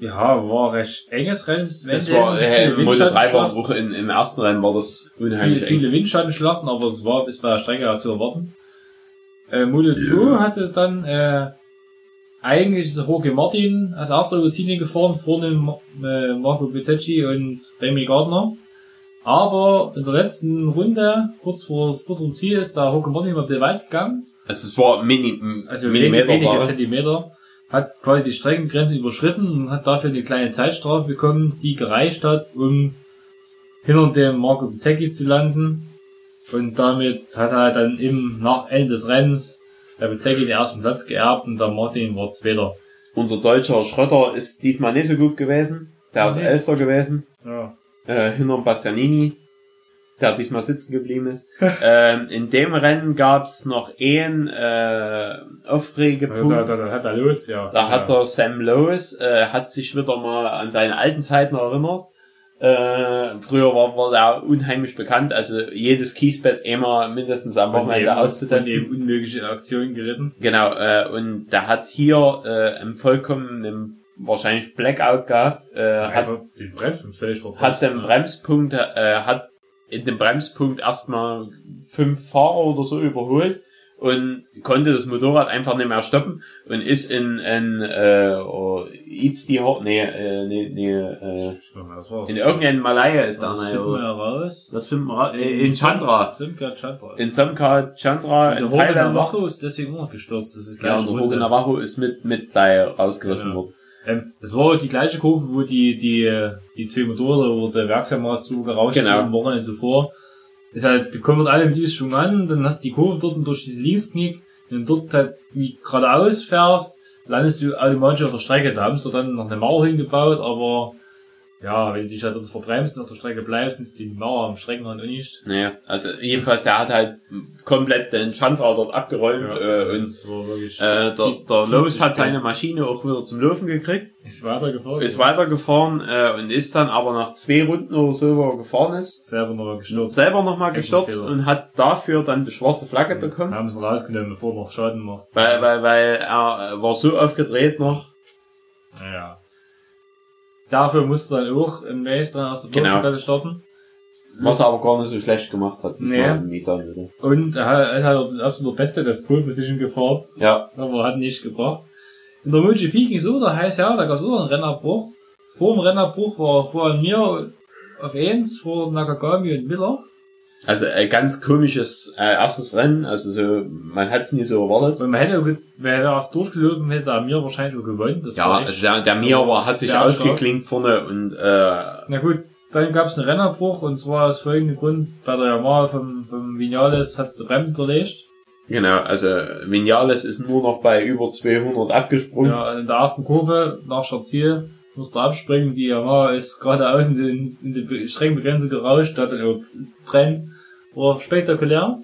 Ja, war recht enges Rennen. das war äh, Viele Moto 3 war. Woche in, im ersten Rennen war das viele, unheimlich eng. viele Windschattenschlachten, aber es war bis bei der Strecke ja zu erwarten. Äh, Model 2 hatte dann äh, eigentlich ist Jorge Martin als erster über Ziellinie gefahren, vorne äh, Marco Bizzecchi und Remy Gardner. Aber in der letzten Runde, kurz vor, kurz vor dem Ziel, ist der Jorge Martin mal ein bisschen weit gegangen. Also es war Mini, Also wenige, wenige Millimeter. Zentimeter. Hat quasi die Streckengrenze überschritten und hat dafür eine kleine Zeitstrafe bekommen, die gereicht hat, um hinter dem Marco Bizzecchi zu landen. Und damit hat er dann im nach Ende des Rennens der Bizzecchi den ersten Platz geerbt und der Martin war Zweiter. Unser deutscher Schrötter ist diesmal nicht so gut gewesen. Der ist Nee. Elfter gewesen. Ja. äh, hinter Bastianini, der diesmal sitzen geblieben ist. ähm, in dem Rennen gab's noch einen äh, Aufregepunkt. Da, da, da hat er los, ja. Da hat der Sam Lowe's, äh, hat sich wieder mal an seine alten Zeiten erinnert. Äh, früher war, war der unheimlich bekannt, also jedes Kiesbett immer mindestens am Wochenende Und auszutesten. eben unmögliche Aktionen geritten. Genau, äh, und der hat hier äh, im vollkommenen wahrscheinlich Blackout gehabt, äh, hat den Bremsen völlig verpasst. hat den. Bremspunkt, äh, hat in dem Bremspunkt erstmal fünf Fahrer oder so überholt und konnte das Motorrad einfach nicht mehr stoppen und ist in in äh, oh, Eats die Ho nee, äh, nee, nee, äh, in irgendeinem Malaya ist da das finden wir heraus. das finden wir ra- äh, in Chandra Simca Chandra. in Samka Chandra der in Hoge Thailand Navajo ist deswegen auch noch gestürzt. Das ist ja, gleich und der Navajo ist mit mit gleich rausgerissen Ja. worden Ähm, das war die gleiche Kurve, wo die, die, die zwei Motoren oder der Werksheimmaßzug raus Genau. am Wochenende zuvor. Ist halt, die kommen alle mit Schwung an, dann hast du die Kurve dort durch diesen Linksknick, wenn du dort halt wie geradeaus fährst, landest du automatisch auf der Strecke. Da haben sie dann noch eine Mauer hingebaut, aber ja, wenn du dich halt dort verbremst und auf der Strecke bleibst, ist die Mauer am Streckenrand auch nicht. naja also jedenfalls der hat halt komplett den Chandra dort abgeräumt äh, und wirklich, Äh, der, der Lowe's hat seine Maschine auch wieder zum Laufen gekriegt, ist weitergefahren. ist weitergefahren äh, und ist dann aber nach zwei Runden oder so, wo er gefahren ist, selber noch mal gestürzt. selber nochmal gestürzt und hat dafür dann die schwarze Flagge bekommen, Haben sie rausgenommen, bevor noch Schaden macht. weil, weil, weil er war so aufgedreht noch. Naja. Dafür musste dann auch im Race dann aus der Genau. Börsenklasse starten. Was er aber gar nicht so schlecht gemacht hat, diesmal Nee. in Nissan wieder. Und er hat- er ist halt der absolute Beste der Pole Position gefahren, Ja, aber hat nicht gebracht. In der MotoGP ging es so, da heißt ja, da gab es auch einen Rennabbruch. Vor dem Rennabbruch war vor mir auf 1, vor Nakagami und Miller. Also ein ganz komisches äh, erstes Rennen, also so, man hat es nie so erwartet. Und man hätte, wäre erst durchgelaufen, hätte er mir wahrscheinlich auch gewonnen. Das Ja, war also der, der Mir war, hat sich ausgeklinkt vorne und äh, Na gut, dann gab es einen Rennabbruch und zwar aus folgendem Grund, bei der Yamaha vom, vom Vinales hat es die Bremsen zerlegt. Genau, also Vinales ist nur noch bei über 200 abgesprungen. Ja, in der ersten Kurve nach Scharzil musste er abspringen. Die Yamaha ist geradeaus in, den, in die Streckenbegrenzung gerauscht, hat dann auch brennen. War spektakulär.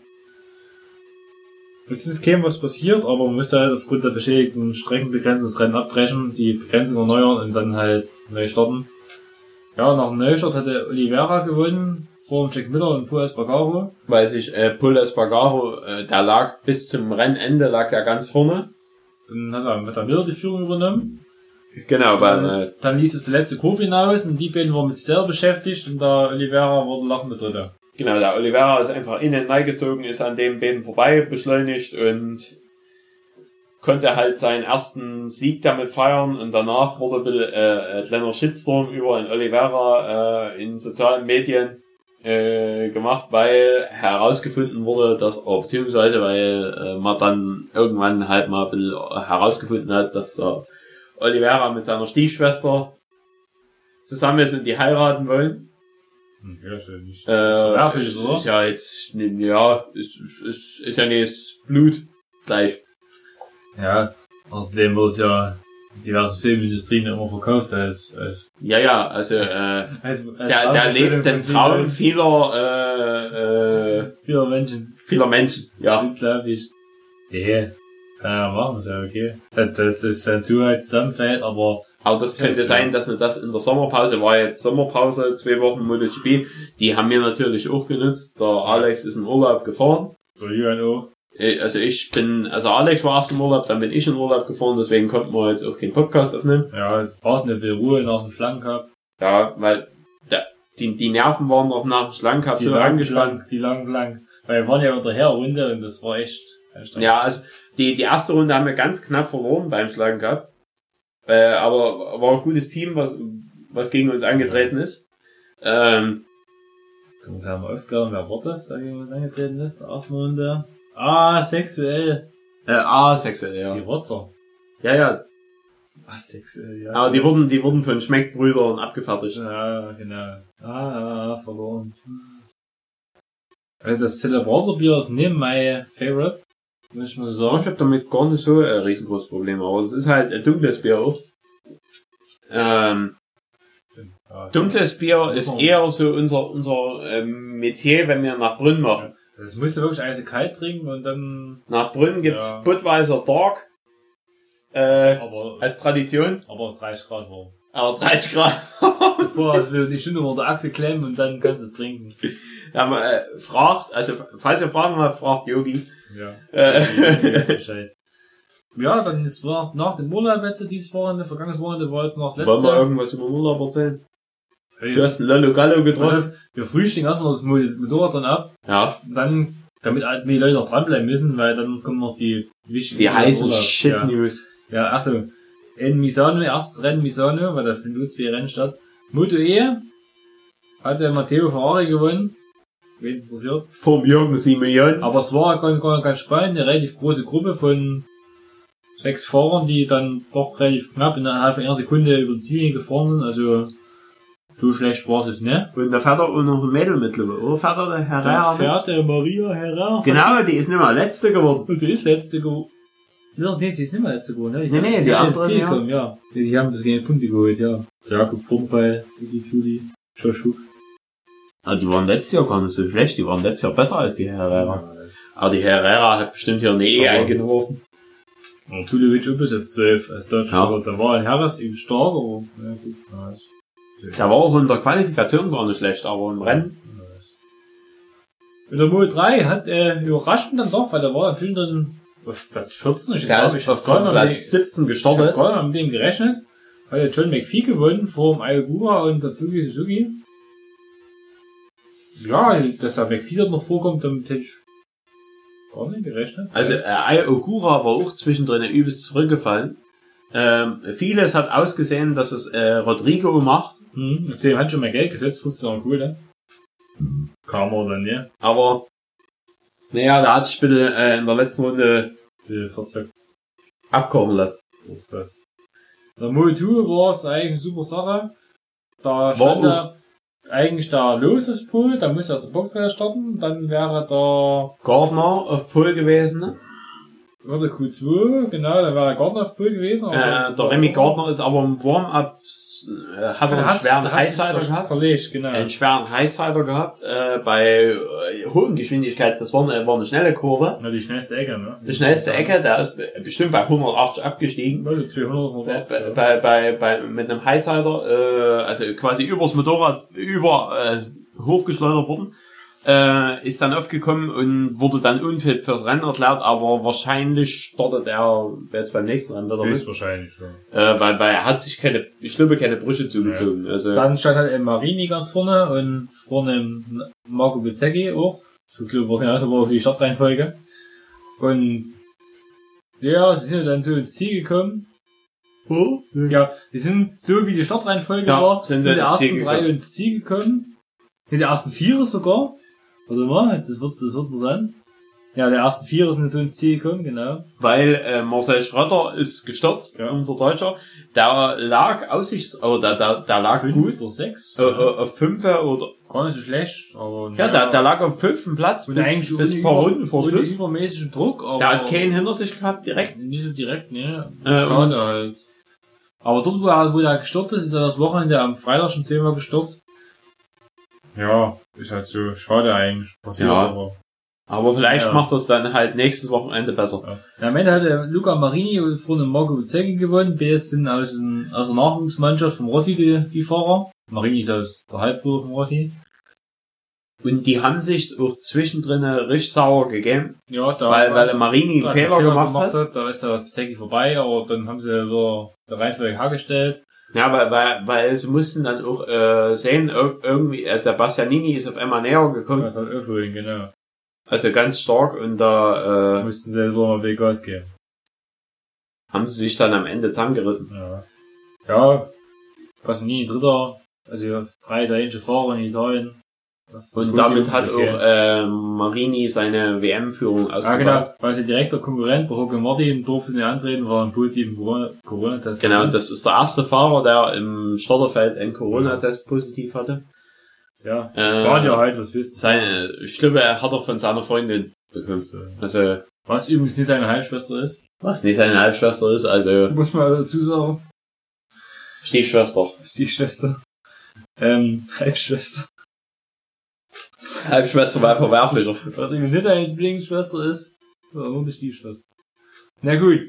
Es ist kein was passiert, aber man musste halt aufgrund der beschädigten Streckenbegrenzung das Rennen abbrechen, die Begrenzung erneuern und dann halt neu starten. Ja, nach dem Neustart hatte Oliveira gewonnen, vor dem Jack Miller und Paul Espargaro. Weil sich äh, Paul Espargaro, äh, der lag bis zum Rennende, lag der ganz vorne. Dann hat er, hat er Miller die Führung übernommen. Genau, weil äh, Dann ließ es die letzte Kurve hinaus und die beiden waren mit sich selber beschäftigt und der Oliveira wurde lachende Dritte. genau, der Oliveira ist einfach innen reingezogen, ist an dem beiden vorbei beschleunigt und konnte halt seinen ersten Sieg damit feiern und danach wurde ein bisschen äh, ein kleiner Shitstorm über den Oliveira äh, in sozialen Medien äh, gemacht, weil herausgefunden wurde, dass, oh, beziehungsweise weil äh, man dann irgendwann halt mal ein bisschen herausgefunden hat, dass der Oliveira mit seiner Stiefschwester zusammen ist und die heiraten wollen. Ja, ist ja nicht. Äh, verwerflich, oder? Ist ja jetzt, ja, ist, ist, ist ja nicht das Blut gleich. Ja, außerdem wird es ja in diversen Filmindustrien immer verkauft als, als, Ja, ja, also, äh, als, als der, der lebt den Traum vieler, äh, äh, Vieler Menschen. vieler Menschen. Ja. Unglaublich. Nee, ja machen, ist ja okay. Das, das ist dazu halt zusammenfällt, aber Aber das könnte Ja, sein, dass nicht das in der Sommerpause war jetzt Sommerpause, zwei Wochen MotoGP. Die haben wir natürlich auch genutzt. Der Alex ist in Urlaub gefahren. der Julian auch. Also ich bin, also Alex war erst im Urlaub, dann bin ich in Urlaub gefahren, deswegen konnten wir jetzt auch keinen Podcast aufnehmen. Ja, jetzt braucht eine bisschen Ruhe nach dem Schlangencup. Ja, weil der, die, die Nerven waren noch nach dem Schlangencup so angespannt. lang, die lang, lang. Weil wir waren ja unter der Runde und das war echt anstrengend. Ja, also die, die erste Runde haben wir ganz knapp verloren beim Schlangencup. Äh, aber war ein gutes Team, was, was gegen uns angetreten ist. Ähm, Können wir gleich mal aufklären, wer war das, der gegen uns angetreten ist, in der ersten Runde? Ah, sexuell. äh, asexuell, Die ja. Rotzer. Ja, ja, Ah, sexuell, ja. aber die wurden, die wurden von Schmeckbrüdern abgefertigt. Ja, genau. Ah, ja, verloren. Also das Celebrator-Bier ist nicht mein Favorite. Muss Ja, sagen. ich habe damit gar nicht so ein riesengroßes Problem, aber es ist halt ein dunkles Bier auch. Ähm, dunkles Bier ist eher so unser, unser ähm, Metier, wenn wir nach Brünn machen. Das musst du wirklich eiskalt trinken und dann, Nach Brünn gibt's Ja. Budweiser Dark, äh, aber, als Tradition, aber 30 Grad warm. aber 30 Grad. Zuvor, als wir die Stunde unter der Achse klemmen und dann kannst du es trinken. Ja, man äh, fragt, also falls ihr Fragen habt, fragt Yogi. Ja. Äh, Ja, dann ist war nach dem Urlaub jetzt dieses Wochenende, vergangenes Wochenende war jetzt noch das wollen wir letzte. irgendwas über Urlaub erzählen? Hey, Du hast einen Lollo Gallo getroffen. wir frühstücken erstmal das Mo- Motorrad dann ab, Ja, und dann, damit halt die Leute noch dranbleiben müssen, weil dann kommen noch die wichtigen die heißen. Shit Ja. News. Ja, Achtung. In Misano, erstes Rennen Misano, weil da finden nur zwei Rennen statt. Moto E hat der Matteo Ferrari gewonnen. Wen interessiert. Vom Jürgen Simeon. Aber es war ganz, ganz, ganz spannend, eine relativ große Gruppe von sechs Fahrern, die dann doch relativ knapp innerhalb von einer Sekunde über die Ziellinie gefahren sind. Also so schlecht war es nicht. Und da fährt er auch noch ein Mädel mit, glaube ich. Oder fährt er der Herrera mit? fährt der Maria Herrera. Genau, die ist nicht mal letzte geworden. Sie ist letzte geworden. Doch, nee, sie ist nicht mehr letzte geworden, ne? Nee, nee, sie die hat ins anderen, Ziel ja. gekommen, ja. Die, die haben das gegen Punkte geholt, ja. Jakob Brunfeil, Didi Tuli, Josh Hook. Ah, die waren letztes Jahr gar nicht so schlecht, die waren letztes Jahr besser als die Herrera. Aber die Herrera hat bestimmt hier eine E Aber- eingeworfen. Und Tulovic auch bis auf 12 als Deutscher. Ja. Aber Da war ein Harris eben stark, aber, ja, gut. Ja, ist, Der war auch in der Qualifikation gar nicht schlecht, aber im Rennen. ja, ist. In der Mode 3 hat, äh, überraschend dann doch, weil da war natürlich dann auf Platz 14. Ich Der glaub, ist ich auf mal mit- Platz 17 Ich hab gestartet. gerade mal mit dem gerechnet. Hat der John McPhee gewonnen vor dem Ayogura und Tatsuki Suzuki. Ja, dass der McPhee dort noch vorkommt, damit hätte ich gar nicht gerechnet. Also, äh, Ogura war auch zwischendrin übelst zurückgefallen. Ähm, vieles hat ausgesehen, dass es äh, Rodrigo macht, Hm, auf den hat schon mal Geld gesetzt, 15 Euro cool, ne? Kam er dann, ja. aber naja, da hat sich bitte äh, in der letzten Runde Wie verzockt abkochen lassen. auf das. Der 2 war es eigentlich eine super Sache. Da stand da eigentlich der Losespool, da muss er aus der Boxreihe starten, dann wäre der Gardner auf Pole gewesen, Würde Q2, genau, da wäre Gardner auf Pool gewesen. Äh, der Remy Gardner ist aber im Warm-Up, äh, hat er einen schweren Highsider gehabt. Zerlegt, genau. Einen schweren Highsider gehabt, äh, bei äh, hohen Geschwindigkeit. Das war eine, war eine schnelle Kurve. Na, die schnellste Ecke, ne? Die schnellste Ecke, der ist bestimmt bei 180 abgestiegen. Also 200 Bei, oder bei, bei, bei, bei, mit einem Highsider, äh, also quasi übers Motorrad über äh, hochgeschleudert worden. Äh, ist dann aufgekommen und wurde dann unfit fürs Rennen erklärt, aber wahrscheinlich startet er jetzt beim nächsten Rennen wieder mit. Höchstwahrscheinlich, ja. Äh, weil, weil er hat sich keine, ich glaube, keine Brüche zugezogen. Also, Dann stand halt Marini ganz vorne und vorne Marco Bezzecchi auch. So glaube ich genauso war auch die Startreihenfolge. Und ja, sie sind ja dann so ins Ziel gekommen. Ja, die sind so wie die Startreihenfolge Ja, war, sind sind, die ersten drei gekommen. ins Ziel gekommen. In die ersten Vierer sogar. Warte mal, das wird das wird so sein. Ja, der ersten Vierer sind so ins Ziel gekommen, genau. weil äh, Marcel Schröter ist gestürzt, Ja. unser Deutscher. Der lag aussichts, oder der, der, der lag Fünf gut. oder sechs. Äh, äh, auf fünfte oder Gar nicht so schlecht, aber. ja, der, der lag auf fünften Platz und bis, eigentlich bis ein paar Runden vor Schluss. übermäßigen Druck, aber. Der hat keinen hinter sich gehabt direkt. Nicht so direkt, ne. Äh, Schade halt. Aber dort, wo er, wo er gestürzt ist, ist er das Wochenende am Freitag schon zehnmal gestürzt. Ja, ist halt so schade eigentlich. Passiert Ja. aber. Aber vielleicht Ja. macht er es dann halt nächstes Wochenende besser. Ja. Ja, am Ende hat der Luca Marini vor dem Marco Uzzecchi gewonnen. BS sind aus, dem- aus der Nachwuchsmannschaft vom Rossi die, die Fahrer. Marini ist aus der Halbbruder vom Rossi. Und die haben sich auch zwischendrin richtig sauer gegeben, Ja, da weil, weil der Marini einen Fehler, gemacht, hat. Da ist der Uzzecchi vorbei, aber dann haben sie wieder der Reihenfolge hergestellt. Ja, weil, weil, weil sie mussten dann auch äh, sehen, ir- irgendwie, also der Bastianini ist auf einmal näher gekommen, Das hat Öffling, genau. also ganz stark und da äh, mussten sie selber mal viel Gas geben. haben sie sich dann am Ende zusammengerissen. Ja. Ja, Pasolini Dritter, also drei italienische Fahrer in Italien. Und damit hat auch äh, Marini seine WM-Führung Ja, ausgebaut. genau, weil sie direkter Konkurrent bei Hoke Martin durfte nicht antreten, war ein positiven Corona- Corona-Test. Genau, das ist der erste Fahrer, der im Starterfeld einen Corona-Test positiv hatte. Ja, Äh, Spanier halt, was wisst. Seine Stimme hat er von seiner Freundin bekommen. Also, Was übrigens nicht seine Halbschwester ist. was nicht seine Halbschwester ist, also Muss man dazu sagen. Stiefschwester. Stiefschwester. Ähm, Halbschwester. Halbschwester war verwerflicher. Was übrigens nicht seine Zwillingsschwester ist, sondern nur die Stiefschwester. Na gut.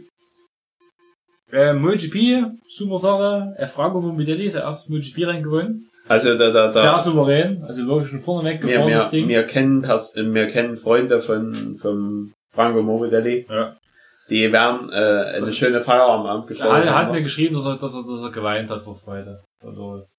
Ähm, MotoGP, super Sache. Äh, Franco Morbidelli ist der erste MotoGP-Rennen gewonnen. Also, da, da, Sehr da, souverän, also wirklich schon vorne wir, weggefahren, das Ding. wir kennen, Pers wir kennen Freunde von, vom Franco Morbidelli. Ja. Die werden, äh, eine schöne Feier am Abend Er gestaltet. hat, er hat mir geschrieben, dass er, dass er, dass er geweint hat vor Freude. Der Loris.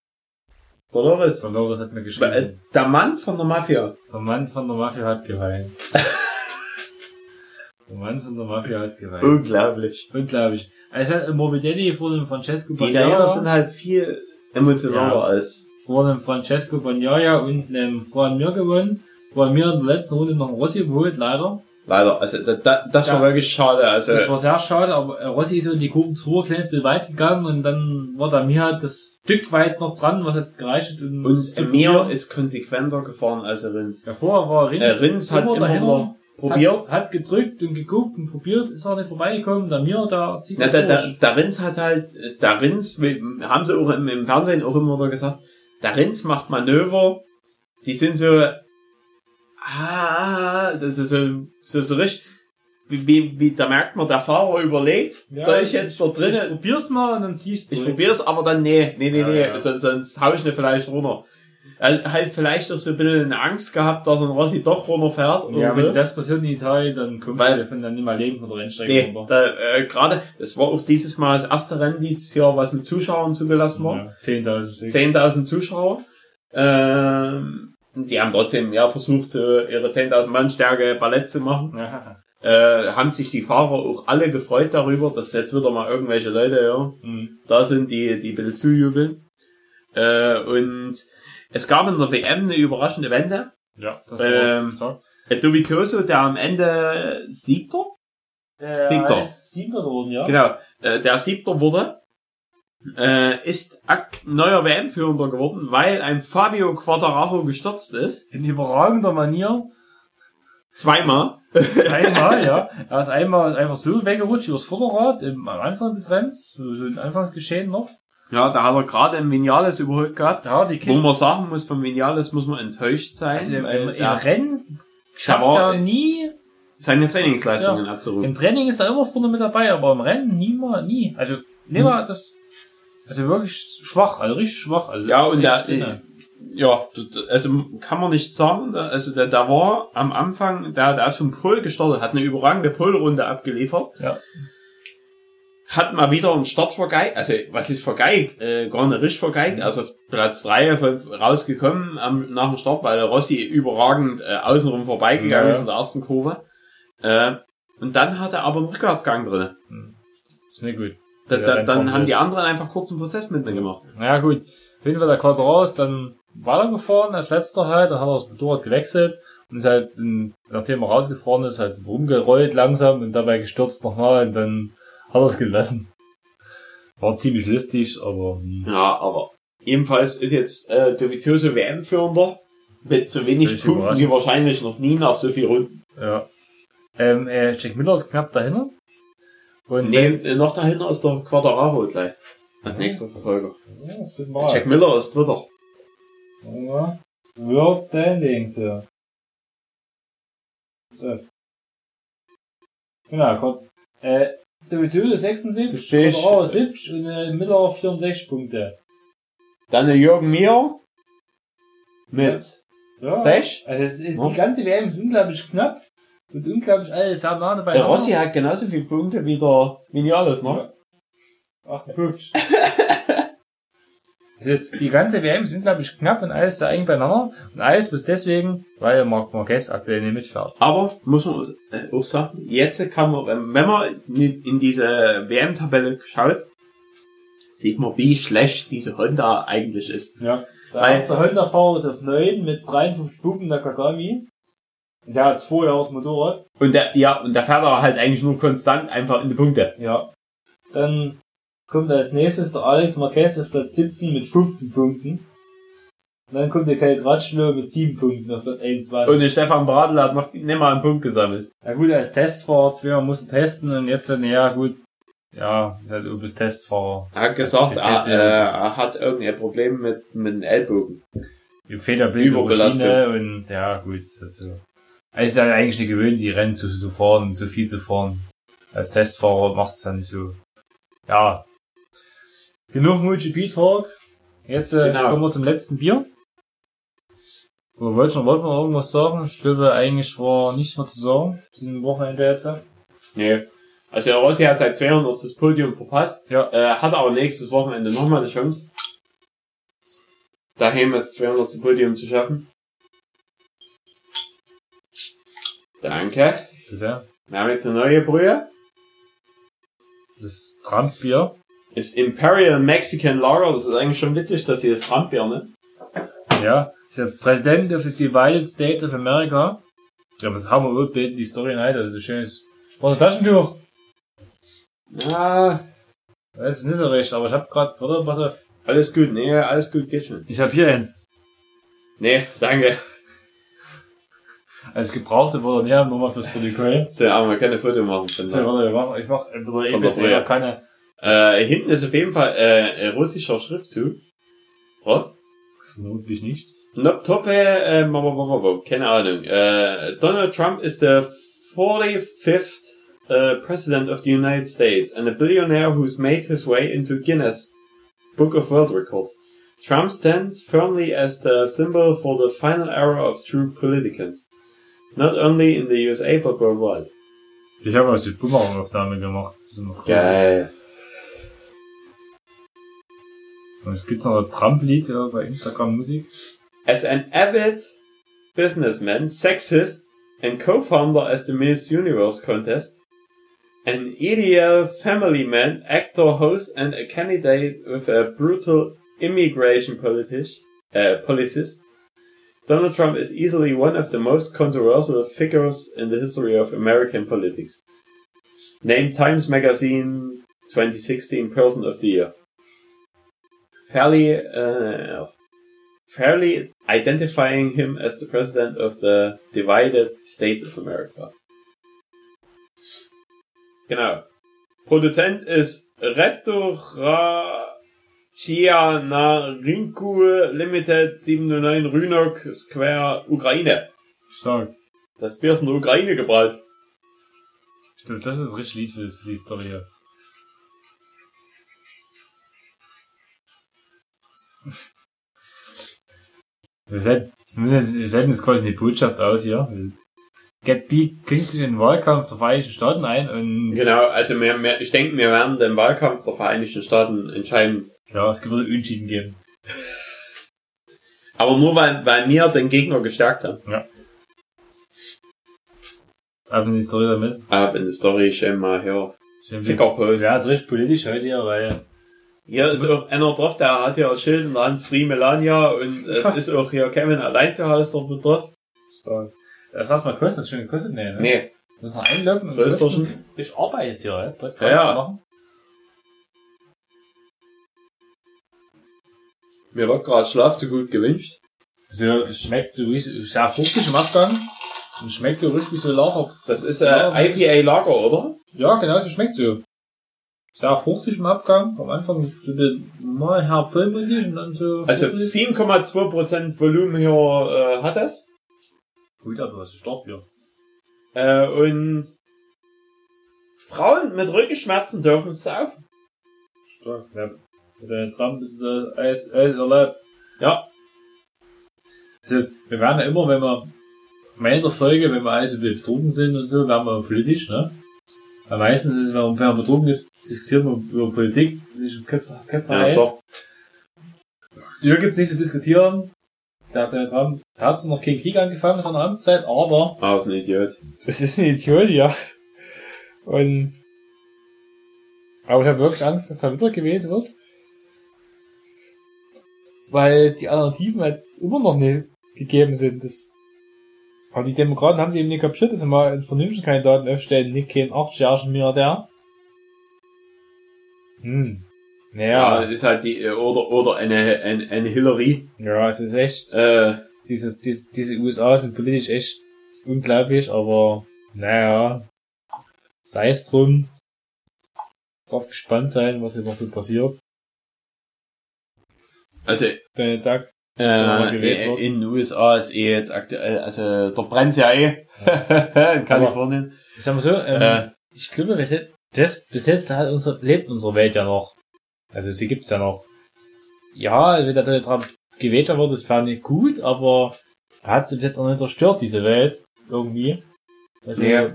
Dolores. Der Loris hat mir Äh, geschrieben. Der Mann von der Mafia. Der Mann von der Mafia hat geweint. der Mann von der Mafia hat geweint. Unglaublich. Unglaublich. Also Morbidelli vor dem Francesco Die Italiener sind halt viel emotionaler Ja. als, vor dem Francesco Bagnaia und einem Juan Mir gewonnen. Juan Mir in der letzten Runde noch einen Rossi geholt, leider. Leider. Also, da, da, das war Ja. wirklich schade. Also, Das war sehr schade, aber Rossi ist so in die Kurve zu, ein kleines bisschen weit gegangen und dann war da mir halt das Stück weit noch dran, was hat gereicht hat. Und zu mir ist konsequenter gefahren als der Rins. Ja, vorher war Rins, Äh, Rins hat immer dahinter, wieder probiert. Hat, hat gedrückt und geguckt und probiert, ist auch nicht vorbeigekommen. Der mir, da zieht Na, er der, der, durch. der Rins hat halt, der Rins, haben sie auch im, im Fernsehen auch immer wieder gesagt, der Rins macht Manöver, die sind so, ah, das ist so, so, so richtig, wie, wie, wie, da merkt man, der Fahrer überlegt, Ja, soll ich jetzt da Ich drinnen, probier's mal und dann ziehst du. ich probier's, aber dann, nee, nee, nee, Ja, nee, ja. Sonst, sonst hau ich nicht vielleicht runter. Er hat vielleicht auch so ein bisschen Angst gehabt, dass ein Rossi doch runterfährt oder Ja, so. wenn das passiert in Italien, dann kommst Weil- du davon dann nicht mal leben von der Rennstrecke Nee, runter. da, äh, gerade, es war auch dieses Mal das erste Rennen dieses Jahr, was mit Zuschauern zugelassen war. Ja, 10.000 Stück. 10.000 Zuschauer. Ähm, die haben trotzdem ja versucht, äh, ihre 10.000 Mann Stärke Ballett zu machen. Ja. Äh, haben sich die Fahrer auch alle gefreut darüber, dass jetzt wieder mal irgendwelche Leute ja, Mhm. da sind, die, die ein bisschen zujubeln. Äh, und es gab in der WM eine überraschende Wende. Ja, das Ähm, stark. Äh, Dovizioso, der am Ende Siebter? Siebter. ist Siebter geworden, ja. Genau, äh, der Siebter wurde, äh, ist neuer WM-Führender geworden, weil ein Fabio Quattaracho gestürzt ist. In überragender Manier. Zweimal. Einmal, ja. Er ist einmal einfach so weggerutscht übers Vorderrad im, am Anfang des Rennens. So ein Anfangsgeschehen noch. Ja, da hat er gerade ein Vinales überholt gehabt. Hat die Wo Kiste. man sagen muss, vom Vinales muss man enttäuscht sein, Also im, im, im Rennen schafft er nie. seine Trainingsleistungen abzurufen. Im Training ist er immer vorne mit dabei, aber im Rennen niemals, nie. Also, nee, Hm. mal das, also wirklich schwach, also richtig schwach. Also Ja, und der, dünne. ja, also kann man nicht sagen, also der, der war am Anfang, der, der ist vom Pol gestartet, hat eine überragende Polrunde abgeliefert. Ja. Hat mal wieder einen Start vergeigt, also was ist vergeigt? Äh, gar nicht richtig vergeigt, also auf Platz drei von, rausgekommen am, nach dem Start, weil der Rossi überragend äh, außenrum vorbeigegangen Ja. ist in der ersten Kurve. Äh, und dann hat er aber einen Rückwärtsgang drin. Ist nicht gut. Da, Ja, da, dann haben die anderen einfach kurzen Prozess mit mir gemacht. Naja, gut. Auf jeden Fall der Quadrao ist dann weitergefahren als letzter halt, dann hat er das Motorrad gewechselt und ist halt nachdem er rausgefahren ist, halt rumgerollt langsam und dabei gestürzt nochmal und dann hat er es gelassen. War ziemlich lustig, aber hm. Ja, aber ebenfalls ist jetzt äh, Dovizioso WM-Führender mit so wenig Punkten wie wahrscheinlich noch nie nach so viel Runden. ja. Ähm, äh, Jack Miller ist knapp dahinter. Und Nee, äh, noch dahinter ist der Quadraro gleich. Als Ja. nächster Verfolger. Ja, das wird mal. Jack Miller ist Dritter. Ja. World Standings, ja. So. Genau, Gott. Äh, der Betöle 76, Versteh ich. Quadraro 70 und äh, Miller 64 Punkte. Dann der Jürgen Mier mit Ja. sechs. Also es ist Ja. die ganze WM ist unglaublich knapp und unglaublich alles sehr nah dabei. Der Rossi hat genauso viele Punkte wie der Vinales, ne? 58. Also die ganze WM ist unglaublich knapp und alles sehr eng beieinander. Und alles bloß deswegen, weil Marc Marquez aktuell nicht mitfährt. Aber muss man äh, auch sagen, jetzt kann man, wenn man in diese WM-Tabelle schaut, sieht man, wie schlecht diese Honda eigentlich ist. Ja. Der Weil- erste Honda-Fahrer ist auf 9 mit 53 Punkten, der Kagami. Der hat zwei Jahre das Motorrad. Und der, ja, und der fährt aber halt eigentlich nur konstant einfach in die Punkte. Ja. Dann kommt als nächstes der Alex Marquez auf Platz 17 mit 15 Punkten. Und dann kommt der Kai Gratschlo mit 7 Punkten auf Platz 21. Und der Stefan Bradl hat noch nicht mal einen Punkt gesammelt. Ja gut, als Testfahrer, zweimal musste testen und jetzt dann, ja gut, ja, ist halt Ubis Testfahrer. Er hat gesagt, er, äh, er hat irgendein Problem mit, mit dem Ellbogen. Bild Überbelastung. Routine und ja gut, ist halt so. Es ist ja eigentlich nicht gewöhnt, die Rennen zu, zu fahren, so viel zu fahren. Als Testfahrer machst du es ja nicht so. Ja. Genug MotoGP-Talk. Jetzt äh, Genau. kommen wir zum letzten Bier. Wo wollten wir, wollten wir irgendwas sagen? Ich glaube, eigentlich war nichts mehr zu sagen. zu dem Wochenende jetzt. Nee. Also der Rossi hat seit 200 das Podium verpasst. Ja. Äh, hat aber nächstes Wochenende nochmal die Chance. Daheim das 200. Podium zu schaffen. Danke. Bitte. Wir haben jetzt eine neue Brühe. Das Trump-Bier. Ist Imperial Mexican Lager. Das ist eigentlich schon witzig, dass sie das Trump-Bier ne? Ja. Ist der President of the Divided States of America. Ja, aber das haben wir auch beten, die Story in heute. Also schönes. War ein Taschentuch. Ja, Das ist nicht so recht, aber ich hab grad, warte, pass auf. alles gut. Nee, alles gut, geht schon. Ich hab hier eins. Nee, danke. Als gebrauchte wurde näher nochmal fürs Protokoll. So, aber wir können ein Foto machen. Da. warte, ich mach, ich mach keine. Äh, hinten ist auf jeden Fall äh, russischer Schriftzug. Ja. Vermutlich nicht. Toppe, äh, keine Ahnung. Äh, Donald Trump is the 45th uh, President of the United States and a billionaire who's made his way into Guinness Book of World Records. Trump stands firmly as the symbol for the final era of true politicans. Not only in the USA but worldwide. Ich habe also die Bumerang-Aufnahme gemacht. Das ist noch. Geil. Und es gibt noch ein Trump-Lied ja, bei Instagram Musik. As an avid businessman, sexist, and co-founder as the Miss Universe contest, an ideal family man, actor, host, and a candidate with a brutal immigration politic, uh, policies, Donald Trump is easily one of the most controversial figures in the history of American politics. Named Times Magazine 2016 Person of the Year. Fairly, uh, fairly identifying him as the president of the divided states of America. Genau. Produzent ist Restauraciana Rinku Limited 709 Rynok Square Ukraine. Stark. Das Bier ist in der Ukraine gebraut. Stimmt, das ist richtig Lied für, für die Story hier. Wir senden, wir müssen jetzt- wir senden jetzt quasi eine Botschaft aus hier. Get Beat klingt sich in den Wahlkampf der Vereinigten Staaten ein und Genau, also wir, wir, ich denke, wir werden den Wahlkampf der Vereinigten Staaten entscheidend. ja, es wird Unschieden geben. Aber nur weil, weil wir den Gegner gestärkt haben. Aber die Story damit. Ab in die Story schön mal her. Fickerpost. Ja, ist richtig politisch heute hier, weil Hier ist auch einer drauf, der hat ja ein Schild in der Hand, Free Melania und es ist auch hier Kevin allein zu Hause drauf. Stark. Das was mal kostet, das schon gekostet? Nee, ne? Nee. Muss noch einloggen und Rösterchen. kosten. Ich arbeite jetzt hier, ja? Podcast Ja, ja. machen. Mir wird gerade Schlaf zu gut gewünscht. Also, es schmeckt so wie, sehr fruchtig im Abgang. Und schmeckt so richtig wie so Lager. Das ist äh, IPA Lager, oder? Ja, genau, so schmeckt so. Sehr fruchtig im Abgang. Am Anfang so normal herb vollmundig und dann so. Also fruchtig. 7,2% Volumen hier äh, hat das. Gut, aber was ist hier? Äh, und Frauen mit Rückenschmerzen dürfen es saufen. Stark, ja. Mit der Trump ist es äh, alles, alles erlaubt. Ja. Also, wir werden ja immer, wenn wir, Ende der Folge, wenn wir alle so betrunken sind und so, werden wir politisch, ne? Weil meistens ist, wenn man, wenn man betrunken ist, diskutiert man über Politik, sich im Köpfe, Köpfe Ja, heiß. Hier gibt's nichts zu diskutieren. Der hat hat zwar noch keinen Krieg angefangen in seiner Amtszeit, aber Ah, ist ein Idiot. das ist ein Idiot, ja. Und, aber ich habe wirklich Angst, dass da wieder gewählt wird. Weil die Alternativen halt immer noch nicht gegeben sind. Das, aber die Demokraten haben die eben nicht kapiert, dass sie mal einen vernünftigen Kandidaten aufstellen, nicht keinen 8 Milliardär. Hm. Ja, Naja, ist halt die, äh, oder, oder eine, eine, eine Hillary. ja, es ist echt, Äh, dieses, diese, diese USA sind politisch echt unglaublich, aber naja, sei es drum. Drauf gespannt sein, was hier noch so passiert. also, Deine Tag. äh, äh, in den USA ist eh jetzt aktuell, also, der brennt's ja eh. in Kalifornien. Ich sag mal so, ähm, Äh. ich glaube, bis jetzt, bis, jetzt hat unsere, lebt unsere Welt ja noch. Also sie gibt's ja noch. Ja, wenn der Donald Trump gewählt wird, das wäre nicht gut, aber er hat sie bis jetzt noch nicht zerstört, diese Welt. Irgendwie. Also, Ja.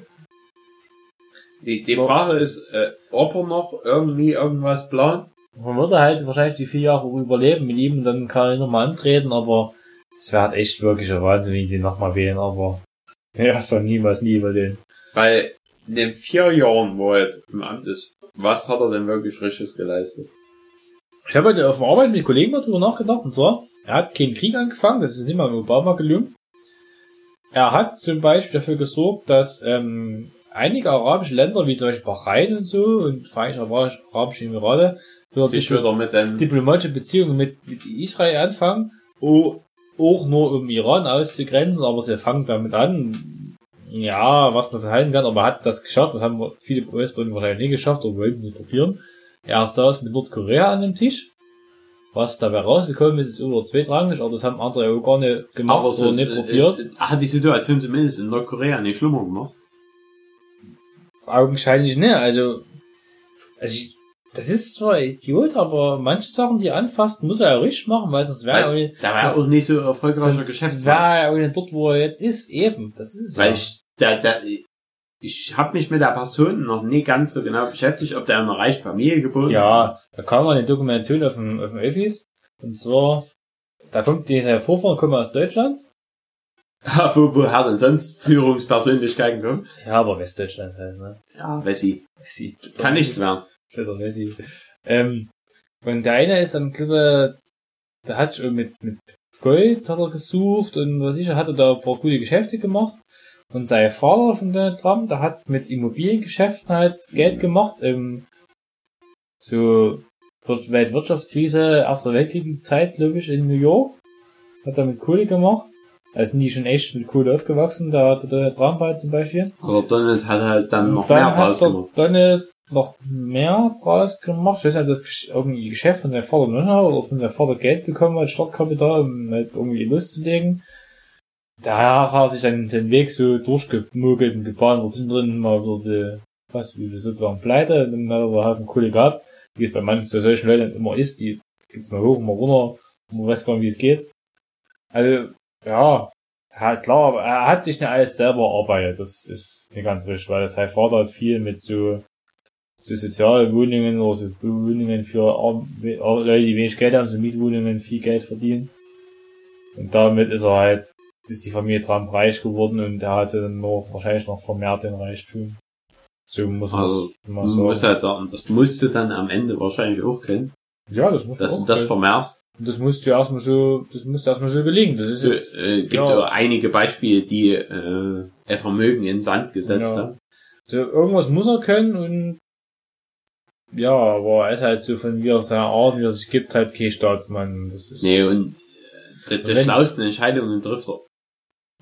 Die, die Frage ist, äh, ob er noch irgendwie irgendwas plant. Man würde halt wahrscheinlich die vier Jahre überleben mit ihm und dann kann er nochmal antreten, aber es wäre halt echt wirklich ein Wahnsinn, wenn die den nochmal wählen, aber ja, so niemals nie über den. Weil in den vier Jahren, wo er jetzt im Amt ist, was hat er denn wirklich Richtiges geleistet? Ich habe heute auf der Arbeit mit Kollegen mal drüber nachgedacht, und zwar, er hat keinen Krieg angefangen, das ist nicht mal mit Obama gelungen. Er hat zum Beispiel dafür gesorgt, dass ähm, einige arabische Länder, wie zum Beispiel Bahrain und so, und Vereinigte Arabische Emirate, Sich wieder mit dem, diplomatische Beziehungen mit, mit Israel anfangen, oh, auch nur um Iran auszugrenzen, aber sie fangen damit an, ja, was man verhalten kann, aber er hat das geschafft, das haben viele US-Bürger wahrscheinlich nicht geschafft, oder wollten sie probieren. Er saß mit Nordkorea an dem Tisch. Was dabei rausgekommen ist, ist über zweitrangig, aber das haben andere auch gar nicht gemacht aber oder ist, nicht probiert. ist, hat die Situation zumindest in Nordkorea nicht schlimmer gemacht. Augenscheinlich nicht. Also, also ich, das ist zwar Idiot, aber manche Sachen, die er anfasst, muss er ja richtig machen, weil sonst wäre er war das- auch nicht so erfolgreicher Geschäftsmann. wäre er auch nicht dort, wo er jetzt ist. Eben, das ist es Weil ja. ich, der, der, ich habe mich mit der Person noch nie ganz so genau beschäftigt, ob der in einer reichen Familie geboren Ja, da kam mal eine Dokumentation auf dem, auf dem Öffis. Und zwar, da kommt dieser Vorfahren kommen aus Deutschland. Ja, wo, woher denn sonst Führungspersönlichkeiten kommen? Ja, aber Westdeutschland halt, ne? Ja, Wessi. Messi. Kann nichts werden. Später Messi. Ähm, und der eine ist dann, glaube ich, der hat schon mit, mit Gold hat er gesucht und was ich, er hatte da ein paar gute Geschäfte gemacht. Und sein Vater von Donald Trump, der hat mit Immobiliengeschäften halt Geld gemacht, ähm, so Wir- Weltwirtschaftskrise, Erster Weltkriegszeit, glaube ich, in New York. Hat er mit Kohle gemacht. Also sind die schon echt mit Kohle aufgewachsen, da hat der Donald Trump halt zum Beispiel. Aber Donald hat halt dann noch dann mehr draus gemacht. Donald noch mehr draus gemacht. Ich weiß nicht, ob das irgendwie Geschäft von seinem Vater oder von seinem Vater Geld bekommen hat, Startkapital, um halt irgendwie loszulegen. Da hat er sich seinen, seinen Weg so durchgemogelt und gebahnt, sind drin mal wieder, was, wie sozusagen pleite, und dann hat er einen Haufen Kohle gehabt, wie es bei manchen so solchen Leuten immer ist, die geht's mal hoch, mal runter, und man weiß gar nicht, wie es geht. Also, ja, ja, klar, aber er hat sich nicht alles selber erarbeitet, das ist nicht ganz richtig, weil sein Vater hat viel mit so, so Sozialwohnungen oder so Wohnungen für Leute, die wenig Geld haben, so Mietwohnungen, viel Geld verdienen. Und damit ist er halt, ist die Familie Trump reich geworden und er hatte dann noch, wahrscheinlich noch vermehrt den Reichtum. So muss man Also, Man muss halt sagen, das musst du dann am Ende wahrscheinlich auch kennen, ja, das muss dass du auch das können. vermehrst. Und das musste ja erstmal so, das musste erstmal so gelingen. Das ist So, jetzt, äh, gibt ja. einige Beispiele, die äh, ein Vermögen in Sand gesetzt Ja. haben. so, irgendwas muss er können und ja, aber er ist halt so von wie er seiner Art, wie er sich gibt, halt kein Staatsmann. Das ist, Nee, und äh, die, die schlauesten Entscheidungen trifft er.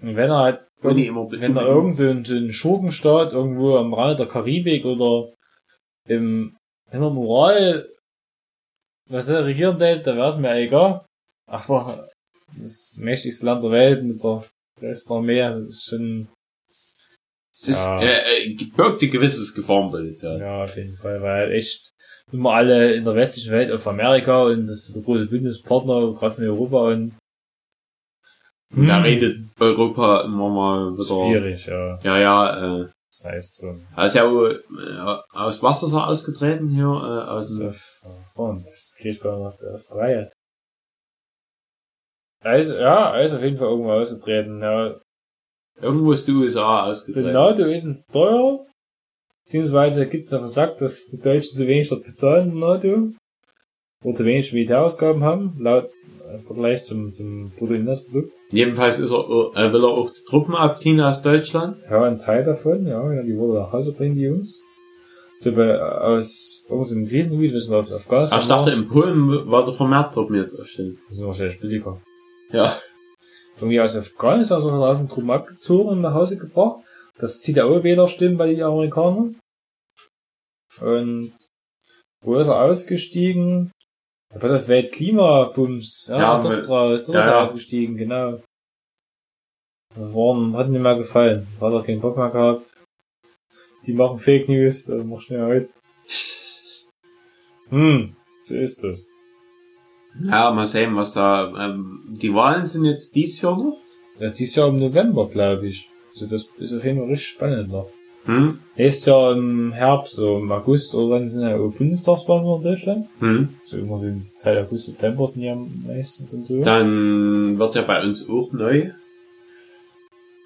Und wenn er halt, immer wenn er irgend so ein, so ein Schurkenstaat irgendwo am Rand der Karibik oder im, in der Moral, was er regieren will, da wäre es mir egal. Aber das mächtigste Land der Welt mit der größten Armee, das ist schon, Es ist, Ja. äh, äh, birgt ein gewisses Gefahrenpotenzial. ja, auf jeden Fall, weil echt immer alle in der westlichen Welt auf Amerika und das ist der große Bündnispartner, gerade von Europa und Und Da Hm. redet Europa immer mal wieder. schwierig, ja. Ja, ja, äh, Das heißt, so, ist ja äh, aus was ist er ausgetreten hier? Äh, aus das ist dem, auf, Front, das krieg ich gar nicht auf der, Reihe. Also, ja, er ist auf jeden Fall irgendwo ausgetreten, ja. irgendwo ist die USA ausgetreten. NATO ist uns teuer, beziehungsweise gibt's auf Sack, dass die Deutschen zu wenig dort bezahlen NATO, oder zu wenig Militärausgaben haben, laut im Vergleich zum, zum Bruttoinlandsprodukt. Jedenfalls ist er, äh, will er auch die Truppen abziehen aus Deutschland. Ja, ein Teil davon, ja, ja, die wurde nach Hause bringen, die Jungs. So bei, aus irgendeinem Krisengebiet, wissen wir, auf. Ach, ich dachte, in Polen war der vermehrt Truppen jetzt aufstellen. Das ist wahrscheinlich billiger. Ja. Irgendwie aus Afghanistan so hat er auf Truppen abgezogen und nach Hause gebracht. Das zieht ja auch wieder stimmen bei den Amerikanern. Und wo ist er ausgestiegen? Ja, bei der Weltklimabums. Ja, Ja, dort draus. Dort ja, ist er ja. ausgestiegen, genau. Das war, hat nicht mehr gefallen. Hat er keinen Bock mehr gehabt. Die machen Fake News, da mach schnell heute. Hm, so ist das. Ja, mal sehen, was da, ähm, die Wahlen sind jetzt dies Jahr noch? Ja, dieses Jahr im November, glaube ich. Also das ist auf jeden Fall richtig spannend noch. Hm? Nächstes Jahr im Herbst, so im August oder wann sind ja Bundestagswahlen in Deutschland? Hm? So immer so in die Zeit August, September sind ja am meisten und so. Dann wird ja bei uns auch neu.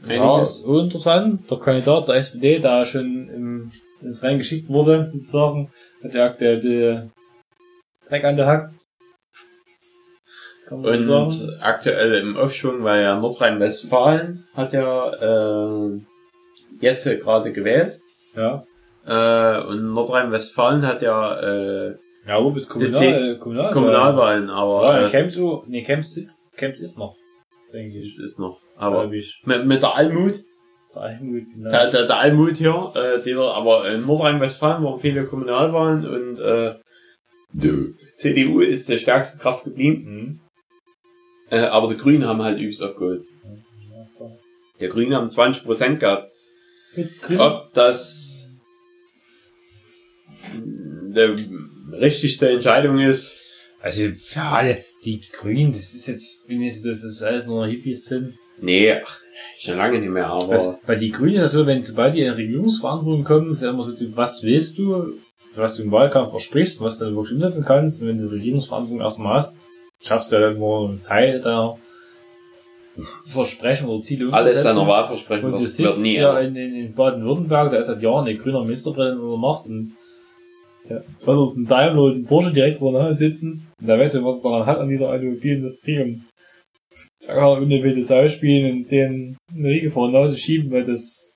ja, Einiges. so interessant. Der Kandidat der SPD, der schon im, ins Rennen geschickt wurde, sozusagen, hat ja aktuell Dreck an der Hack. Kann man so Und aktuell im Aufschwung, weil ja Nordrhein-Westfalen hat ja äh, jetzt gerade gewählt. Ja. Äh, und Nordrhein-Westfalen hat ja äh, Ja, wo bis Kommunal, Kommunal- Kommunal, Kommunalwahlen, aber Ja, äh, Camps, nee, Camps ist, Camps ist noch, denke ich. ist noch. Aber mit, mit der Almut, Der Almut, genau. der, der, der Almut hier, äh, der, aber in Nordrhein-Westfalen waren viele Kommunalwahlen und äh, die CDU ist der stärkste Kraft geblieben. Mhm. Äh, aber die Grünen haben halt übelst aufgeholt. Die Grünen haben 20% gehabt. Ob das die richtigste Entscheidung ist, Also, für alle, die Grünen, das ist jetzt, wie nicht, dass das alles nur Hippies sind. nee, ach, schon lange nicht mehr, aber Was, bei die Grünen das so, wenn sobald die in Regierungsverantwortung kommen, ist ja immer so, was willst du, was du im Wahlkampf versprichst, was du dann wirklich umsetzen kannst, und wenn du Regierungsverantwortung erstmal hast, schaffst du ja dann nur einen Teil deiner Versprechen oder Ziele alles deiner Wahlversprechen, Und das wird nie ja in, in, in Baden-Württemberg, da ist seit Jahren ein grüner Ministerpräsident der Macht und ja, zwei aus dem Daimler und ein Porsche direkt vor der sitzen. Und da weißt du, was er daran hat an dieser Automobilindustrie und da kann er unnötige Sau spielen und den eine Riege vor der Nase schieben, weil das,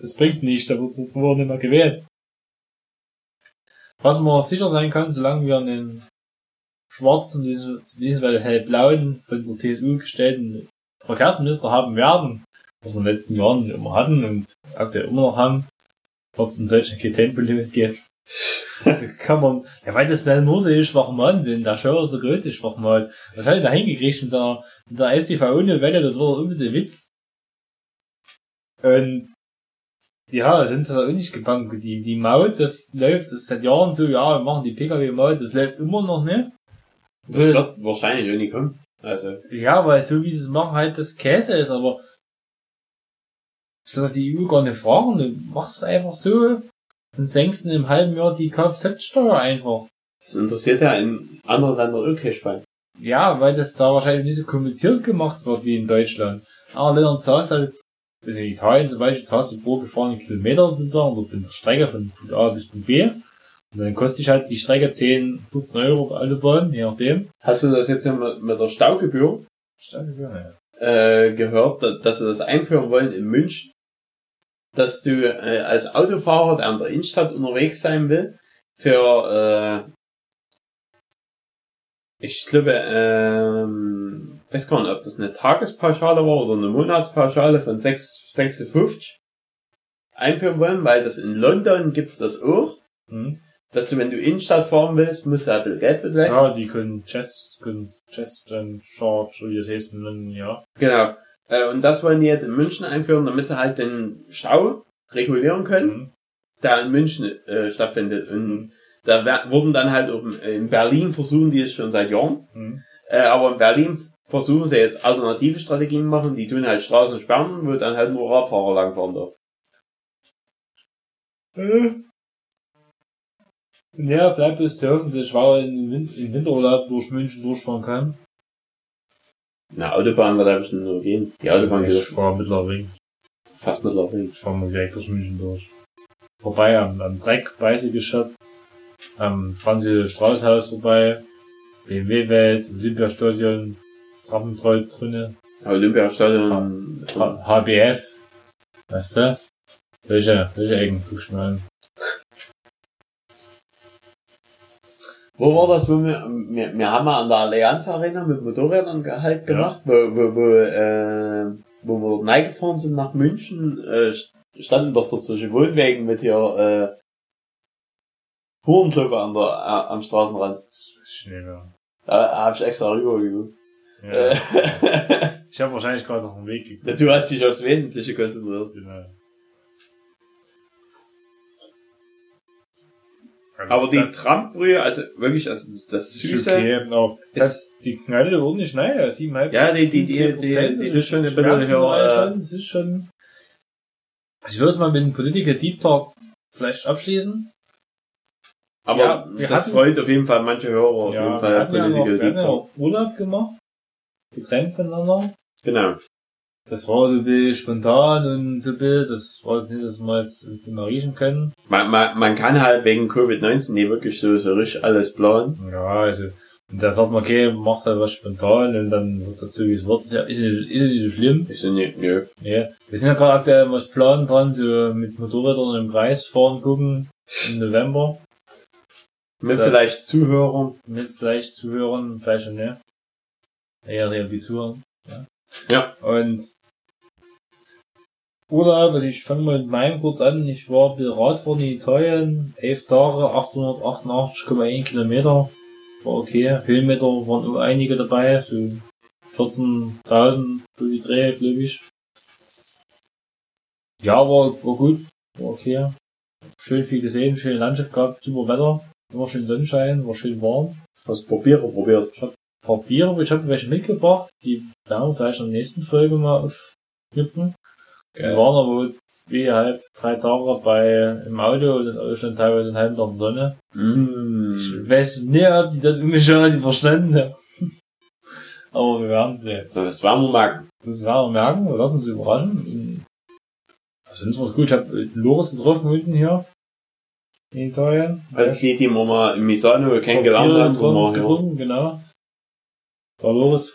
das bringt nicht, da wird, da wird nicht mehr gewählt. Was man sicher sein kann, solange wir einen schwarzen, beziehungsweise hellblauen, von der CSU gestellten Verkehrsminister haben werden, was wir in den letzten Jahren immer hatten und aktuell immer noch haben, wird es in Deutschland kein Tempolimit geben. Also kann man, ja, weil das nur so ein Schwachmann sind, der Schauer ist der größte Schwachmann. Was hat er da hingekriegt mit der, mit der STV ohne Welle, das war doch irgendwie so ein Witz. Und, ja, sind sie da auch nicht gebankt. Die, die Maut, das läuft, das ist seit Jahren so, ja, wir machen die Pkw-Maut, das läuft immer noch nicht. Das wird wahrscheinlich auch nie kommen. Also, Ja, weil so wie sie es machen, halt das Käse ist, aber ich würde die EU gar nicht fragen, du machst es einfach so und senkst in einem halben Jahr die Kfz-Steuer einfach. das interessiert ja in anderen Ländern auch kein Schwein. Ja, weil das da wahrscheinlich nicht so kompliziert gemacht wird wie in Deutschland. Aber Ländern zahlst halt, also in Italien zum Beispiel, zahlst du pro gefahrenen Kilometer sozusagen, oder von der Strecke von Punkt A bis Punkt B. Und dann kostet ich halt die Strecke 10, 15 Euro auf der Autobahn, je nachdem. Hast du das jetzt mit, der Staugebühr Stadtgebühr, ja. äh, gehört, da- dass sie das einführen wollen in München? Dass du äh, als Autofahrer, der an der Innenstadt unterwegs sein will, für, äh, ich glaube, ähm, weiß gar nicht, ob das eine Tagespauschale war oder eine Monatspauschale von 6, 56 einführen wollen, weil das in London gibt's das auch, Hm. Dass du, wenn du Innenstadt fahren willst, musst du ein bisschen Geld betreiben. Ja, die können Chess, können Chess, dann Charge, wie das heißt, ja. Genau. Äh, und das wollen die jetzt in München einführen, damit sie halt den Stau regulieren können, Hm. der in München äh, stattfindet. Und da wer- wurden dann halt oben, äh, in Berlin versuchen die es schon seit Jahren. Hm. Äh, aber in Berlin versuchen sie jetzt alternative Strategien machen, die tun halt Straßen sperren, wo dann halt nur Radfahrer langfahren darf. Ja, bleibt es zu hoffen, dass ich war in Win im Winterurlaub durch München durchfahren kann. Na, Autobahn wird da bestimmt nur gehen. Die Autobahn Ich geht fahre mittlerweile. fast mittlerweile. Ich fahre mal direkt durch München durch. Vorbei am, am Dreck, Shop, am Franzi Straußhaus vorbei, BMW Welt, Olympiastadion, Trappentreu drinne, Olympiastadion. HBF, weißt du? Solche, solche Ecken, guck ich mal an. Wo war das, wo wir, wir, wir haben mal an der Allianz Arena mit Motorrädern halt gemacht, wo, wo, wo, äh, wo wir reingefahren sind nach München, äh, standen doch dort solche Wohnwegen mit hier, äh, Hurenklöpfe an der, äh, am Straßenrand. Das ist schnell, ja. Da habe ich extra rübergeguckt. ja. Äh, Ich habe wahrscheinlich gerade noch einen Weg geguckt. du hast dich aufs Wesentliche konzentriert. Genau. Aber die Trampbrühe, also wirklich, also das ist Süße, okay, ist- das, die Knalle wurden nicht nein, 7,5 Ja, die- die- die- die- die- die ist schon ein bisschen höher, Es ist schon. Also ich würde es mal mit dem Politiker Deep Talk vielleicht abschließen. aber das hatten- freut auf jeden Fall manche Hörer, auf jeden Fall hatten Deep ja Talk. auch Urlaub gemacht. Getrennt voneinander. Genau. Das war so bisschen spontan und so bisschen, das war jetzt nicht, dass wir jetzt das nicht mehr riechen können. Man, man, man kann halt wegen Covid-19 nicht wirklich so, so richtig alles planen. Ja, also, und da sagt man, okay, macht halt was spontan und dann wird es dazu, wie es wird. Ist ja, ist ja, ist ja nicht so schlimm. Ich so, nee, nö. Ja, wir sind ja gerade aktuell was planen dran, so mit Motorrädern im Kreis fahren gucken im November. Mit Da- vielleicht Zuhörern. Mit vielleicht Zuhörern, vielleicht schon, ne? Eher eher die Zuhörer. Ja. Ja. Und Urlaub, also ich fange mal mit meinem kurz an. Ich war Radfahren in Italien, 11 Tage, 888,1 Kilometer. War okay. Höhenmeter waren auch einige dabei, so 14.000 für die Dreh, glaube ich. Ja, war, war gut, war okay. Schön viel gesehen, schöne Landschaft gehabt, super Wetter, immer schön Sonnenschein, war schön warm. Hast Papiere probiert. paar Bier, aber ich habe welche mitgebracht, die werden wir vielleicht in der nächsten Folge mal aufknüpfen. Wir waren aber zweieinhalb, drei Tage bei im Auto und das Auto stand teilweise einen halben Tag in Sonne. Mm. Ich weiß nicht, ob die das umgeschaut, die verstanden haben. Aber wir werden sehen. Das werden wir merken. Das werden wir merken, wir lassen uns überraschen. Also sonst war's gut. Ich habe Loris getroffen unten hier. In Italien. Also die, die wir mal in Misano kennengelernt haben, wo wir getrunken, getrunken, genau. Der Loris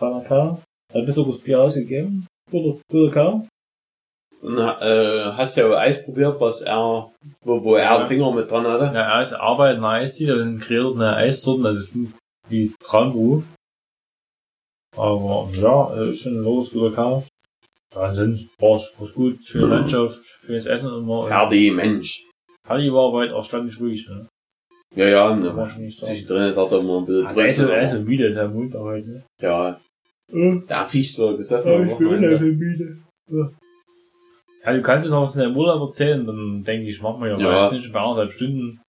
Fanapa. Hat bis auch das Bier ausgegeben. Guter, guter Kerl. Und, äh, hast ja auch Eis probiert, was er, wo, wo er Ja. den Finger mit dran hatte. Ja, er ist einer Eisdiele und kreiert eine Eissorten, also es wie Traumberuf. Aber ja, ist schon ein Loris guter Kerl. Ja, ansonsten war's, war's gut, schöne Landschaft, schönes Essen immer. Ferdi, Mensch. Halli war aber halt auch standig ruhig, ne? Ja, ja, Da war ne. schon nicht da. Zwischendrin hat er mal ein bisschen Ah, Er ist so, müde, ist er munter heute. Ja. Der Fisch war gesoffen am Wochenende. müde. Ja, du kannst es auch aus dem Urlaub erzählen, dann denke ich, machen wir ja, Ja. meist nicht bei anderthalb Stunden.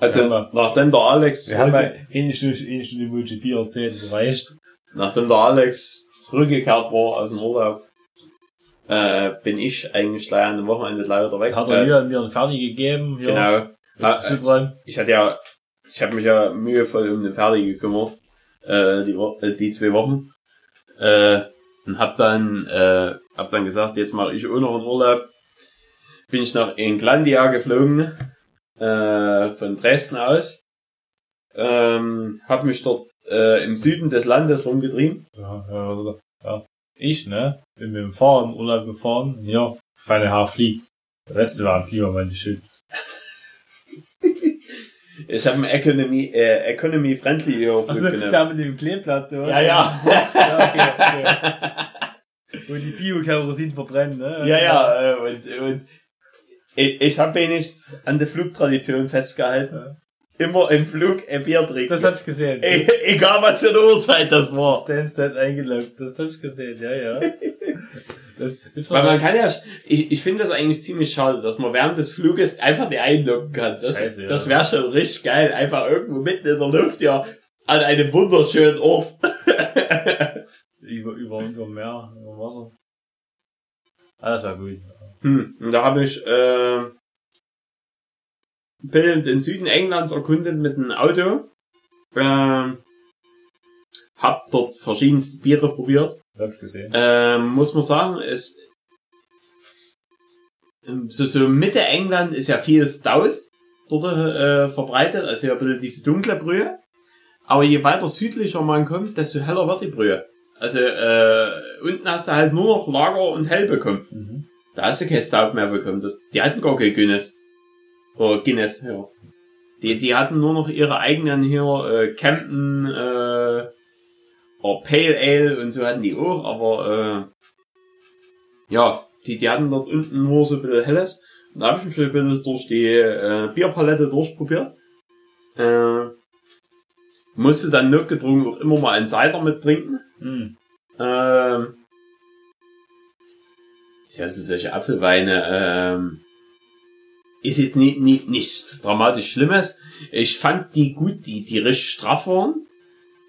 Also, Ja, nachdem der Alex, Wir haben bei eine Stunde, eine Stunde MotoGP erzählt, das reicht. nachdem der Alex zurückgekehrt war aus dem Urlaub, äh, bin ich eigentlich gleich an dem Wochenende leider weg. Hat äh, er hier mir einen fertig gegeben, hier. Genau. Jetzt bist du dran. Ich hatte ja, ich habe mich ja mühevoll um den Ferdi gekümmert, äh, die, äh, die zwei Wochen. Äh, und hab dann, äh, hab dann gesagt, jetzt mache ich auch noch einen Urlaub. Bin ich nach Englandia geflogen. äh, von Dresden aus. Ähm, habe mich dort äh, im Süden des Landes rumgetrieben. Ja, ja, ja. Ich, ne? Bin mit dem Fahren Urlaub gefahren. Ja, feine Haar fliegt. Der Rest war Klimawandel geschützt. Ich habe einen Economy, äh, Economy Friendly hier Also, genommen. da mit dem Kleeblatt, hast Ja, ja. okay, okay. Wo die Bio-Kerosin verbrennen, ne? Ja, ja, äh, und, und ich, ich habe wenigstens an der Flugtradition festgehalten. Immer im Flug ein Bier trinken. Das hab ich gesehen. E egal was für eine Uhrzeit das war. Stansted eingeloggt, das hab ich gesehen, ja, ja. Das ist Weil man kann ja, ich, ich finde das eigentlich ziemlich schade, dass man während des Fluges einfach nicht einloggen kann. Das, Scheiße, ja. das wäre schon richtig geil. Einfach irgendwo mitten in der Luft, ja, an einem wunderschönen Ort. über, über, über Meer, über Wasser. Ah, das war gut. Hm, und da habe ich äh, bin den Süden Englands erkundet mit einem Auto. Ähm, hab dort verschiedenste Biere probiert. Hab ich gesehen. Ähm, muss man sagen, es ähm, so, so Mitte England ist ja viel Stout dort äh, verbreitet, also ja ein bisschen diese dunkle Brühe. Aber je weiter südlicher man kommt, desto heller wird die Brühe. Also äh, unten hast du halt nur noch Lager und Hell bekommen. Mhm. Da hast du kein Stout mehr bekommen. Das, die hatten gar kein Guinness. Oder Guinness, ja. Die, die hatten nur noch ihre eigenen hier, äh, Camden, äh, oder Pale Ale und so hatten die auch, aber äh, ja, die, die hatten dort unten nur so ein bisschen Helles. Und da habe ich mich ein bisschen durch die äh, Bierpalette durchprobiert. Äh, musste dann notgedrungen auch immer mal einen Cider mit trinken. Mhm. Ähm, ist ja so solche Apfelweine, ähm, ist jetzt nie, nie, nichts dramatisch Schlimmes. Ich fand die gut, die, die richtig straff waren.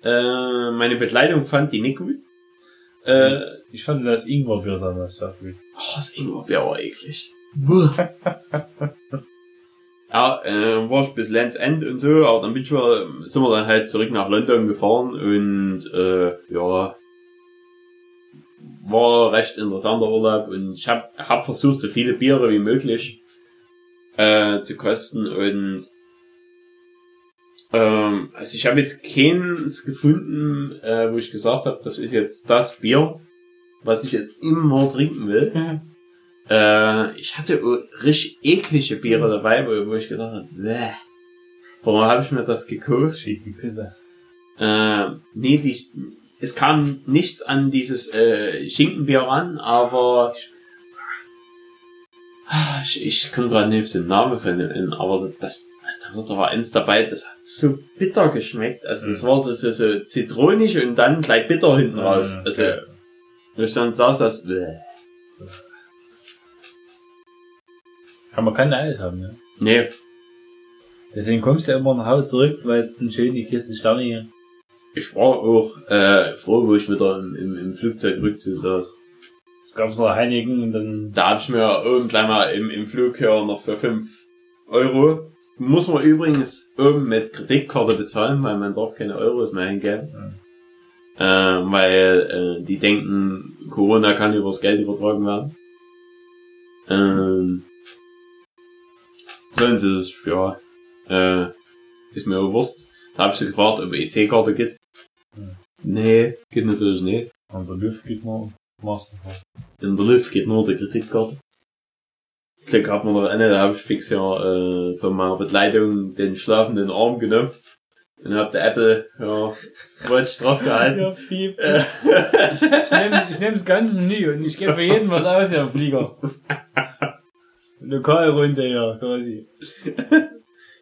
Äh, meine Begleitung fand die nicht gut. Äh, Ich fand das Ingwerbier damals sehr gut. oh, das Ingwerbier war eklig. ja, äh, war ich bis Lands End und so, aber dann bin ich mal, sind wir dann halt zurück nach London gefahren und äh, ja, war recht interessanter Urlaub und ich habe hab versucht, so viele Biere wie möglich äh, zu kosten und ähm, also ich habe jetzt keins gefunden, äh, wo ich gesagt habe, das ist jetzt das Bier, was ich jetzt immer trinken will. Äh, ich hatte richtig eklige Biere dabei, wo, wo ich gesagt habe, Bäh. warum habe ich mir das gekauft? Pisse. Äh, nee, die, es kam nichts an dieses äh, Schinkenbier ran, aber Ah, ich, ich komme gerade nicht auf den Namen von dem, aber das, da aber eins dabei, das hat so bitter geschmeckt. Also das Mhm. war so, so, so zitronig und dann gleich bitter hinten raus. Mhm, Also okay. ich dann saß das, bäh. Kann man kein Eis haben, ne? nee, Deswegen kommst du ja immer nach Hause zurück, weil es eine schöne Kiste Sterne hier. ich war auch äh, froh, wo ich wieder im, im, im Flugzeug rückzu saß. Gab's noch Heinigen und dann, Da hab ich mir gleich mal im, im Flug hier noch für 5 Euro. Muss man übrigens oben mit Kreditkarte bezahlen, weil man darf keine Euros mehr hingeben. Äh, weil äh, die denken, Corona kann übers Geld übertragen werden. Ähm, sonst ist es, ja, äh, ist mir auch Wurst. Da hab ich sie gefragt, ob EC-Karte geht. Hm. Nee, geht natürlich nicht. an der Luft geht man, du. In der Luft geht nur die Kreditkarte. Das Glück hat man noch eine, da habe ich fix ja äh, von meiner Begleitung den schlafenden Arm genommen. Und hab der Apple, ja, wollte ich drauf gehalten. Ja, piep. Äh, Ich, ich nehme ich nehm das ganze Menü und ich gebe für jeden was aus, ja, Flieger. Lokalrunde, ja, quasi.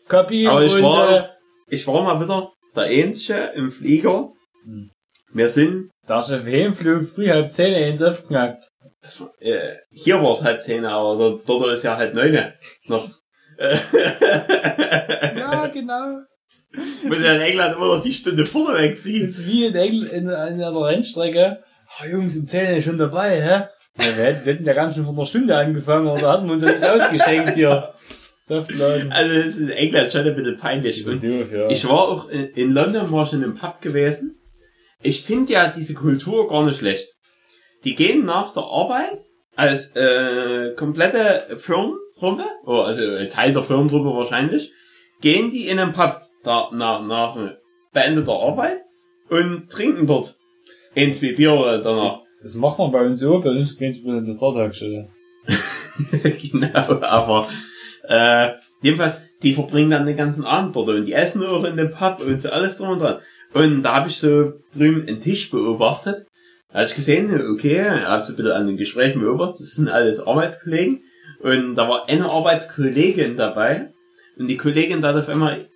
Kabinenrunde. Aber ich war, ich war mal wieder der Einzige im Flieger. Hm. Wir sind, Da ist auf Heimflug früh halb zehn ins aufgeknackt. das war, äh, hier war es halb zehn, aber dort, dort ist ja halb neun noch. Ja, genau. Muss ja in England immer noch die Stunde vorne wegziehen. Das ist wie in, Engl in, in der Rennstrecke. Ah, Jungs, um 10 ist schon dabei, hä? Ja, wir, hätten, wir hätten ja ganz schön vor einer Stunde angefangen, aber da hatten wir uns ja nichts ausgeschenkt hier. Saftladen. Also es ist in England schon ein bisschen peinlich. Und doof, ja. Ich war auch in, in London, war schon im Pub gewesen. Ich finde ja diese Kultur gar nicht schlecht. Die gehen nach der Arbeit als äh, komplette Firmentruppe, oh, also Teil der Firmentruppe wahrscheinlich, gehen die in einen Pub da, nach, nach beendeter Arbeit und trinken dort ein, zwei Bier danach. Das machen wir bei uns auch, bei uns gehen sie in der Startagsstelle. genau, aber äh, jedenfalls, die verbringen dann den ganzen Abend dort und die essen auch in dem Pub und so alles drum und dran. Und da habe ich so drüben einen Tisch beobachtet. Da habe ich gesehen, okay, habe so ein bisschen an den Gesprächen beobachtet, das sind alles Arbeitskollegen. Und da war eine Arbeitskollegin dabei. Und die Kollegin da auf einmal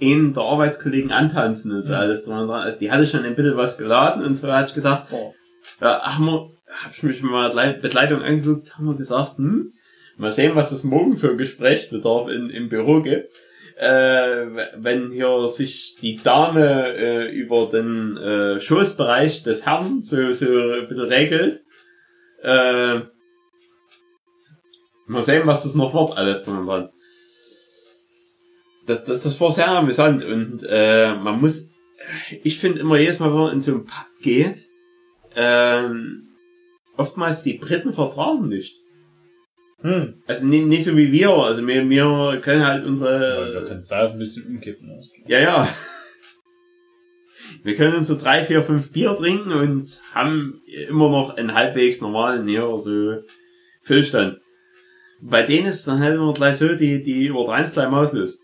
einen der Arbeitskollegen antanzen und so alles drum und dran. Also die hatte schon ein bisschen was geladen und so hat ich gesagt, Boah. ja, haben wir, hab ich mich mal mit Leitung angeguckt, haben wir gesagt, hm, mal sehen, was das morgen für Gesprächsbedarf in, im Büro gibt. Äh, wenn hier sich die Dame äh, über den äh, Schoßbereich des Herrn so, so ein bisschen regelt, äh, mal sehen, was das noch wird, alles dran dran. Das, das, das war sehr amüsant und äh, man muss, ich finde immer jedes Mal, wenn man in so einen Pub geht, ähm, oftmals die Briten vertragen nicht. Hm. Also nicht, nicht so wie wir, also wir, wir können halt Ja, unsere, da kannst du ein bisschen umkippen. klar. ja, ja. Wir können so drei, vier, fünf Bier trinken und haben immer noch einen halbwegs normalen, ja, so Füllstand. Bei denen ist dann halt immer gleich so, die, die übertreiben es gleich maßlos.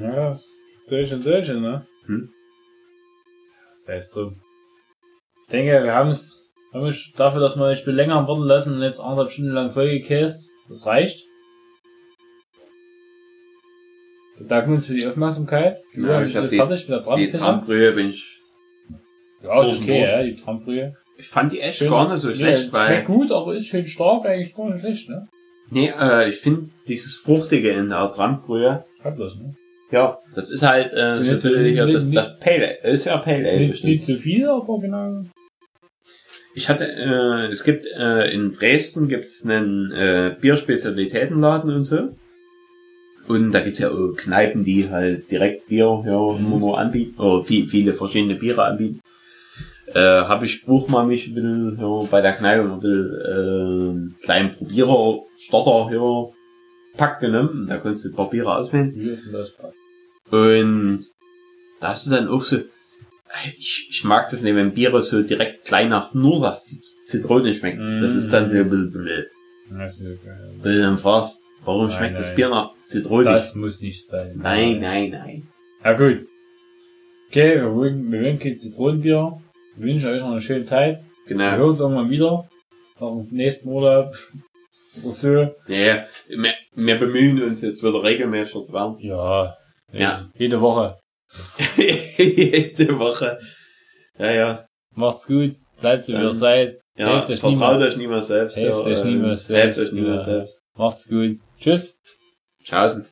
Ja, solche und solche, ne? Hm. Das heißt drum. Ich denke, wir haben es, uns dafür, dass wir ein Spiel länger warten lassen und jetzt anderthalb Stunden lang vollgekäst. Das reicht. Wir danken uns für die Aufmerksamkeit. Ja, Ja, ich bin die- fertig mit der Die. Traumbrühe bin ich, Ja, ist okay, durch. ja, die Traumbrühe. ich fand die echt Schön- gar nicht so Nee, schlecht, weil, Schmeckt gut, aber ist schön stark, eigentlich gar nicht schlecht, ne? nee, äh, ich finde dieses Fruchtige in der Traumbrühe, Schreib das, ne? ja, das ist halt, äh, so jetzt viel hier, das, nicht- das Pale Ale, ist ja Pale Ale Nicht, nicht zu viel, aber genau. Ich hatte, äh, es gibt äh, in Dresden gibt's einen äh, Bierspezialitätenladen und so. Und da gibt's ja auch Kneipen, die halt direkt Bier ja, immer nur anbieten, oder viel, viele verschiedene Biere anbieten. Äh, habe ich auch mal mich ein bisschen ja, bei der Kneipe ein bisschen äh, kleinen Probierer, Starter hier Pack genommen. Und Da konntest du ein paar Biere auswählen. Wie ist denn das? Und das ist dann auch so, ich, ich mag das nicht, wenn Biere so direkt klein nach nur das Zit- Zitrone schmeckt. Das ist dann so ein bisschen blöd. Das ist okay. Wenn du dann fragst, warum Nein, schmeckt das nein. Bier nach Zitrone? Das muss nicht sein. nein, nein, nein. Ja gut. Okay, wir wollen, wir wollen kein Zitronenbier. Wir wünschen euch noch eine schöne Zeit. Wir Genau. hören uns irgendwann wieder. Nach dem nächsten Urlaub. Oder so. Ja, wir, wir bemühen uns jetzt wieder regelmäßig zu werden. Ja. Ja. Jede Woche. Jede Woche. Ja, ja. Macht's gut. Bleibt so wie ihr seid. Ja, Helft euch vertraut euch niemals selbst. Helft euch niemals Helft selbst, euch niemals selbst. Macht's gut. Tschüss. Tschaußen.